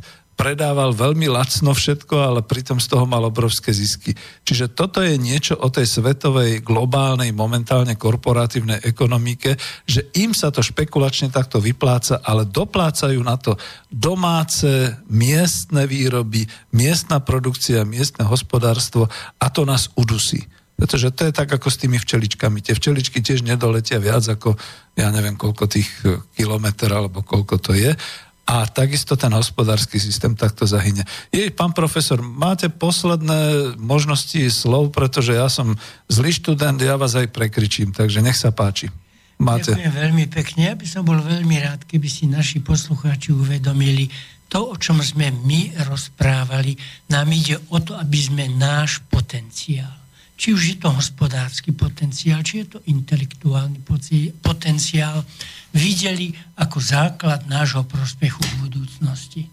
predával veľmi lacno všetko, ale pritom z toho mal obrovské zisky. Čiže toto je niečo o tej svetovej, globálnej, momentálne korporatívnej ekonomike, že im sa to špekulačne takto vypláca, ale doplácajú na to domáce, miestne výroby, miestna produkcia, miestne hospodárstvo a to nás udusí. Pretože to je tak ako s tými včeličkami. Tie včeličky tiež nedoletia viac ako, ja neviem, koľko tých kilometr alebo koľko to je a takisto ten hospodársky systém takto zahyne. Je, pán profesor, máte posledné možnosti slov, pretože ja som zlý študent, ja vás aj prekričím, takže nech sa páči. Máte. Ďakujem veľmi pekne. Ja by som bol veľmi rád, keby si naši poslucháči uvedomili to, o čom sme my rozprávali. Nám ide o to, aby sme náš potenciál či už je to hospodársky potenciál, či je to intelektuálny potenciál, videli ako základ nášho prospechu v budúcnosti.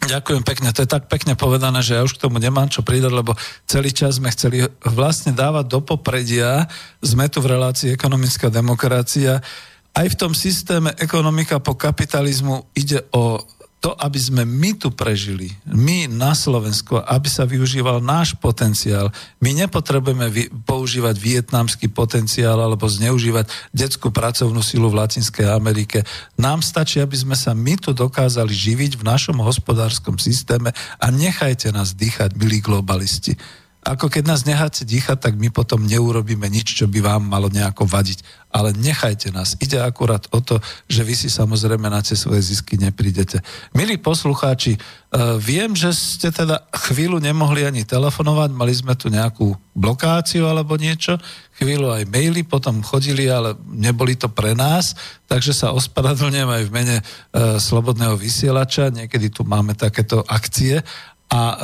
Ďakujem pekne, to je tak pekne povedané, že ja už k tomu nemám čo pridať, lebo celý čas sme chceli vlastne dávať do popredia, sme tu v relácii ekonomická demokracia, aj v tom systéme ekonomika po kapitalizmu ide o to, aby sme my tu prežili, my na Slovensku, aby sa využíval náš potenciál. My nepotrebujeme vy, používať vietnamský potenciál alebo zneužívať detskú pracovnú silu v Latinskej Amerike. Nám stačí, aby sme sa my tu dokázali živiť v našom hospodárskom systéme a nechajte nás dýchať, milí globalisti ako keď nás necháte dýchať, tak my potom neurobíme nič, čo by vám malo nejako vadiť. Ale nechajte nás. Ide akurát o to, že vy si samozrejme na tie svoje zisky neprídete. Milí poslucháči, uh, viem, že ste teda chvíľu nemohli ani telefonovať, mali sme tu nejakú blokáciu alebo niečo, chvíľu aj maily potom chodili, ale neboli to pre nás, takže sa ospravedlňujem aj v mene uh, Slobodného vysielača. Niekedy tu máme takéto akcie a e,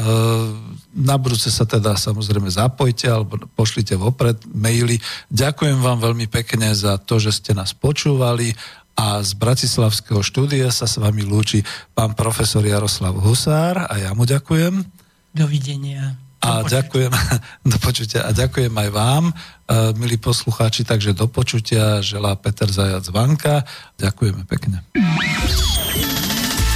na budúce sa teda samozrejme zapojte alebo pošlite vopred maily. Ďakujem vám veľmi pekne za to, že ste nás počúvali a z Bratislavského štúdia sa s vami lúči pán profesor Jaroslav Husár a ja mu ďakujem. Dovidenia. A do ďakujem, do počutia. A ďakujem aj vám, e, milí poslucháči, takže do počutia želá Peter Zajac Vanka. Ďakujeme pekne.